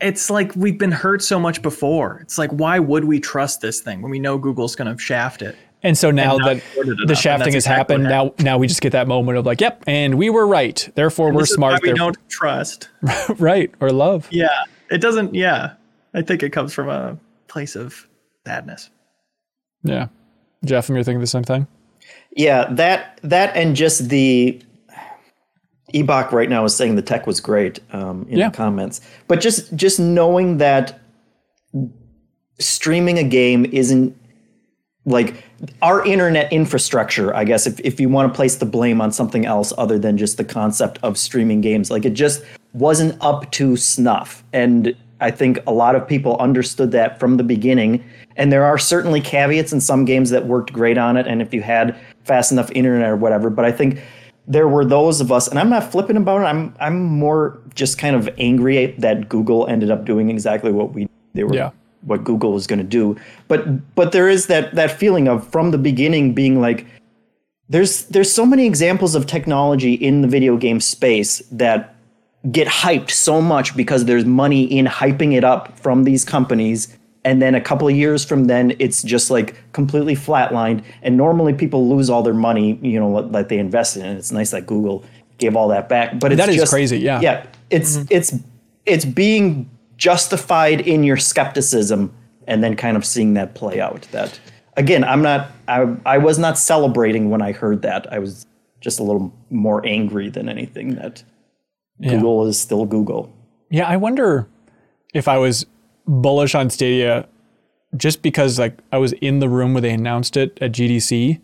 it's like we've been hurt so much before. It's like why would we trust this thing when we know Google's going to shaft it? And so now not that the enough, shafting has exactly happened, now now we just get that moment of like, yep, and we were right. Therefore, we're is why smart. we don't trust. right or love. Yeah, it doesn't. Yeah, I think it comes from a place of sadness. Yeah. Jeff, you're thinking the same thing. Yeah, that that and just the Ebach right now is saying the tech was great um, in Yeah. the comments, but just just knowing that streaming a game isn't like our internet infrastructure, I guess, if, if you want to place the blame on something else other than just the concept of streaming games, like it just wasn't up to snuff. And I think a lot of people understood that from the beginning. And there are certainly caveats in some games that worked great on it. And if you had fast enough internet or whatever, but I think there were those of us, and I'm not flipping about it. I'm I'm more just kind of angry that Google ended up doing exactly what we they were Yeah. what Google was going to do. But but there is that that feeling of from the beginning being like there's there's so many examples of technology in the video game space that get hyped so much because there's money in hyping it up from these companies. And then a couple of years from then it's just like completely flatlined. And normally people lose all their money you know that they invested in. And it's nice that google gave all that back but it's That is just, crazy, yeah. yeah. It's mm-hmm. it's it's being justified in your skepticism and then kind of seeing that play out that again i'm not i, I was not celebrating when i heard that. I was just a little more angry than anything that Yeah. google is still google Yeah, I wonder if I was bullish on Stadia just because like I was in the room where they announced it at GDC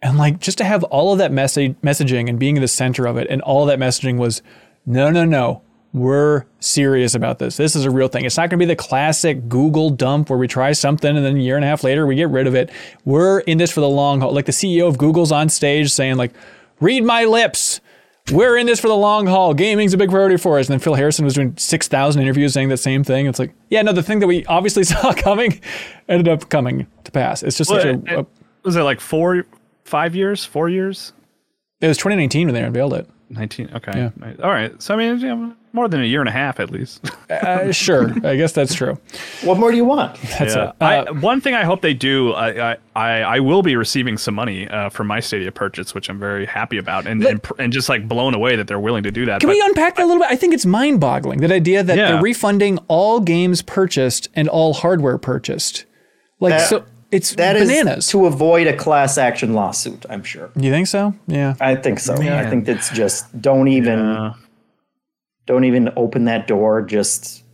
and like just to have all of that message messaging and being in the center of it and all that messaging was no no no we're serious about this. This is a real thing. It's not going to be the classic Google dump where we try something and then a year and a half later we get rid of it. We're in this for the long haul. Like the CEO of Google's on stage saying like read my lips we're in this for the long haul. Gaming's a big priority for us. And then Phil Harrison was doing 6,000 interviews saying the same thing. It's like, yeah, no, the thing that we obviously saw coming ended up coming to pass. It's just such a, it- was it like four, five years, four years? it was 2019 when they unveiled it. 19. Okay. Yeah. All right. So, I mean, more than a year and a half at least. Uh, sure. I guess that's true. what more do you want That's Yeah. it. Uh, I, one thing I hope they do, I, I, I I will be receiving some money uh, for my Stadia purchase, which I'm very happy about, and, and pr- and just like blown away that they're willing to do that. Can But we unpack that a little bit? I think it's mind boggling that idea that Yeah. they're refunding all games purchased and all hardware purchased. Like, That- so it's That is bananas. to avoid a class action lawsuit i'm sure you think so? Yeah. i think so i think it's just don't even Uh, don't even open that door just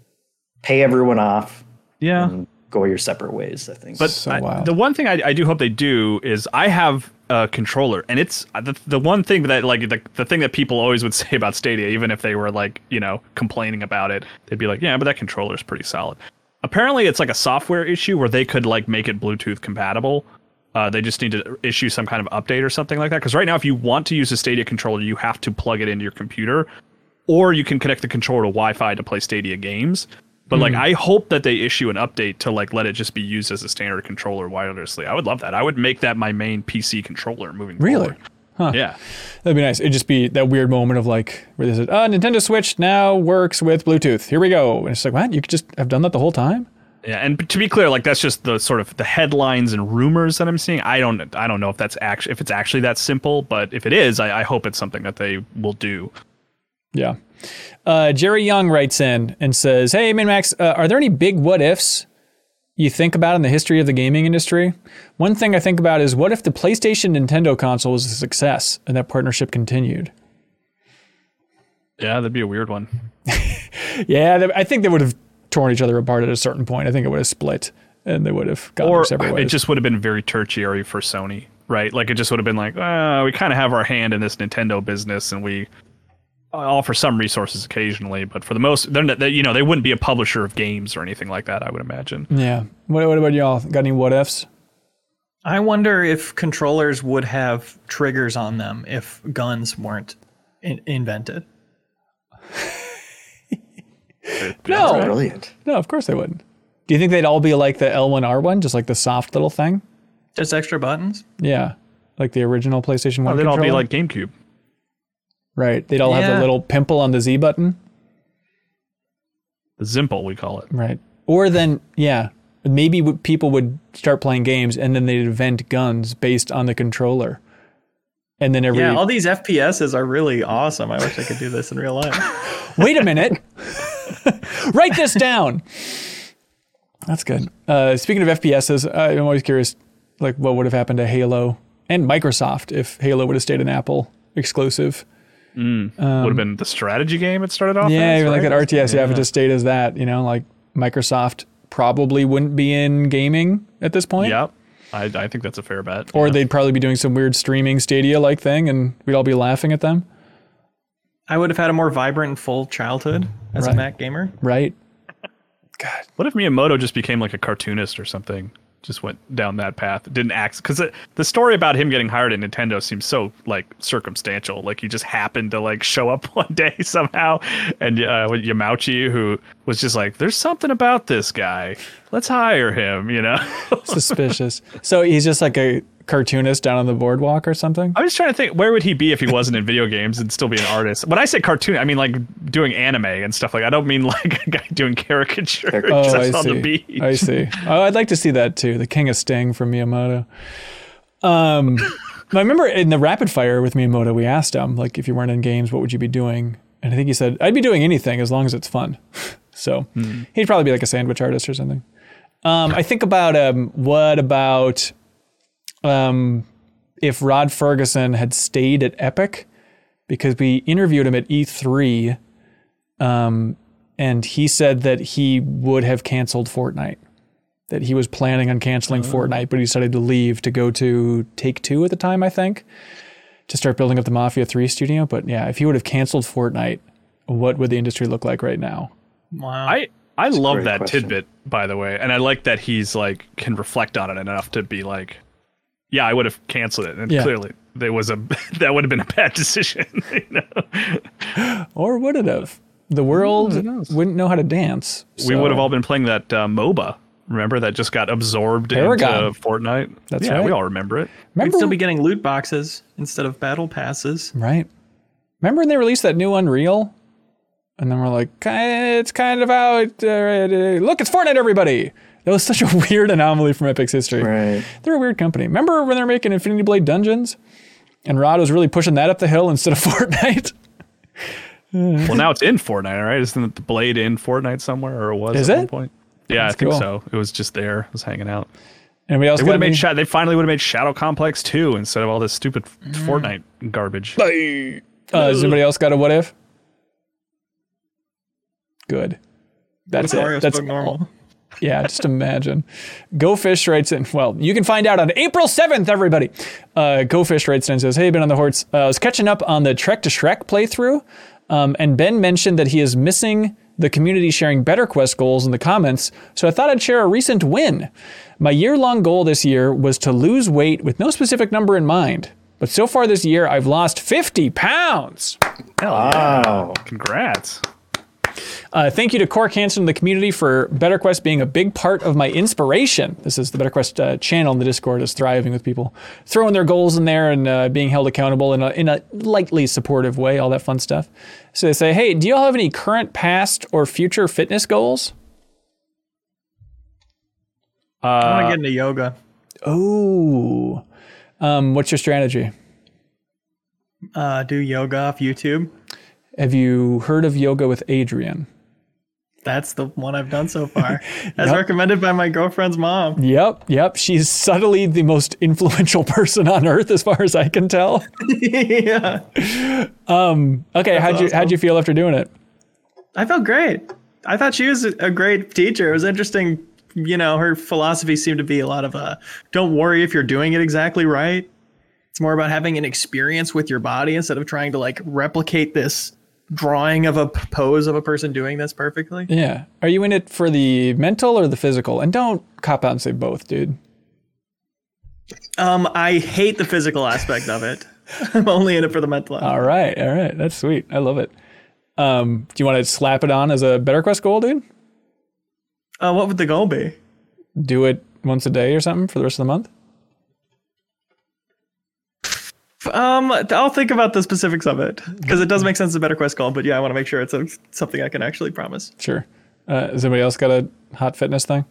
pay everyone off yeah. and go your separate ways i think But So I- the one thing I, I do hope they do is I have a controller, and it's uh, the, the one thing that like the, the thing that people always would say about Stadia, even if they were like you know complaining about it, they'd be like, yeah, but that controller is pretty solid. Apparently, it's like a software issue where they could like make it Bluetooth compatible. Uh, they just need to issue some kind of update or something like that. Because right now, if you want to use a Stadia controller, you have to plug it into your computer, or you can connect the controller to Wi-Fi to play Stadia games. But like, hmm. I hope that they issue an update to like let it just be used as a standard controller wirelessly. I would love that. I would make that my main PC controller moving Really? forward. Huh. Yeah. That'd be nice. It'd just be that weird moment of like, where they said, oh, Nintendo Switch now works with Bluetooth. Here we go. And it's like, what? You could just have done that the whole time? Yeah, and to be clear, like that's just the sort of the headlines and rumors that I'm seeing. I don't, I don't know if that's actually if it's actually that simple, but if it is, I, I hope it's something that they will do. Yeah. Uh, Jerry Young writes in and says, Hey, MinnMax, uh, are there any big what ifs you think about in the history of the gaming industry? One thing I think about is what if the PlayStation Nintendo console was a success and that partnership continued? Yeah, that'd be a weird one. Yeah, I think they would have torn each other apart at a certain point. I think it would have split and they would have gone or separate ways. it just would have been very tertiary for Sony, right? Like it just would have been like, uh, we kind of have our hand in this Nintendo business, and we offer some resources occasionally, but for the most, they're not, they, you know, they wouldn't be a publisher of games or anything like that. I would imagine. yeah. What, what about y'all? Got any what ifs? I wonder if controllers would have triggers on them if guns weren't in- invented. No. brilliant No, of course they wouldn't. Do you think they'd all be like the L1R1, just like the soft little thing? Just extra buttons. Yeah. Like the original PlayStation 1 Oh, they'd all be like GameCube. Right. They'd all have Yeah. the little pimple on the Z button. The Zimple, we call it. Right. Or then, yeah, maybe w- people would start playing games and then they'd invent guns based on the controller. And then every. Yeah, all these FPSs are really awesome. I wish I could do this in real life. Wait a minute. Write this down. That's good. Uh, speaking of FPSs, I'm always curious, like, what would have happened to Halo and Microsoft if Halo would have stayed an Apple exclusive? Would have been the strategy game it started off. Um, Yeah, as, even like right? at RTS, yeah, if it just stayed as that, you know, like Microsoft probably wouldn't be in gaming at this point. Yep. I, I think that's a fair bet. Or Yeah. they'd probably be doing some weird streaming Stadia like thing, and we'd all be laughing at them, I would have had a more vibrant and full childhood as Right. a Mac gamer. right? God, What if Miyamoto just became like a cartoonist or something? Just went down that path. Didn't act because the story about him getting hired at Nintendo seems so like circumstantial. Like he just happened to like show up one day somehow, and uh, Yamauchi, who was just like, "There's something about this guy. Let's hire him." You know. suspicious. so he's just like a cartoonist down on the boardwalk or something. I'm just trying to think where would he be if he wasn't in video games and still be an artist. When I say cartoon, I mean like doing anime and stuff like. I don't mean like a guy doing caricature Oh, just I on the see. beach. I see. Oh, I'd like to see that too. The King of Sting from Miyamoto. Um, I remember in the rapid fire with Miyamoto, we asked him like, if you weren't in games, what would you be doing? And I think he said, I'd be doing anything as long as it's fun. so he'd probably be like a sandwich artist or something. Um, I think about um, what about um, if Rod Fergusson had stayed at Epic because we interviewed him at E3 um, and he said that he would have canceled Fortnite. That he was planning on canceling Fortnite, but he decided to leave to go to Take Two at the time, I think, to start building up the Mafia 3 studio. But yeah, if he would have canceled Fortnite, what would the industry look like right now? Wow. I I love that question. tidbit, by the way, and I like that he's like can reflect on it enough to be like, yeah, I would have canceled it, and Yeah. clearly there was a that would have been a bad decision. you know? Or would it have? The world who knows? wouldn't know how to dance. We would have all been playing that uh, MOBA. Remember that just got absorbed Paragon. into Fortnite. That's yeah, we all remember it. We'd Remember, still be getting loot boxes instead of battle passes. right? Remember when they released that new Unreal? And then we're like, it's kind of out. Uh, look, it's Fortnite, everybody. That was such a weird anomaly from Epic's history. Right. They're a weird company. Remember when they were making Infinity Blade Dungeons? And Rod was really pushing that up the hill instead of Fortnite? Well, now it's in Fortnite, right? Isn't the blade in Fortnite somewhere, or it was Is at it? one point? Yeah, That's I think cool. so. It was just there. It was hanging out. Anybody else They got would have made Sha- They finally would have made Shadow Complex 2 instead of all this stupid Fortnite garbage. Uh, has anybody else got a what if? Good. That's Mario it. That's spoke normal. Yeah, just imagine. Go Fish writes in. Well, you can find out on April 7th, everybody. Uh, Go Fish writes in and says, Hey, Ben on the Horts. Uh, I was catching up on the Trek to Shrek playthrough, um, and Ben mentioned that he is missing the community sharing Better Quest goals in the comments, so I thought I'd share a recent win. My year long goal this year was to lose weight with no specific number in mind. But so far this year, I've lost 50 pounds. Hell yeah. Wow. Congrats. Uh, thank you to Core Hansen and the community for Better Quest being a big part of my inspiration. This is the Better Quest uh, channel in the Discord is thriving with people throwing their goals in there and uh, being held accountable in a, in a lightly supportive way, all that fun stuff. So they say, hey, do y'all have any current, past, or future fitness goals? I want Uh, to get into yoga. Oh, um, what's your strategy? Uh, do yoga off YouTube. Have you heard of yoga with Adriene? That's the one I've done so far, as Yep. recommended by my girlfriend's mom. Yep, yep. She's subtly the most influential person on earth, as far as I can tell. yeah, Okay, how'd you how'd you feel after doing it? I felt great. I thought she was a great teacher. It was interesting. You know, her philosophy seemed to be a lot of uh, don't worry if you're doing it exactly right. It's more about having an experience with your body instead of trying to like replicate this drawing of a pose of a person doing this perfectly. Yeah. Are you in it for the mental or the physical? And don't cop out and say both, dude. Um, I hate the physical aspect of it. I'm only in it for the mental. aspect. All right. All right. That's sweet. I love it. Um, do you want to slap it on as a Better Quest goal, dude? Uh, what would the goal be? Do it once a day or something for the rest of the month? Um, I'll think about the specifics of it because it does make sense as a better quest goal. But yeah, I want to make sure it's a, something I can actually promise. Sure. Uh, has anybody else got a hot fitness thing?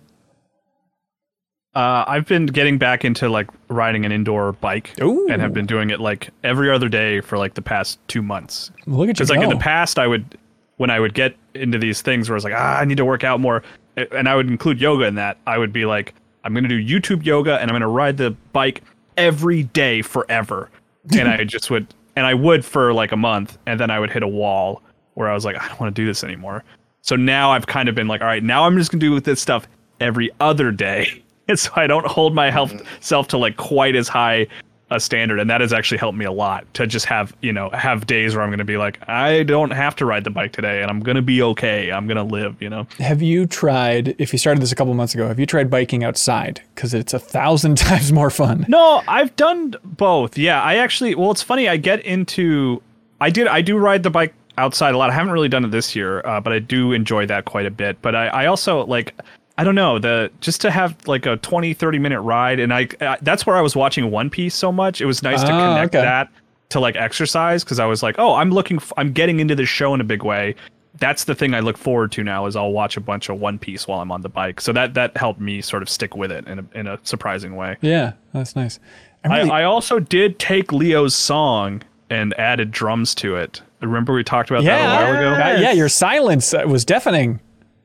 Uh, I've been getting back into like riding an indoor bike Ooh. and have been doing it like every other day for like the past two months. Look at you Because like in the past, I would when I would get into these things where I was like, ah, I need to work out more, and I would include yoga in that. I would be like, I'm going to do YouTube yoga and I'm going to ride the bike every day forever, and I just would, and I would for like a month, and then I would hit a wall where I was like, I don't want to do this anymore. So now I've kind of been like, all right, now I'm just going to do with this stuff every other day. and so I don't hold my health mm-hmm. self to like quite as high a standard, and that has actually helped me a lot to just have you know have days where I'm going to be like, I don't have to ride the bike today, and I'm going to be okay. I'm going to live. You know. Have you tried? If you started this a couple months ago, have you tried biking outside? Because it's a thousand times more fun. No, I've done both. Yeah, I actually. Well, it's funny. I get into. I did. I do ride the bike outside a lot. I haven't really done it this year, uh, but I do enjoy that quite a bit. But I, I also like I don't know the just to have like a 20 30 minute ride and I, I that's where I was watching One Piece so much. It was nice to Ah, connect okay. that to like exercise because I was like, "Oh, I'm looking f- I'm getting into this show in a big way." That's the thing I look forward to now is I'll watch a bunch of One Piece while I'm on the bike. So that that helped me sort of stick with it in a, in a surprising way. Yeah, that's nice. I'm I, I also did take Leo's song and added drums to it. Remember we talked about that a while ago? Yeah, your silence was deafening.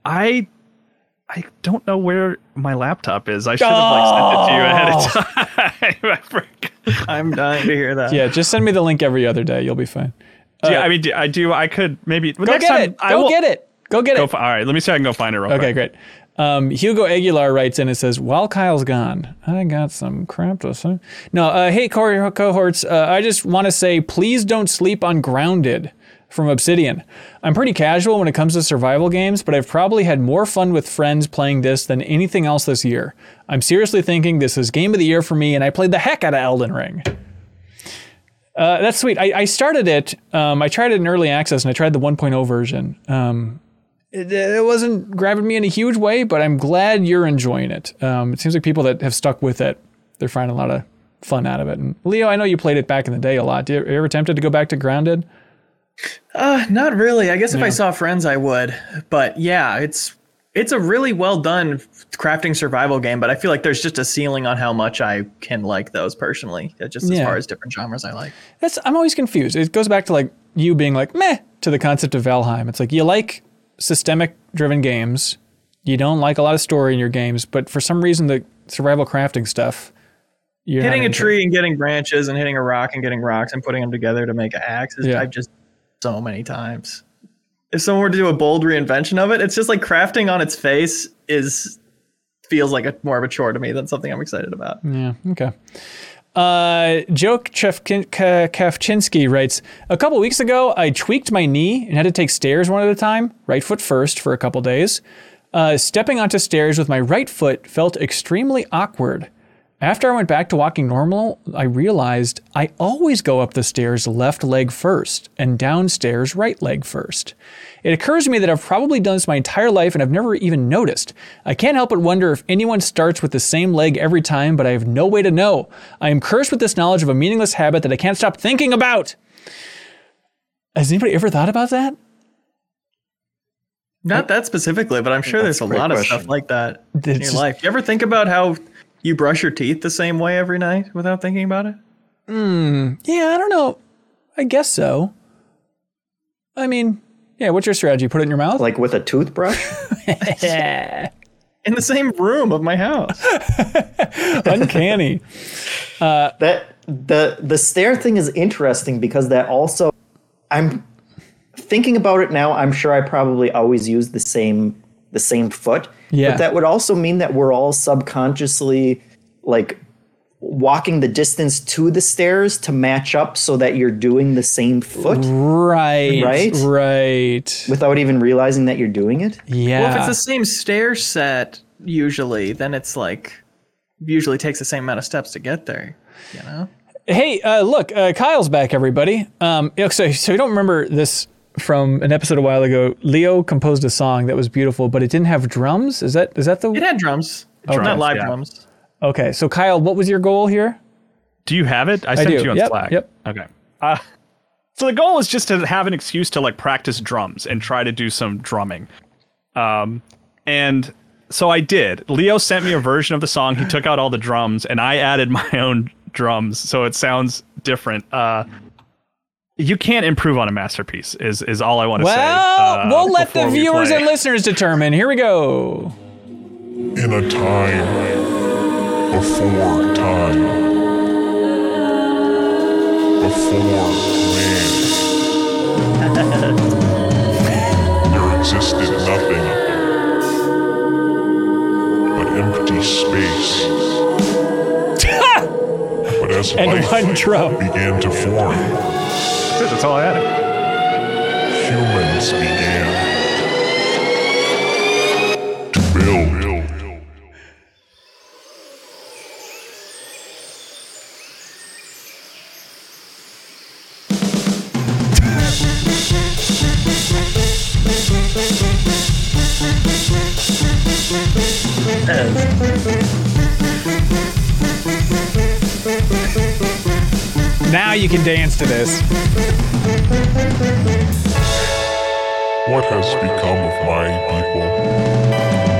I I don't know where my laptop is. I should have like sent it to you ahead of time. I forgot. I'm dying to hear that. Yeah, just send me the link every other day. You'll be fine. yeah, I mean, I do. I could maybe Go get it. Go get it. Go get Go it. fi- all right, let me see. if I can go find it real Okay, quick. great. Um, Hugo Aguilar writes in and says, "While Kyle's gone, I got some crap to say." No, uh, hey, co- cohorts. Uh, I just want to say, please don't sleep on Grounded from Obsidian. I'm pretty casual when it comes to survival games, but I've probably had more fun with friends playing this than anything else this year. I'm seriously thinking this is game of the year for me, and I played the heck out of Elden Ring. Uh, that's sweet. I, I started it. Um, I tried it in early access, and I tried the 1.0 version. Um, it, it wasn't grabbing me in a huge way, but I'm glad you're enjoying it. Um, it seems like people that have stuck with it, they're finding a lot of fun out of it. And Leo, I know you played it back in the day a lot. Do you, are you ever tempted to go back to Grounded? Uh, not really. I guess if I saw friends, I would. But yeah, it's it's a really well done crafting survival game. But I feel like there's just a ceiling on how much I can like those personally. uh, Just as Yeah. far as different genres I like. That's I'm always confused. It goes back to like you being like meh to the concept of Valheim. It's like you like systemic driven games, you don't like a lot of story in your games, but for some reason the survival crafting stuff, you're hitting a tree and getting branches and hitting a rock and getting rocks and putting them together to make an axe is Yeah. I've just so many times. If someone were to do a bold reinvention of it, it's just like crafting on its face is feels like a more of a chore to me than something I'm excited about. Yeah. Okay. Uh, Joe Kafchinsky writes A couple weeks ago, I tweaked my knee and had to take stairs one at a time, right foot first, for a couple days. Uh, stepping onto stairs with my right foot felt extremely awkward. After I went back to walking normal, I realized I always go up the stairs left leg first and downstairs right leg first. It occurs to me that I've probably done this my entire life and I've never even noticed. I can't help but wonder if anyone starts with the same leg every time, but I have no way to know. I am cursed with this knowledge of a meaningless habit that I can't stop thinking about. Has anybody ever thought about that? Not that specifically, but I'm sure there's That's a a great lot of stuff like that in It's your just- life. You ever think about how you brush your teeth the same way every night without thinking about it? Hmm. Yeah, I don't know. I guess so. I mean, yeah, what's your strategy? Put it in your mouth? Like with a toothbrush? Yeah. in the same room of my house. Uncanny. that the the stair thing is interesting because that also I'm thinking about it now. I'm sure I probably always use the same the same foot. Yeah. But that would also mean that we're all subconsciously like walking the distance to the stairs to match up so that you're doing the same foot Right. Right? Right. without even realizing that you're doing it. Yeah. Well, if it's the same stair set, usually, then it's like usually takes the same amount of steps to get there. You know? Hey, uh, look, uh, Kyle's back, everybody. Um, so, so you don't remember this from an episode a while ago. Leo composed a song that was beautiful, but it didn't have drums. Is that is that the It had drums, Drums, not live yeah. drums. okay? So Kyle, what was your goal here? Do you have it? I sent do. you on Yep, Slack. yep. Okay. Uh, so the goal is just to have an excuse to like practice drums and try to do some drumming. Um, and so I did. Leo sent me a version of the song. He took out all the drums, and I added my own drums, so it sounds different. Uh, you can't improve on a masterpiece. Is is all I want to say. Well, uh, we'll let the viewers and listeners determine. Here we go. in a time before time. Before man. there existed nothing but empty space. But as And life one drum. began to form, That's it. That's all I had. humans began to build. Now you can dance to this. What has become of my people?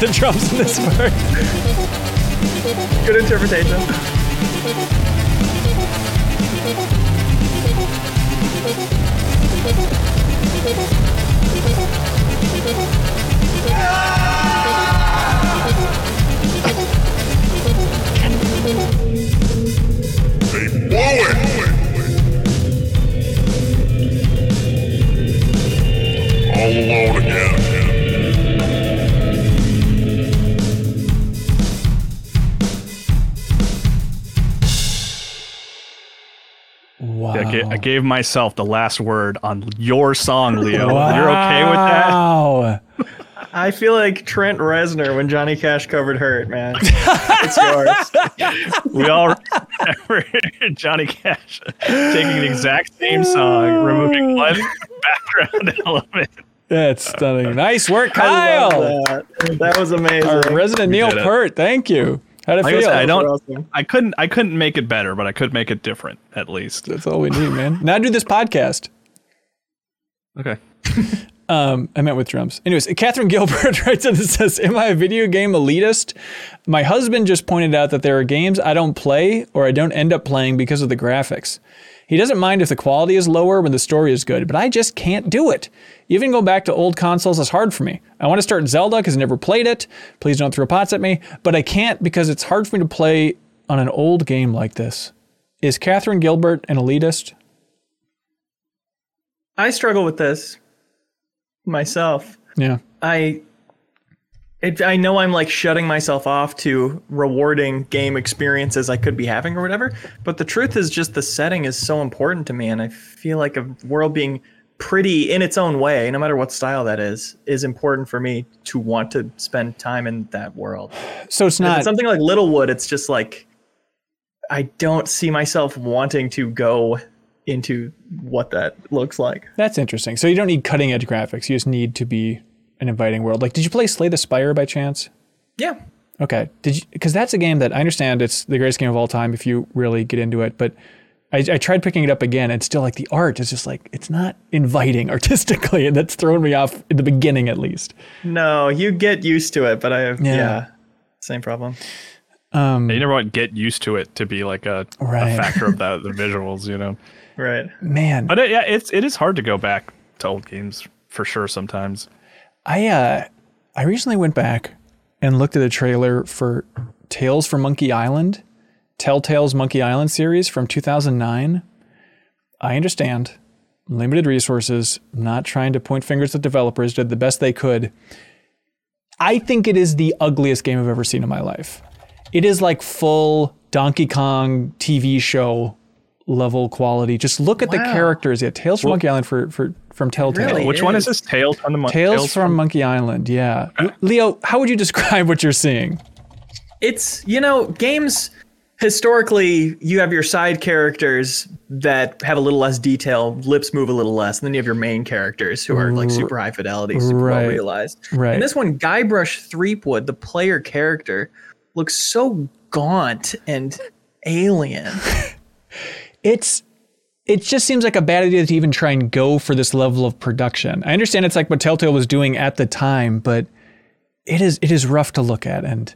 With the drums in this part? Good interpretation. Gave myself the last word on your song, Leo. You're okay with that? Wow. I feel like Trent Reznor when Johnny Cash covered "Hurt," man. it's yours. We all remember Johnny Cash taking the exact same song, removing one background element. That's stunning. Nice work, I Kyle. love that. That was amazing. Our resident Neil. Peart. Thank you. How'd it Like I feel? said, I don't. awesome. I couldn't. I couldn't make it better, but I could make it different at least. That's all we need, man. Now do this podcast. Okay. Um, I meant with drums. Anyways, Catherine Gilbert writes in and says, Am I a video game elitist? My husband just pointed out that there are games I don't play or I don't end up playing because of the graphics. He doesn't mind if the quality is lower when the story is good, but I just can't do it. Even going back to old consoles is hard for me. I want to start Zelda because I never played it. Please don't throw pots at me, but I can't because it's hard for me to play on an old game like this. Is Catherine Gilbert an elitist? I struggle with this myself. Yeah. I it, I know I'm like shutting myself off to rewarding game experiences I could be having or whatever, but the truth is just the setting is so important to me and I feel like a world being pretty in its own way, no matter what style that is, is important for me to want to spend time in that world. So it's not it's something like Littlewood, it's just like I don't see myself wanting to go into what that looks like. That's interesting. So you don't need cutting edge graphics. You just need to be an inviting world. Like, did you play Slay the Spire by chance? Yeah. Okay. Did you? Because that's a game that I understand it's the greatest game of all time if you really get into it. But I, I tried picking it up again, and still like the art is just like it's not inviting artistically, and that's thrown me off in the beginning at least. No, you get used to it, but I have Yeah. yeah, same problem. Um, You never want to get used to it to be like a, a factor of that the visuals, you know. Right. man, But it, yeah, it's it is hard to go back to old games for sure sometimes. I uh, I recently went back and looked at the trailer for Tales from Monkey Island, Telltale's Monkey Island series from 2009. I understand limited resources. Not trying to point fingers at developers. Did the best they could. I think it is the ugliest game I've ever seen in my life. It is like full Donkey Kong TV show level quality. Just look at the characters. Yeah, Tales from Monkey Island for, for from Telltale. Really? Which It one is is. this? Tales from the Mon- Tales, from, Monkey Island, yeah. Uh. L- Leo, how would you describe what you're seeing? It's, you know, games historically you have your side characters that have a little less detail, lips move a little less, and then you have your main characters who are like super high fidelity, super Right. well realized. Right. And this one, Guybrush Threepwood, the player character, looks so gaunt and alien. It's it just seems like a bad idea to even try and go for this level of production. I understand it's like what Telltale was doing at the time, but it is it is rough to look at and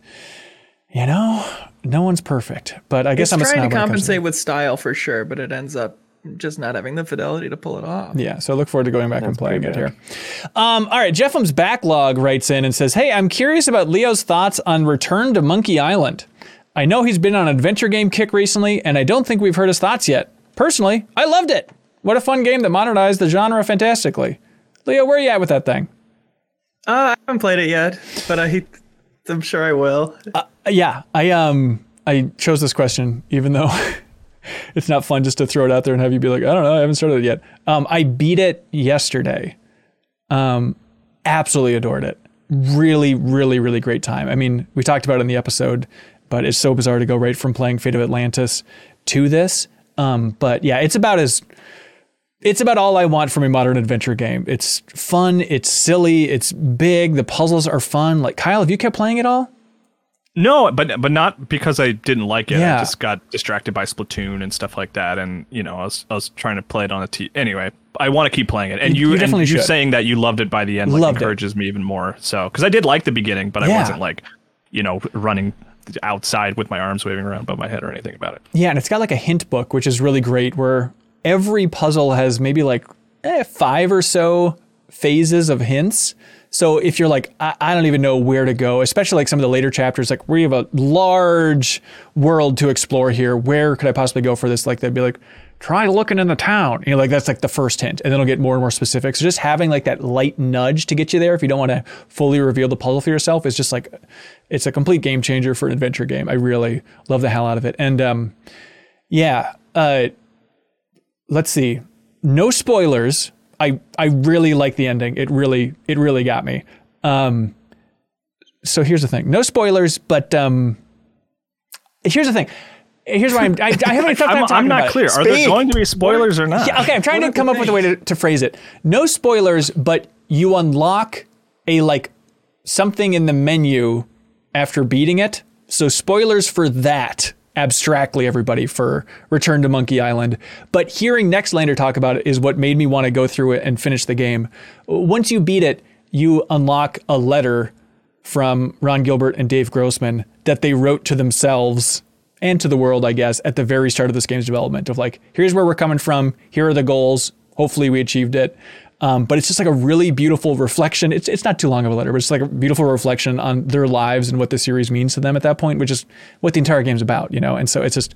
you know, no one's perfect, but I guess It's I'm trying snob to when it comes compensate with style for sure, but it ends up just not having the fidelity to pull it off. Yeah, so I look forward to going back and playing it here. Um, all right, Jeffum's backlog writes in and says, "Hey, I'm curious about Leo's thoughts on Return to Monkey Island. I know he's been on an adventure game kick recently, and I don't think we've heard his thoughts yet. Personally, I loved it. What a fun game that modernized the genre fantastically. Leo, where are you at with that thing? Uh, I haven't played it yet, but I, I'm sure I will. Uh, yeah, I um, I chose this question even though." It's not fun just to throw it out there and have you be like, I don't know, I haven't started it yet. Um, I beat it yesterday. Um, absolutely adored it. Really, really, really great time. I mean, we talked about it in the episode, but it's so bizarre to go right from playing Fate of Atlantis to this. Um, but yeah, it's about as it's about all I want from a modern adventure game. It's fun, it's silly, it's big, the puzzles are fun. Like Kyle, have you kept playing it all? No, but but not because I didn't like it. Yeah. I just got distracted by Splatoon and stuff like that, and you know, I was I was trying to play it on a T. Anyway, I want to keep playing it, and You- you, you definitely and you saying that you loved it by the end like Loved it. encourages me even more. So because I did like the beginning, but I wasn't like, you know, running outside with my arms waving around above my head or anything about it. Yeah, and it's got like a hint book, which is really great, where every puzzle has maybe like eh, five or so phases of hints. So if you're like, I, I don't even know where to go, especially like some of the later chapters, like we have a large world to explore here. Where could I possibly go for this? Like they'd be like, try looking in the town. You know, like that's like the first hint, and then it'll get more and more specific. So just having like that light nudge to get you there, if you don't want to fully reveal the puzzle for yourself, is just like, it's a complete game changer for an adventure game. I really love the hell out of it, and um, yeah. Uh, let's see. No spoilers. I I really like the ending. It really it really got me. Um, so here's the thing. No spoilers, but um, here's the thing. Here's why I'm. I, I haven't tough time I'm, talking I'm not about it. clear. Are there going to be spoilers or not? Yeah, okay, I'm trying to come up with a way to, to phrase it. No spoilers, but you unlock a like something in the menu after beating it. So spoilers for that abstractly everybody for Return to Monkey Island. But hearing Nextlander talk about it is what made me want to go through it and finish the game. Once you beat it, you unlock a letter from Ron Gilbert and Dave Grossman that they wrote to themselves and to the world, I guess, at the very start of this game's development of like, here's where we're coming from, here are the goals. Hopefully we achieved it. Um, but it's just like a really beautiful reflection. It's it's not too long of a letter, but it's like a beautiful reflection on their lives and what the series means to them at that point, which is what the entire game's about, you know. And so it's just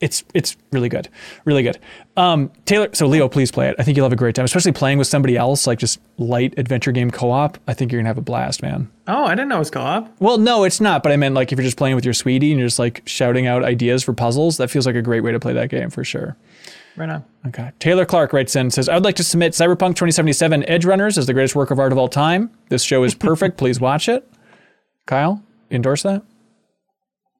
it's it's really good, really good. Um, Taylor, so Leo, please play it. I think you'll have a great time, especially playing with somebody else, like just light adventure game co-op. I think you're gonna have a blast, man. Oh, I didn't know it was co-op. Well, no, it's not. But I meant like if you're just playing with your sweetie and you're just like shouting out ideas for puzzles, that feels like a great way to play that game for sure. Right on. Okay. Taylor Clark writes in says, I would like to submit Cyberpunk 2077 Edgerunners as the greatest work of art of all time. This show is perfect. Please watch it. Kyle, endorse that?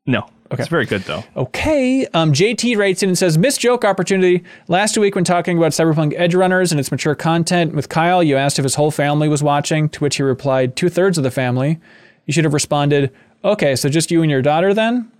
No. It's very good though. Okay. Um, JT writes in and says, Missed joke opportunity. Last week, when talking about Cyberpunk Edgerunners and its mature content with Kyle, you asked if his whole family was watching, to which he replied, Two thirds of the family. You should have responded, Okay, so just you and your daughter then?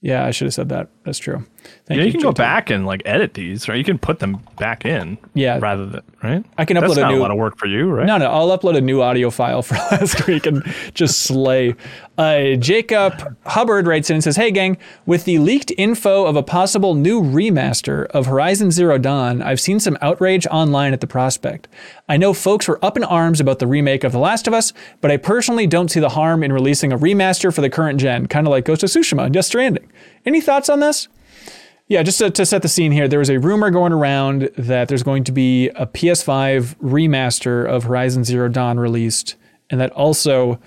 Yeah, I should have said that. That's true. Thank Yeah, you can go back and like edit these, right? You can put them back in. Yeah. Rather than right. I can That's upload a not new- a lot of work for you, right? No, no, I'll upload a new audio file for last week and just slay. Uh, Jacob Hubbard writes in and says, Hey, gang, with the leaked info of a possible new remaster of Horizon Zero Dawn, I've seen some outrage online at the prospect. I know folks were up in arms about the remake of The Last of Us, but I personally don't see the harm in releasing a remaster for the current gen, kind of like Ghost of Tsushima and Death Stranding. Any thoughts on this? Yeah, just to, to set the scene here, there was a rumor going around that there's going to be a PS5 remaster of Horizon Zero Dawn released, and that also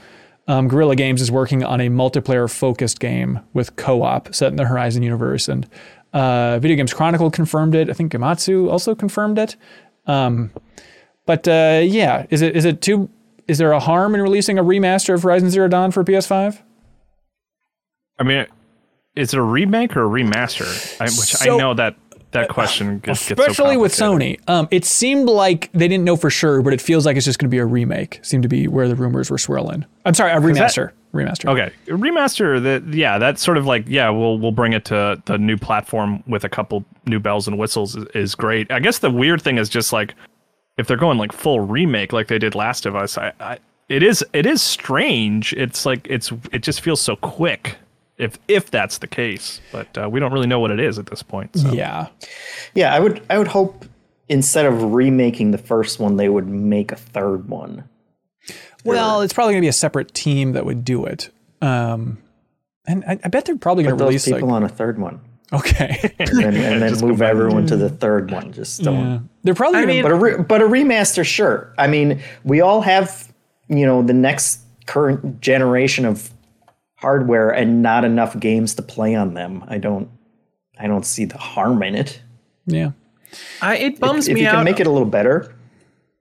um, Guerrilla Games is working on a multiplayer focused game with co op set in the Horizon universe. And uh, Video Games Chronicle confirmed it. I think Gematsu also confirmed it. Um, but uh, yeah, is it is it too? Is there a harm in releasing a remaster of Horizon Zero Dawn for PS5? I mean, is it a remake or a remaster? I, which So- I know that that question gets, gets so especially with. Sony. Um, it seemed like they didn't know for sure, but it feels like it's just going to be a remake. Seemed to be where the rumors were swirling. I'm sorry, a remaster. remaster. Okay, remaster. That yeah, that's sort of like yeah, we'll we'll bring it to the new platform with a couple new bells and whistles is, is great. I guess the weird thing is just like if they're going like full remake like they did Last of Us. I, I it is it is strange. It's like it's it just feels so quick. If if that's the case, but uh, we don't really know what it is at this point. So. Yeah. Yeah, I would I would hope instead of remaking the first one, they would make a third one. Well, it's probably going to be a separate team that would do it. Um, and I, I bet they're probably going Put to those release people like on a third one, okay. and then, and then move everyone to the third one. Just don't. Yeah. They're probably. I gonna, mean- But a re- but a remaster, sure. I mean, we all have you know the next current generation of hardware and not enough games to play on them. I don't I don't see the harm in it. yeah. I, it bums if me you out. can make it a little better.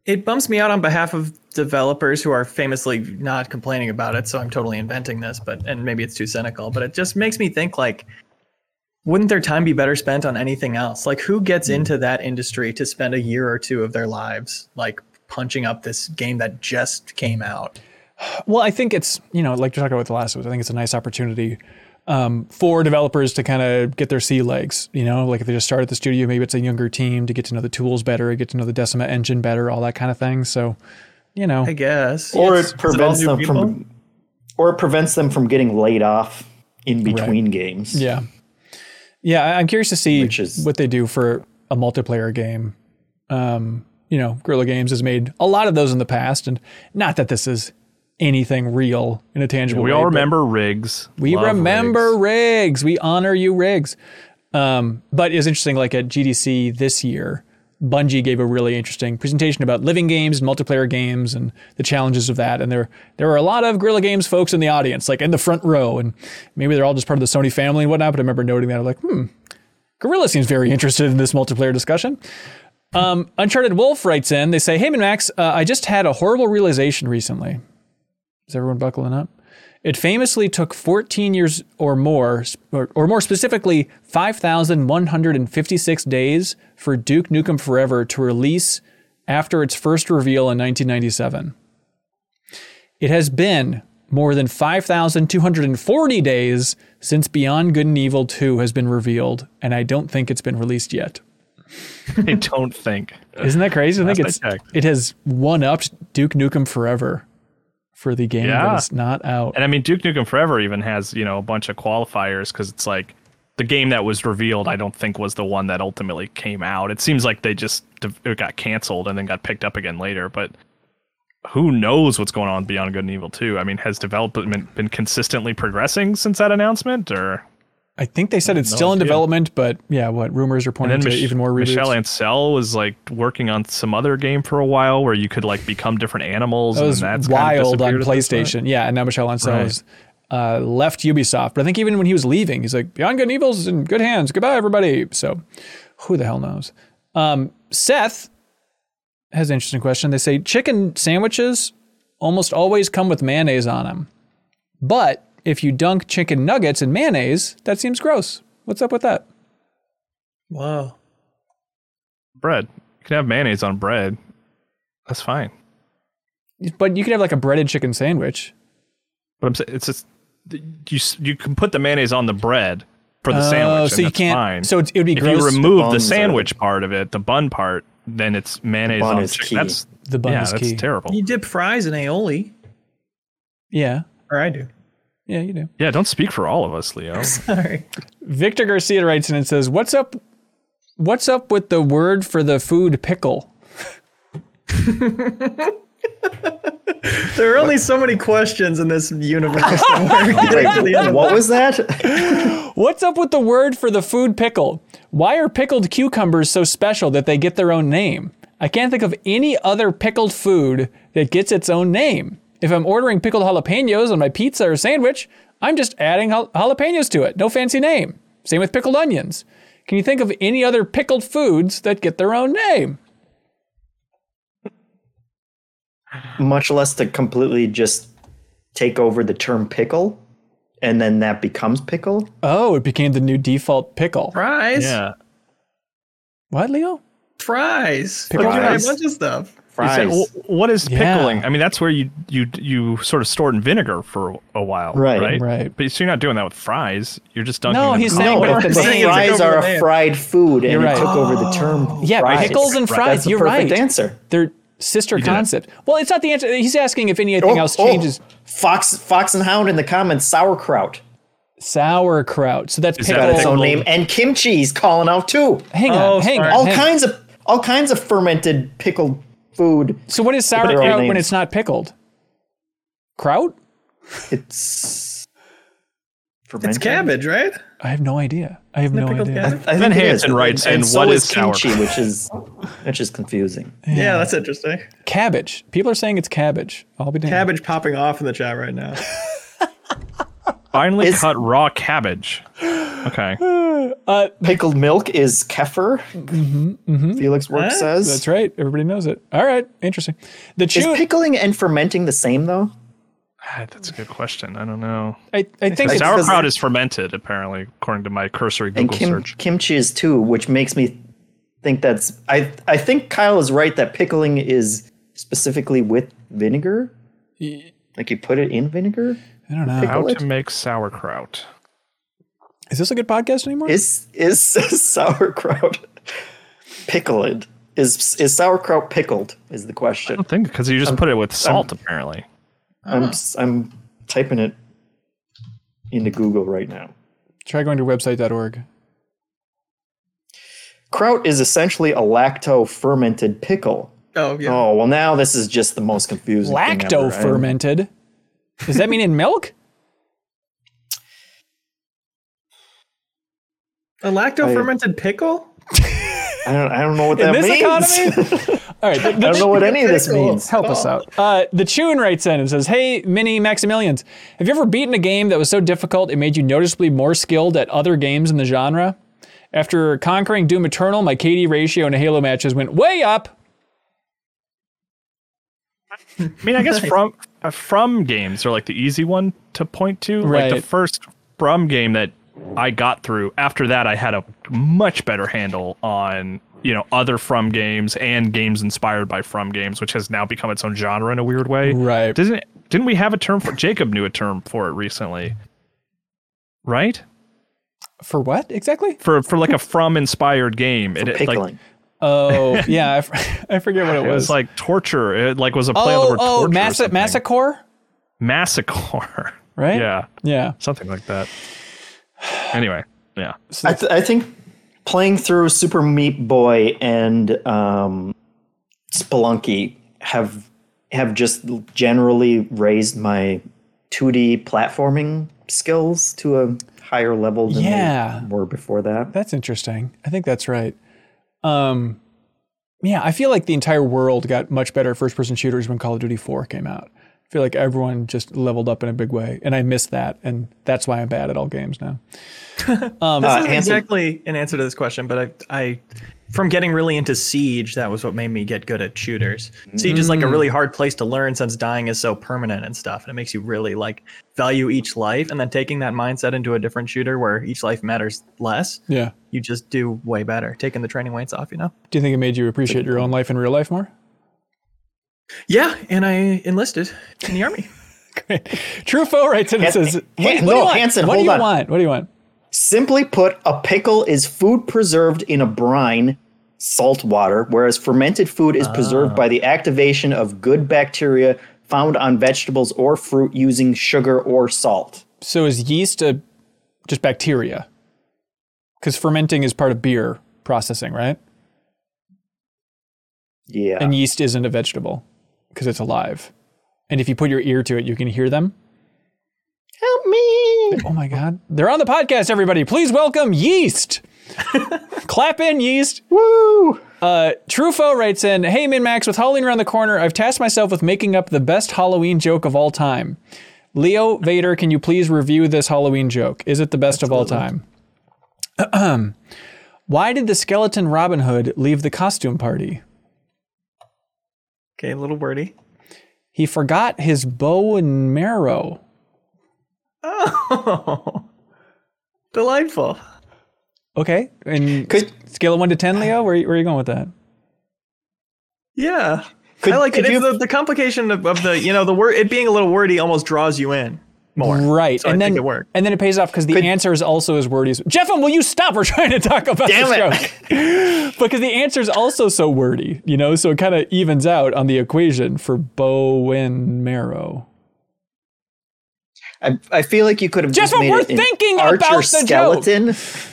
it bums me out on behalf of developers who are famously not complaining about it so i'm totally inventing this but and maybe it's too cynical but it just makes me think like wouldn't their time be better spent on anything else like who gets hmm. into that industry to spend a year or two of their lives like punching up this game that just came out Well, I think it's you know like you're talking about the last of Us. I think it's a nice opportunity um, for developers to kind of get their sea legs. You know, like if they just start at the studio, maybe it's a younger team to get to know the tools better, get to know the Decima engine better, all that kind of thing. So, you know, i guess Or It's- it is all prevents new them people? from or it prevents them from getting laid off in between games. yeah, yeah. I- I'm curious to see Which is- what they do for a multiplayer game. Um, you know, Guerrilla Games has made a lot of those in the past, and not that this is anything real in a tangible We way. We all remember Riggs. We Love remember Riggs. Riggs. We honor you, Riggs. Um, but it's interesting, like at GDC this year, Bungie gave a really interesting presentation about living games and multiplayer games and the challenges of that. And there there were a lot of Guerrilla Games folks in the audience, like in the front row. And maybe they're all just part of the Sony family and whatnot. But I remember noting that I'm like, hmm, Guerrilla seems very interested in this multiplayer discussion. Um, Uncharted Wolf writes in, they say, Hey, Max, uh, I just had a horrible realization recently. Is everyone buckling up? It famously took 14 years or more, or, or more specifically, 5,156 days for Duke Nukem Forever to release after its first reveal in 1997. It has been more than 5,240 days since Beyond Good and Evil 2 has been revealed, and I don't think it's been released yet. I don't think. Isn't that crazy? I think Last it's I it has one upped Duke Nukem Forever for the game Yeah. that is not out. And I mean, Duke Nukem Forever even has you know a bunch of qualifiers because it's like the game that was revealed. I don't think was the one that ultimately came out. It seems like they just it got canceled and then got picked up again later. But who knows what's going on Beyond Good and Evil 2? I mean, has development been consistently progressing since that announcement, or I think they said it's still in development, but yeah, what rumors are pointing to Mich- even more reboots. Michel Ancel was like working on some other game for a while where you could like become different animals. that was and that's kind of wild on disappeared at this point. PlayStation. Yeah, and now Michel Ancel Right. has uh, left Ubisoft. But I think even when he was leaving, he's like, Beyond Good and Evil's in good hands. Goodbye, everybody. So who the hell knows? Um, Seth has an interesting question. They say chicken sandwiches almost always come with mayonnaise on them. But if you dunk chicken nuggets in mayonnaise, that seems gross. What's up with that? Wow. Bread. You can have mayonnaise on bread. That's fine. But you could have like a breaded chicken sandwich. But I'm saying it's just you you can put the mayonnaise on the bread for the Oh, sandwich. so and you can't. Fine. So it would be gross. if gross. you remove the buns are- sandwich part of it, the bun part, then it's mayonnaise bun on is chicken. key. That's the bun yeah, is that's key. terrible. You dip fries in aioli, Yeah, or I do. Yeah, you do. Yeah, don't speak for all of us, Leo. Sorry. Victor Garcia writes in and says, "What's up? What's up with the word for the food pickle?" There are only so many questions in this universe. that we're getting to the end of What was that? What's up with the word for the food pickle? Why are pickled cucumbers so special that they get their own name? I can't think of any other pickled food that gets its own name. If I'm ordering pickled jalapenos on my pizza or sandwich, I'm just adding jal- jalapenos to it. No fancy name. Same with pickled onions. Can you think of any other pickled foods that get their own name? Much less to completely just take over the term pickle, and then that becomes pickle. Oh, it became the new default pickle. fries. yeah. What, Leo? Fries. Pickle Pickle fries. A bunch of stuff. You said, Fries. "Wh- what is Yeah. pickling? I mean, that's where you you you sort of stored in vinegar for a while, Right. right? Right. But so you're not doing that with fries. You're just dunking. No, them he's saying No, but water. if but the saying fries are a name. fried food, and You're it right. took over the term. Yeah, fries. pickles and fries. That's You're perfect right. answer. They're sister did it. concept. Well, it's not the answer. He's asking if anything oh, else oh, changes. Oh, Fox, Fox and Hound in the comments. Sauerkraut Sauerkraut. So that's Is that its own name, and kimchi's calling out too. Hang Oh, on, hang on. All hang- kinds of all kinds of fermented pickled food. So what is sauerkraut when it's not pickled? Kraut? It's It's cabbage, right? I have no idea. I have no idea. cabbage? I think it is. Hansen writes and, in, and so what is is kimchi, sauerkraut? which is which is confusing. Yeah, that's interesting. Cabbage. People are saying it's cabbage. I'll be damned. Cabbage popping off in the chat right now. Finely Is- cut raw cabbage. Okay. Uh, pickled milk is kefir. Mm-hmm, mm-hmm. Felix Work What? Ah, says. That's right. Everybody knows it. All right. Interesting. The Is pickling and fermenting the same though? Ah, That's a good question. I don't know. I, I think It's it's, Sauerkraut is fermented, apparently, according to my cursory Google And Google kim- search. kimchi is too, which makes me think that's. I I think Kyle is right that pickling is specifically with vinegar. Like you put it in vinegar. I don't know. Pickle How it? to make sauerkraut. Is this a good podcast anymore? Is is sauerkraut pickled? Is is sauerkraut pickled? Is the question? I don't think because you just put it with salt, apparently. I'm ah. s- I'm typing it into Google right now. Try going to website.org. Kraut is essentially a lacto fermented pickle. Oh yeah. Oh well, now this is just the most confusing. Lacto I- fermented. Does that mean in milk? A lacto fermented pickle? I don't. I don't know what In that this means. economy? All right. The, I don't know what any of this means. Help us out. Uh, the Chun writes in and says, Hey, mini Maximilians, have you ever beaten a game that was so difficult it made you noticeably more skilled at other games in the genre? After conquering Doom Eternal, my KD ratio in Halo matches went way up. I mean, I guess from uh, from games are like the easy one to point to. Like Right. the first from game that I got through. After that, I had a much better handle on you know other from games and games inspired by from games, which has now become its own genre in a weird way. Right. Didn't didn't we have a term for Jacob knew a term for it recently? Right? For what exactly? For for like a from inspired game. It, it, like Pickling. Oh, yeah. I, f- I forget what it it was. was like torture. It like was a play on the oh, word oh, torture. or massa- something. massacre? Massacre. Right? Yeah. Yeah. Something like that. Anyway, yeah. I, th- I think playing through Super Meat Boy and um, Spelunky have have just generally raised my 2D platforming skills to a higher level than Yeah. they were before that. That's interesting. I think that's right. Um, yeah, I feel like the entire world got much better first person shooters when Call of Duty 4 came out. I feel like everyone just leveled up in a big way, and I miss that, and that's why I'm bad at all games now. Uh, This isn't Hanson- exactly an answer to this question, but I, I, from getting really into Siege, that was what made me get good at shooters. Siege is like a really mm. hard place to learn since dying is so permanent and stuff, and it makes you really like value each life. And then taking that mindset into a different shooter where each life matters less, Yeah. you just do way better. Taking the training weights off, you know. Do you think it made you appreciate your own life in real life more? Yeah, and I enlisted in the army. Great. True Foe writes in and Han- says, Han- what, what do no, you want? Hanson, what do hold you on. want? What do you want? Simply put, a pickle is food preserved in a brine, salt water, whereas fermented food is preserved by ah. the activation of good bacteria found on vegetables or fruit using sugar or salt. So is yeast a, just bacteria? Because fermenting is part of beer processing, right? Yeah. And yeast isn't a vegetable because it's alive. And if you put your ear to it, you can hear them. Help me. Oh my God. They're on the podcast, everybody. Please welcome Yeast. Clap in, Yeast. Woo! Uh, writes in Hey, MinnMax, with Halloween around the corner, I've tasked myself with making up the best Halloween joke of all time. Leo Vader, can you please review this Halloween joke? Is it the best of all time? Why did the skeleton Robin Hood leave the costume party? Okay, a little wordy. He forgot his bow and marrow. Oh, delightful. Okay. And Could- scale of one to 10, Leo? Where, where are you going with that? Yeah. Could- I like could it. you- the, the complication of, of the, you know, the word, it being a little wordy almost draws you in. more. Right, So and I then it worked. and then it pays off because the Could- answer is also as wordy as Jeffem. Will you stop? We're trying to talk about Damn this it. because the answer is also so wordy, you know. So it kind of evens out on the equation for Bowen Marrow. I, I feel like you could have Just just what made we're it an thinking archer about the joke. skeleton,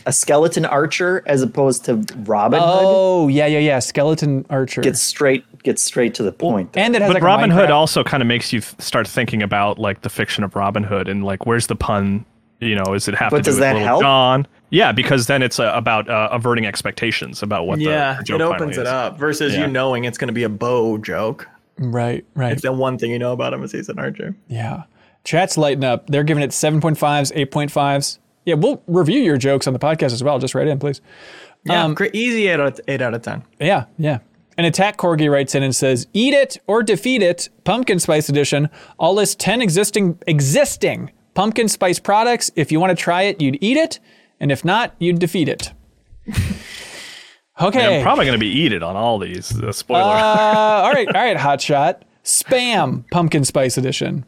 a skeleton archer, as opposed to Robin Hood. Oh yeah, yeah, yeah. Skeleton Archer. Gets straight, gets straight to the point. and it has But like Robin Hood also kind of makes you th- start thinking about like the fiction of Robin Hood and like where's the pun? You know, is it have But to do does with that Little help? John? Yeah, because then it's uh, about uh, averting expectations about what the- yeah, the, joke it opens finally it is. up versus Yeah. you knowing it's going to be a bow joke. Right, right. It's the one thing you know about him is he's an archer. Yeah. Chat's lighting up. They're giving it 7.5s, 8.5s. Yeah, we'll review your jokes on the podcast as well. Just write in, please. Yeah, Um, easy eight out, of, eight out of ten. Yeah, yeah. An attack corgi writes in and says, "Eat it or defeat it." Pumpkin spice edition. I'll list ten existing existing pumpkin spice products. If you want to try it, you'd eat it, and if not, you'd defeat it. Okay. I'm probably going to be eat it on all these. Uh, spoiler. uh, all right, all right. Hot shot. Spam pumpkin spice edition.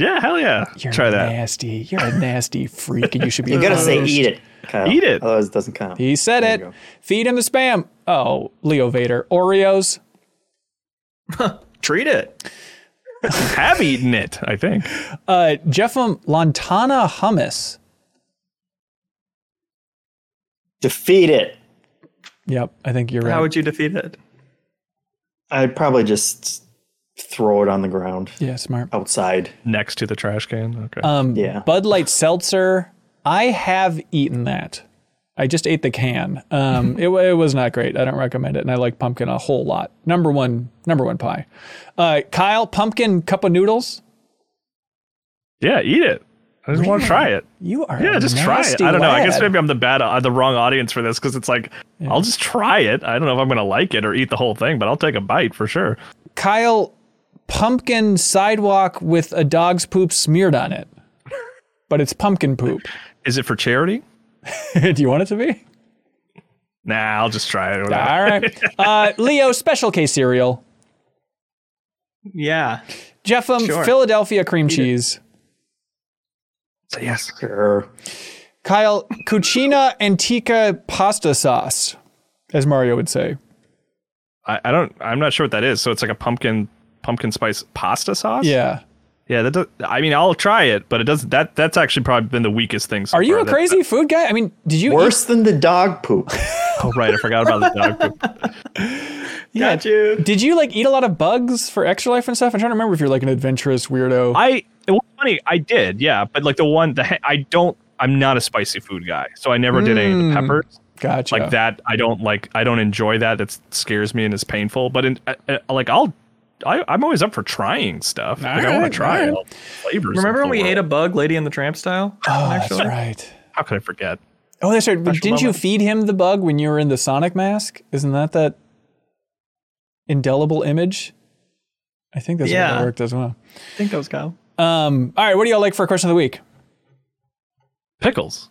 Yeah, hell yeah. You're Try that. nasty. You're a nasty freak, and you should be. You gotta say eat it. Kyle. Eat it. Otherwise, it doesn't count. He said There it. go. Feed him the spam. Oh, Leo Vader. Oreos. Treat it. Have eaten it, I think. Uh, Jeffem Lantana hummus. Defeat it. Yep, I think you're right. How would you defeat it? I'd probably just throw it on the ground yeah, smart. outside. Next to the trash can. Okay. Um, Yeah. Bud Light Seltzer. I have eaten that. I just ate the can. Um, it, it was not great. I don't recommend it, and I like pumpkin a whole lot. Number one, number one pie. Uh, Kyle, pumpkin cup of noodles. yeah, eat it. I just want to try it. You are Yeah, just try it. I don't know. I guess maybe I'm the bad, uh, the wrong audience for this because it's like I'll just try it. I don't know if I'm gonna like it or eat the whole thing, but I'll take a bite for sure. Kyle, pumpkin sidewalk with a dog's poop smeared on it, but it's pumpkin poop. Is it for charity? Do you want it to be? Nah, I'll just try it. Whatever. All right. Uh, Leo, special K cereal. Yeah. Jeffem, Sure. Philadelphia cream cheese. Say yes. Sure. Kyle, Cucina Antica pasta sauce, as Mario would say. I, I don't. I'm not sure what that is. So it's like a pumpkin pumpkin spice pasta sauce. Yeah. Yeah. That. Does, I mean, I'll try it, but it does. That that's actually probably been the weakest thing. So Are you far. a That- crazy food guy? I mean, did you Worse than the dog poop. oh right, I forgot about the dog poop. Yeah. Got you. did you like eat a lot of bugs for extra life and stuff? I'm trying to remember if you're like an adventurous weirdo. I. It was funny. I did. Yeah, but like the one. The he- I don't. I'm not a spicy food guy, so I never did any of the peppers. gotcha. like that i don't like i don't enjoy that that scares me and is painful but in uh, uh, like i'll I, i'm always up for trying stuff like, i want to try alright. all flavors Remember when the we ate a bug, Lady in the Tramp style? Oh, that's right. how could i forget Oh, that's right. But Special didn't you feed him the bug when you were in the Sonic mask? Isn't that that indelible image? I think that's Yeah. how it worked as well. I think that was Kyle. Um, all right, what do y'all like for a question of the week? pickles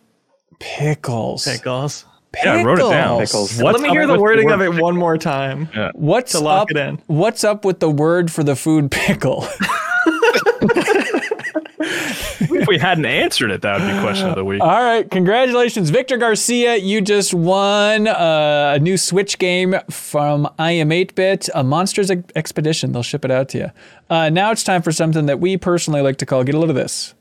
Pickles. Pickles. Yeah i wrote it down Pickles. What's Let me hear the with wording word- of it one more time. What's To lock up? it in. What's up with the word for the food pickle? if we hadn't answered it that would be question of the week All right, congratulations, Victor Garcia. You just won uh, a new Switch game from iam8bit, a Monsters Expedition. They'll ship it out to you. Uh, now it's time for something that we personally like to call Get a Load of This.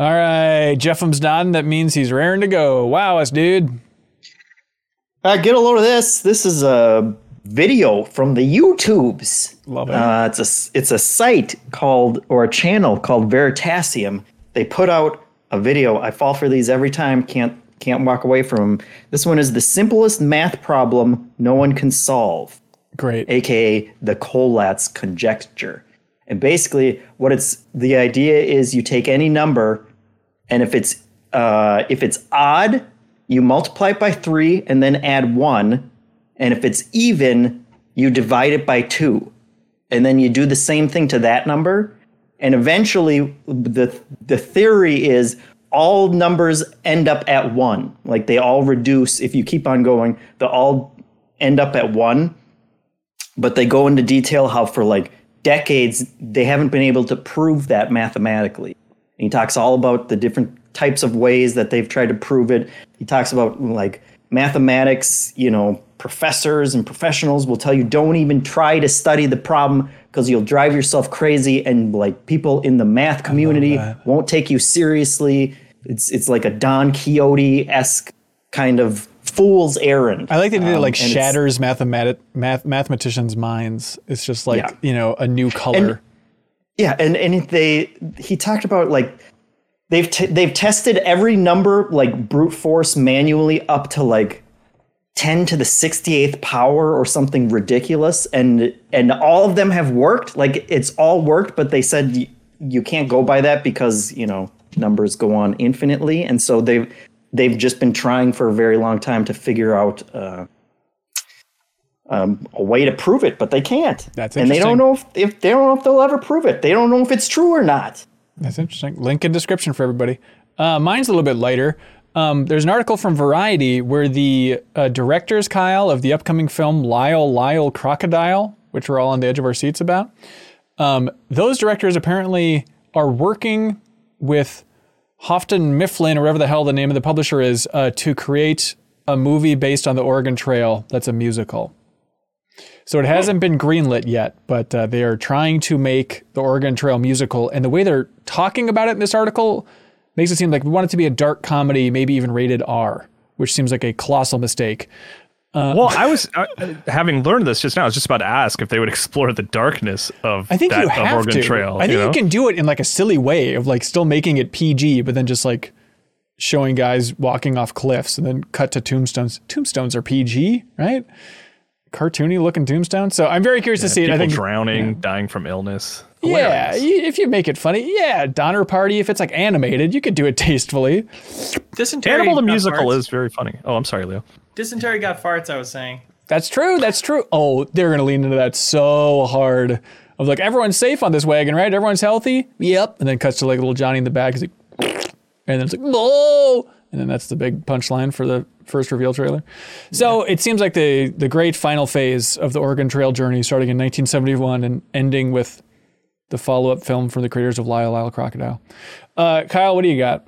All right, Jeffem's nodding. That means he's raring to go. Wow, us dude. Uh, get a load of this. This is a video from the YouTubes. Love it. Uh, it's a it's a site called or a channel called Veritasium. They put out a video. I fall for these every time. Can't can't walk away from them. This one is the simplest math problem no one can solve, Great. aka the Collatz conjecture. And basically, what it's the idea is you take any number, and if it's uh, if it's odd, you multiply it by three and then add one, and if it's even, you divide it by two, and then you do the same thing to that number, and eventually the the theory is all numbers end up at one, like they all reduce. If you keep on going, they all end up at one. But they go into detail how for like decades they haven't been able to prove that mathematically. And he talks all about the different types of ways that they've tried to prove it. He talks about like mathematics, you know, professors and professionals will tell you don't even try to study the problem because you'll drive yourself crazy and like people in the math community won't take you seriously. It's it's like a Don Quixote-esque kind of fool's errand. I like that it Um, like shatters mathemat- math mathematicians' minds. It's just like Yeah. you know a new color. Yeah, and and they he talked about like they've t- they've tested every number like brute force manually up to like 10 to the 68th power or something ridiculous and and all of them have worked. Like it's all worked but they said y- you can't go by that because you know numbers go on infinitely and so they've they've just been trying for a very long time to figure out uh, um, a way to prove it but they can't That's and they don't know if, if they don't know if they'll ever prove it they don't know if it's true or not That's interesting. Link in description for everybody. Uh, mine's a little bit lighter. Um, there's an article from Variety where the uh, directors, Kyle, of the upcoming film Lyle, Lyle, Crocodile, which we're all on the edge of our seats about, um, those directors apparently are working with Houghton Mifflin, or whatever the hell the name of the publisher is, uh, to create a movie based on the Oregon Trail that's a musical. So it hasn't been greenlit yet, but uh, they are trying to make the Oregon Trail musical. And the way they're talking about it in this article makes it seem like we want it to be a dark comedy, maybe even rated R, which seems like a colossal mistake. well, I was uh, having learned this just now. I was just about to ask if they would explore the darkness of I think that you of have Oregon to. Trail. I think you, know? can do it in like a silly way of like still making it PG, but then just like showing guys walking off cliffs and then cut to tombstones. Tombstones are PG, right? Cartoony looking tombstones. So I'm very curious to see it. I think drowning, dying from illness. Yeah, Hilarious. y- if you make it funny, yeah, Donner Party. If it's like animated, you could do it tastefully. Dysentery. Hannibal the musical farts. is very funny. Oh, I'm sorry, Leo. Dysentery got farts. I was saying. That's true. That's true. Oh, they're gonna lean into that so hard. Of like everyone's safe on this wagon, right? Everyone's healthy. Yep. And then cuts to like a little Johnny in the back. He's like, and then it's like, no. And then that's the big punchline for the first reveal trailer. So it seems like the the great final phase of the Oregon Trail journey, starting in 1971 and ending with the follow up film from the creators of Lyle Lyle Crocodile. Uh, Kyle, what do you got?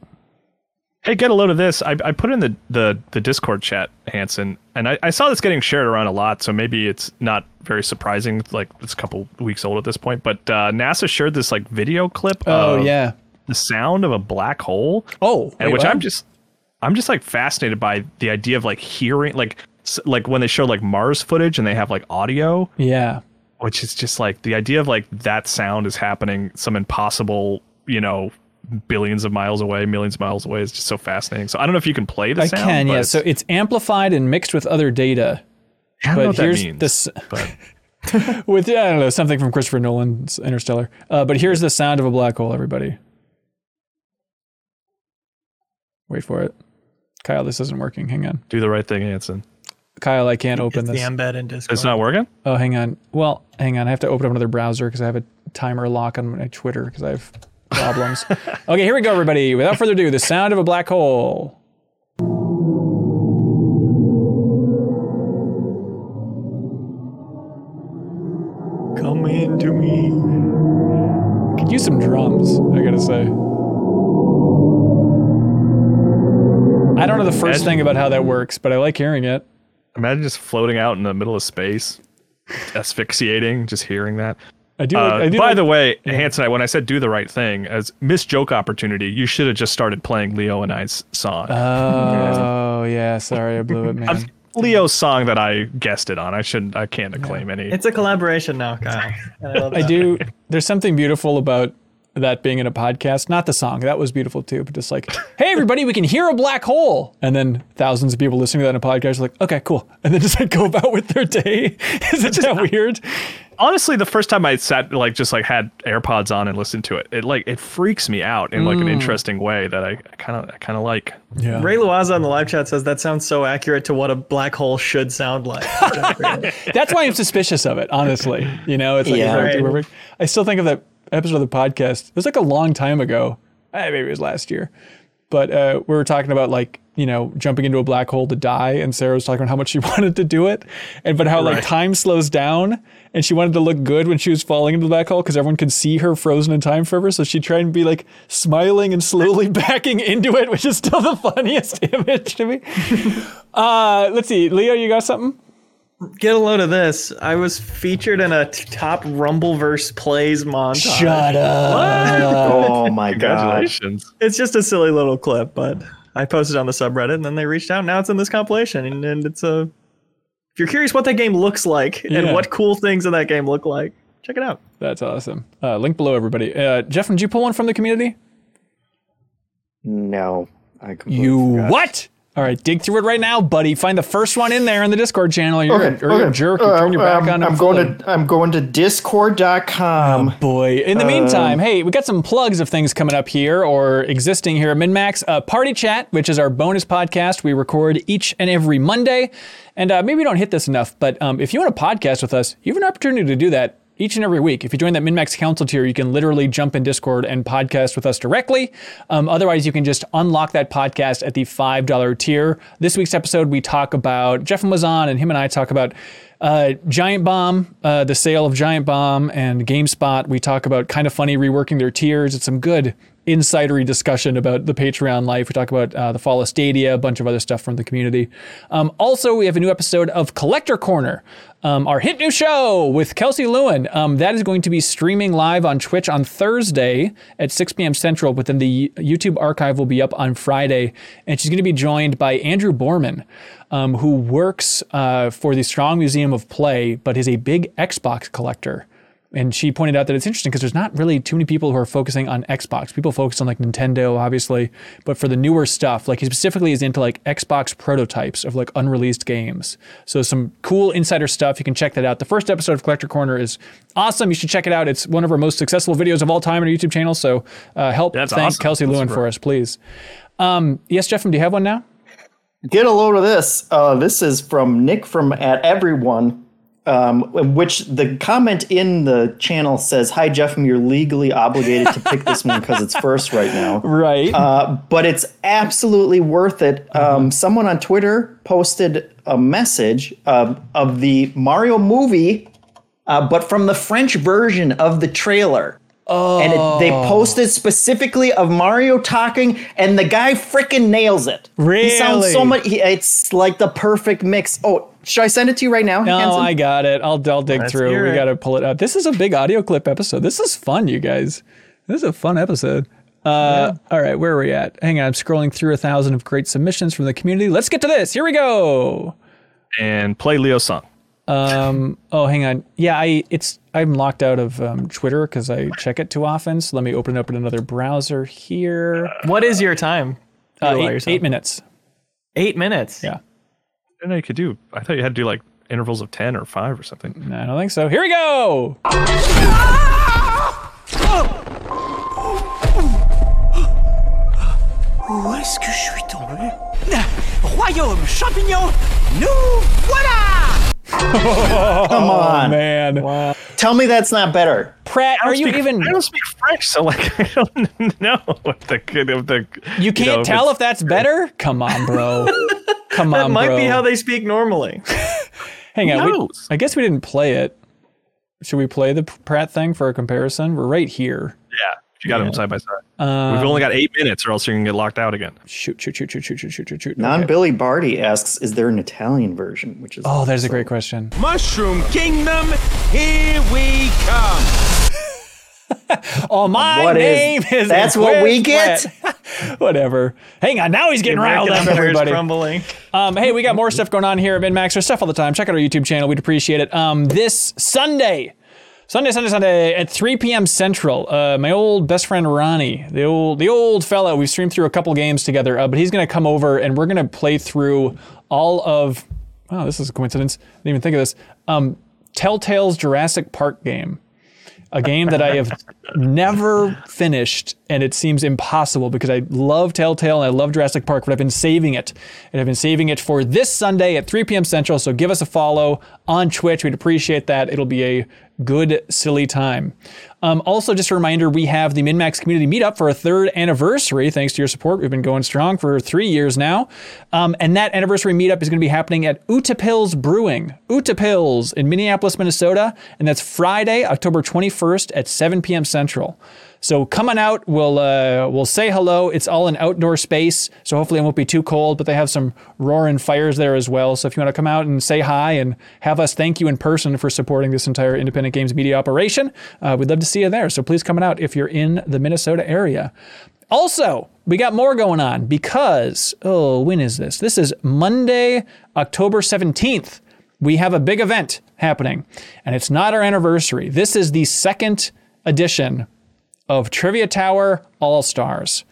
Hey, get a load of this. I, I put in the, the, the Discord chat, Hanson, and I, I saw this getting shared around a lot, so maybe it's not very surprising. Like, it's a couple weeks old at this point, but uh, NASA shared this like video clip Oh of yeah. the sound of a black hole. Oh, and wait, which what? I'm just I'm just like fascinated by the idea of like hearing like like when they show like Mars footage and they have like audio, Yeah. which is just like the idea of like that sound is happening some impossible, you know, billions of miles away, millions of miles away is just so fascinating. So I don't know if you can play the I sound. can, yeah. So it's amplified and mixed with other data. I don't know but what that here's means. this but with I don't know something from Christopher Nolan's Interstellar. Uh, but here's the sound of a black hole. Everybody, wait for it. Kyle, this isn't working. Hang on, do the right thing, Hanson. Kyle. I can't open It's the embed in Discord. It's not working. Oh, hang on. Well, hang on. I have to open up another browser because I have a timer lock on my Twitter because I have problems. okay, here we go, everybody. Without further ado, the sound of a black hole. Come into me. Could use some drums. I gotta say. I don't know the first Imagine- thing about how that works, but I like hearing it. Imagine just floating out in the middle of space, asphyxiating, just hearing that. I do. Uh, I do by like- the way, Hanson, I- when I said do the right thing, as missed joke opportunity, you should have just started playing Leo and I's song. Oh yeah, sorry, I blew it, man. Leo's song that I guessed it on. I shouldn't. I can't claim any. It's a collaboration now, Kyle. I, love I do. There's something beautiful about that being in a podcast. Not the song, that was beautiful too, but just like, hey everybody, we can hear a black hole, and then thousands of people listening to that in a podcast are like, okay, cool, and then just like go about with their day. Isn't that weird? Honestly, the first time I sat like just like had AirPods on and listened to it, it like it freaks me out in like an mm. interesting way that I kind of I kind of like. Yeah. Ray Luaza on the live chat says that sounds so accurate to what a black hole should sound like. That's why I'm suspicious of it, honestly. You know, it's like Yeah. it's Right. I still think of that episode of the podcast. It was like a long time ago. Eh, maybe it was last year. but uh, we were talking about like you know jumping into a black hole to die, and Sarah was talking about how much she wanted to do it, and but how like time slows down, and she wanted to look good when she was falling into the black hole because everyone could see her frozen in time forever. So she tried and be like smiling and slowly backing into it, which is still the funniest image to me. uh, let's see, Leo, you got something? Get a load of this. I was featured in a t- top Rumbleverse plays montage. Shut up. Oh my god. It's just a silly little clip, but I posted on the subreddit and then they reached out. Now it's in this compilation, and, and it's a. If you're curious what that game looks like Yeah. and what cool things in that game look like, check it out. That's awesome. Uh, link below, everybody. Uh, Jeff, did you pull one from the community? No, I completely You forgot. what? All right, dig through it right now, buddy. Find the first one in there in the Discord channel. You're, Okay, a, you're a jerk. You turn your back um, on. I'm going to I'm going to discord.com. Boy, in the Um, meantime, hey, we got some plugs of things coming up here or existing here at MinnMax. Uh, Party Chat, which is our bonus podcast we record each and every Monday. And uh, maybe we don't hit this enough, but um, if you want to podcast with us, you have an opportunity to do that each and every week. If you join that MinnMax Council tier, you can literally jump in Discord and podcast with us directly. Um, otherwise, you can just unlock that podcast at the $5 tier. This week's episode, we talk about, Jeff was on, and him and I talk about uh, Giant Bomb, uh, the sale of Giant Bomb and GameSpot. We talk about kind of funny reworking their tiers. It's some good insidery discussion about the Patreon life. We talk about uh, the fall of Stadia, a bunch of other stuff from the community. Um, also, we have a new episode of Collector Corner, um, our hit new show with Kelsey Lewin. Um, that is going to be streaming live on Twitch on Thursday at 6 p.m. Central, but then the YouTube archive will be up on Friday. And she's going to be joined by Andrew Borman, um, who works uh, for the Strong Museum of Play, but is a big Xbox collector. And she pointed out that it's interesting because there's not really too many people who are focusing on Xbox. People focus on like Nintendo, obviously, but for the newer stuff, like he specifically is into like Xbox prototypes of like unreleased games. So some cool insider stuff. You can check that out. The first episode of Collector Corner is awesome. You should check it out. It's one of our most successful videos of all time on our YouTube channel. So uh, help That's thank awesome. Kelsey That's Lewin great. for us, please. Um, yes, Jeff, do you have one now? Get a load of this. Uh, this is from Nick from at everyone. Um, which the comment in the channel says, "Hi Jeff, you're legally obligated to pick this one because it's first right now." Right. Uh, but it's absolutely worth it. Um, someone on Twitter posted a message of, of the Mario movie, uh, but from the French version of the trailer. Oh. And it, they posted specifically of Mario talking, and the guy freaking nails it. He sounds so Really? much. He, it's like the perfect mix. Oh, should I send it to you right now? No, Hanson? I got it. I'll I'll dig Let's through. hear We got to pull it out. This is a big audio clip episode. This is fun, you guys. This is a fun episode. Uh, All right, where are we at? Hang on, I'm scrolling through a thousand of great submissions from the community. Let's get to this. Here we go. And play Leo's song. Um, oh, hang on. Yeah, I it's I'm locked out of um, Twitter because I check it too often. So let me open it up in another browser here. What is your time? You Uh, allow eight, yourself. eight minutes. Eight minutes. Yeah. I know you could do. I thought you had to do like intervals of 10 or 5 or something. No, I don't think so. Here we go. Où est-ce que je suis tombé Royaume champignon, nous voilà Come oh, on, Man, tell me that's not better. Pratt, are don't you speak- even? I don't speak French, so like I don't know what the good of the. You can't know, tell it's- if that's better. Come on, bro. Come That on, might bro. be how they speak normally. Hang on. we- I guess we didn't play it. Should we play the Pratt thing for a comparison? We're right here. You got yeah. them side by side. Um, We've only um, got eight minutes, or else you're gonna get locked out again. Shoot, shoot, shoot, shoot, shoot, shoot, shoot, shoot. Non okay. Billy Barty asks, "Is there an Italian version?" Which is oh, there's so. a great question. Mushroom Kingdom, here we come. oh, my what name is, is that's what we get. Whatever. Hang on, now he's getting riled up, everybody. Crumbling. Um, hey, we got more stuff going on here at MinnMax. There's stuff all the time. Check out our YouTube channel. We'd appreciate it. Um, this Sunday Sunday, Sunday, Sunday at 3 p.m. Central, uh, my old best friend Ronnie, the old the old fella, we streamed through a couple games together, uh, but he's going to come over and we're going to play through all of. Oh, this is a coincidence. I didn't even think of this. Um, Telltale's Jurassic Park game a game that I have never finished, and it seems impossible because I love Telltale and I love Jurassic Park, but I've been saving it. And I've been saving it for this Sunday at 3 p.m. Central. So give us a follow on Twitch. We'd appreciate that. It'll be a good, silly time. Um, also, just a reminder, we have the MinnMax Community Meetup for a third anniversary. Thanks to your support, we've been going strong for three years now. Um, and that anniversary meetup is going to be happening at Utepils Brewing, Utepils in Minneapolis, Minnesota. And that's Friday, October 21st at 7 p.m. Central. So come on out. We'll uh, we'll say hello. It's all an outdoor space, so hopefully it won't be too cold. But they have some roaring fires there as well. So if you want to come out and say hi and have us thank you in person for supporting this entire independent games media operation, uh, we'd love to see you there. So please come on out if you're in the Minnesota area. Also, we got more going on because oh, when is this? This is Monday, October 17th. We have a big event happening, and it's not our anniversary. This is the second edition of Trivia Tower All Stars.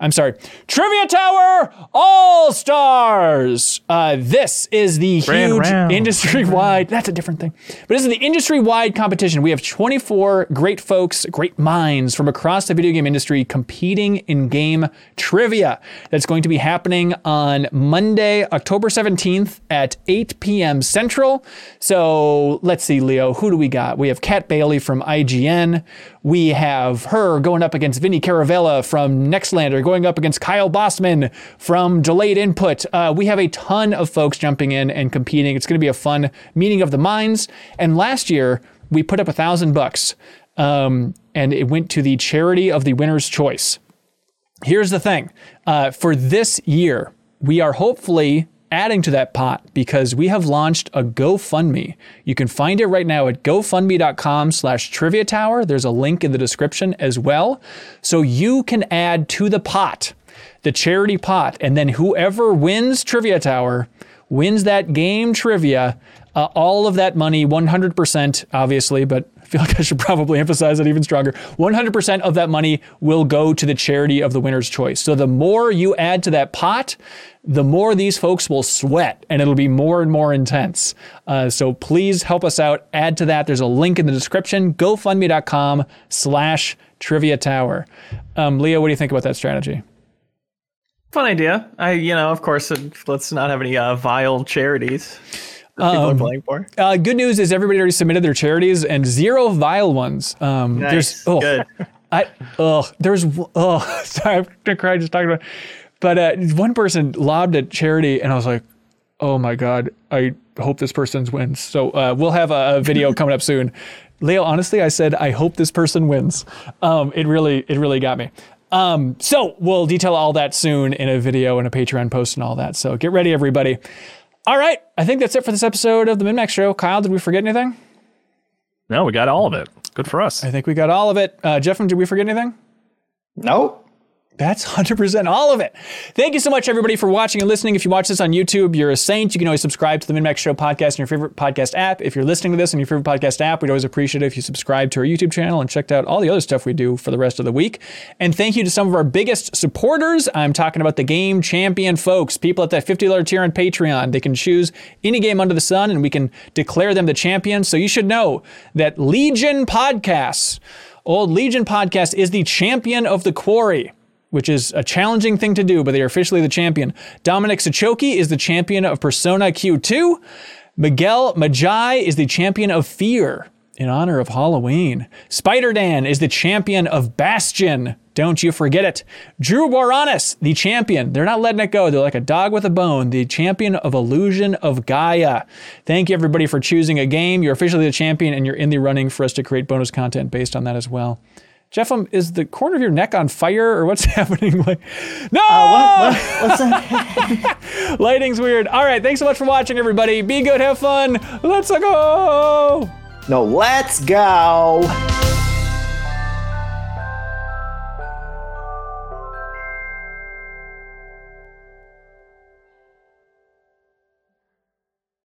I'm sorry, Trivia Tower All Stars. Uh, this is the Grand huge industry wide. That's a different thing. But this is the industry wide competition. We have 24 great folks, great minds from across the video game industry competing in game trivia. That's going to be happening on Monday, October 17th at 8 p.m. Central. So let's see, Leo, who do we got? We have Kat Bailey from IGN. We have her going up against Vinny Caravella from Nextlander, going up against Kyle Bossman from Delayed Input. Uh, we have a ton of folks jumping in and competing. It's going to be a fun meeting of the minds. And last year, we put up a thousand bucks, um, and it went to the charity of the winner's choice. Here's the thing uh, for this year, we are hopefully adding to that pot because we have launched a GoFundMe. You can find it right now at gofundme.com slash trivia tower. There's a link in the description as well. So you can add to the pot, the charity pot, and then whoever wins Trivia Tower wins that game trivia. Uh, all of that money, 100%, obviously, but feel like I should probably emphasize that even stronger. 100% of that money will go to the charity of the winner's choice. So the more you add to that pot, the more these folks will sweat and it'll be more and more intense. Uh, so please help us out. Add to that. There's a link in the description, gofundme.com slash trivia tower. Um, Leo, what do you think about that strategy? Fun idea. I, you know, of course, let's not have any uh, vile charities that people are playing for. Uh, good news is everybody already submitted their charities and zero vile ones. Um, Nice. There's oh, Good. I oh there's oh sorry I'm gonna cry just talking about. It. But uh, one person lobbed a charity and I was like, oh my god, I hope this person wins. So uh, we'll have a, a video coming up soon. Leo, honestly, I said I hope this person wins. Um, it really it really got me. Um, so we'll detail all that soon in a video and a Patreon post and all that. So get ready, everybody. All right, I think that's it for this episode of the MinnMax Show. Kyle, did we forget anything? No, we got all of it. Good for us. I think we got all of it. Uh, Jeff, did we forget anything? Nope. That's 100% all of it. Thank you so much, everybody, for watching and listening. If you watch this on YouTube, you're a saint. You can always subscribe to the MinnMax Show podcast in your favorite podcast app. If you're listening to this in your favorite podcast app, we'd always appreciate it if you subscribe to our YouTube channel and checked out all the other stuff we do for the rest of the week. And thank you to some of our biggest supporters. I'm talking about the game champion folks, people at that $50 tier on Patreon. They can choose any game under the sun and we can declare them the champion. So you should know that Legion Podcasts, Old Legion Podcast, is the champion of the quarry which is a challenging thing to do, but they are officially the champion. Dominic Sachoki is the champion of Persona Q2. Miguel Magi is the champion of Fear in honor of Halloween. Spider Dan is the champion of Bastion. Don't you forget it. Drew Boranis, the champion. They're not letting it go. They're like a dog with a bone. The champion of Illusion of Gaia. Thank you, everybody, for choosing a game. You're officially the champion, and you're in the running for us to create bonus content based on that as well. Jeff, um, is the corner of your neck on fire or what's happening? Like, no! What, what, what's that? Lighting's weird. All right, thanks so much for watching, everybody. Be good, have fun. Let's go. no, let's go.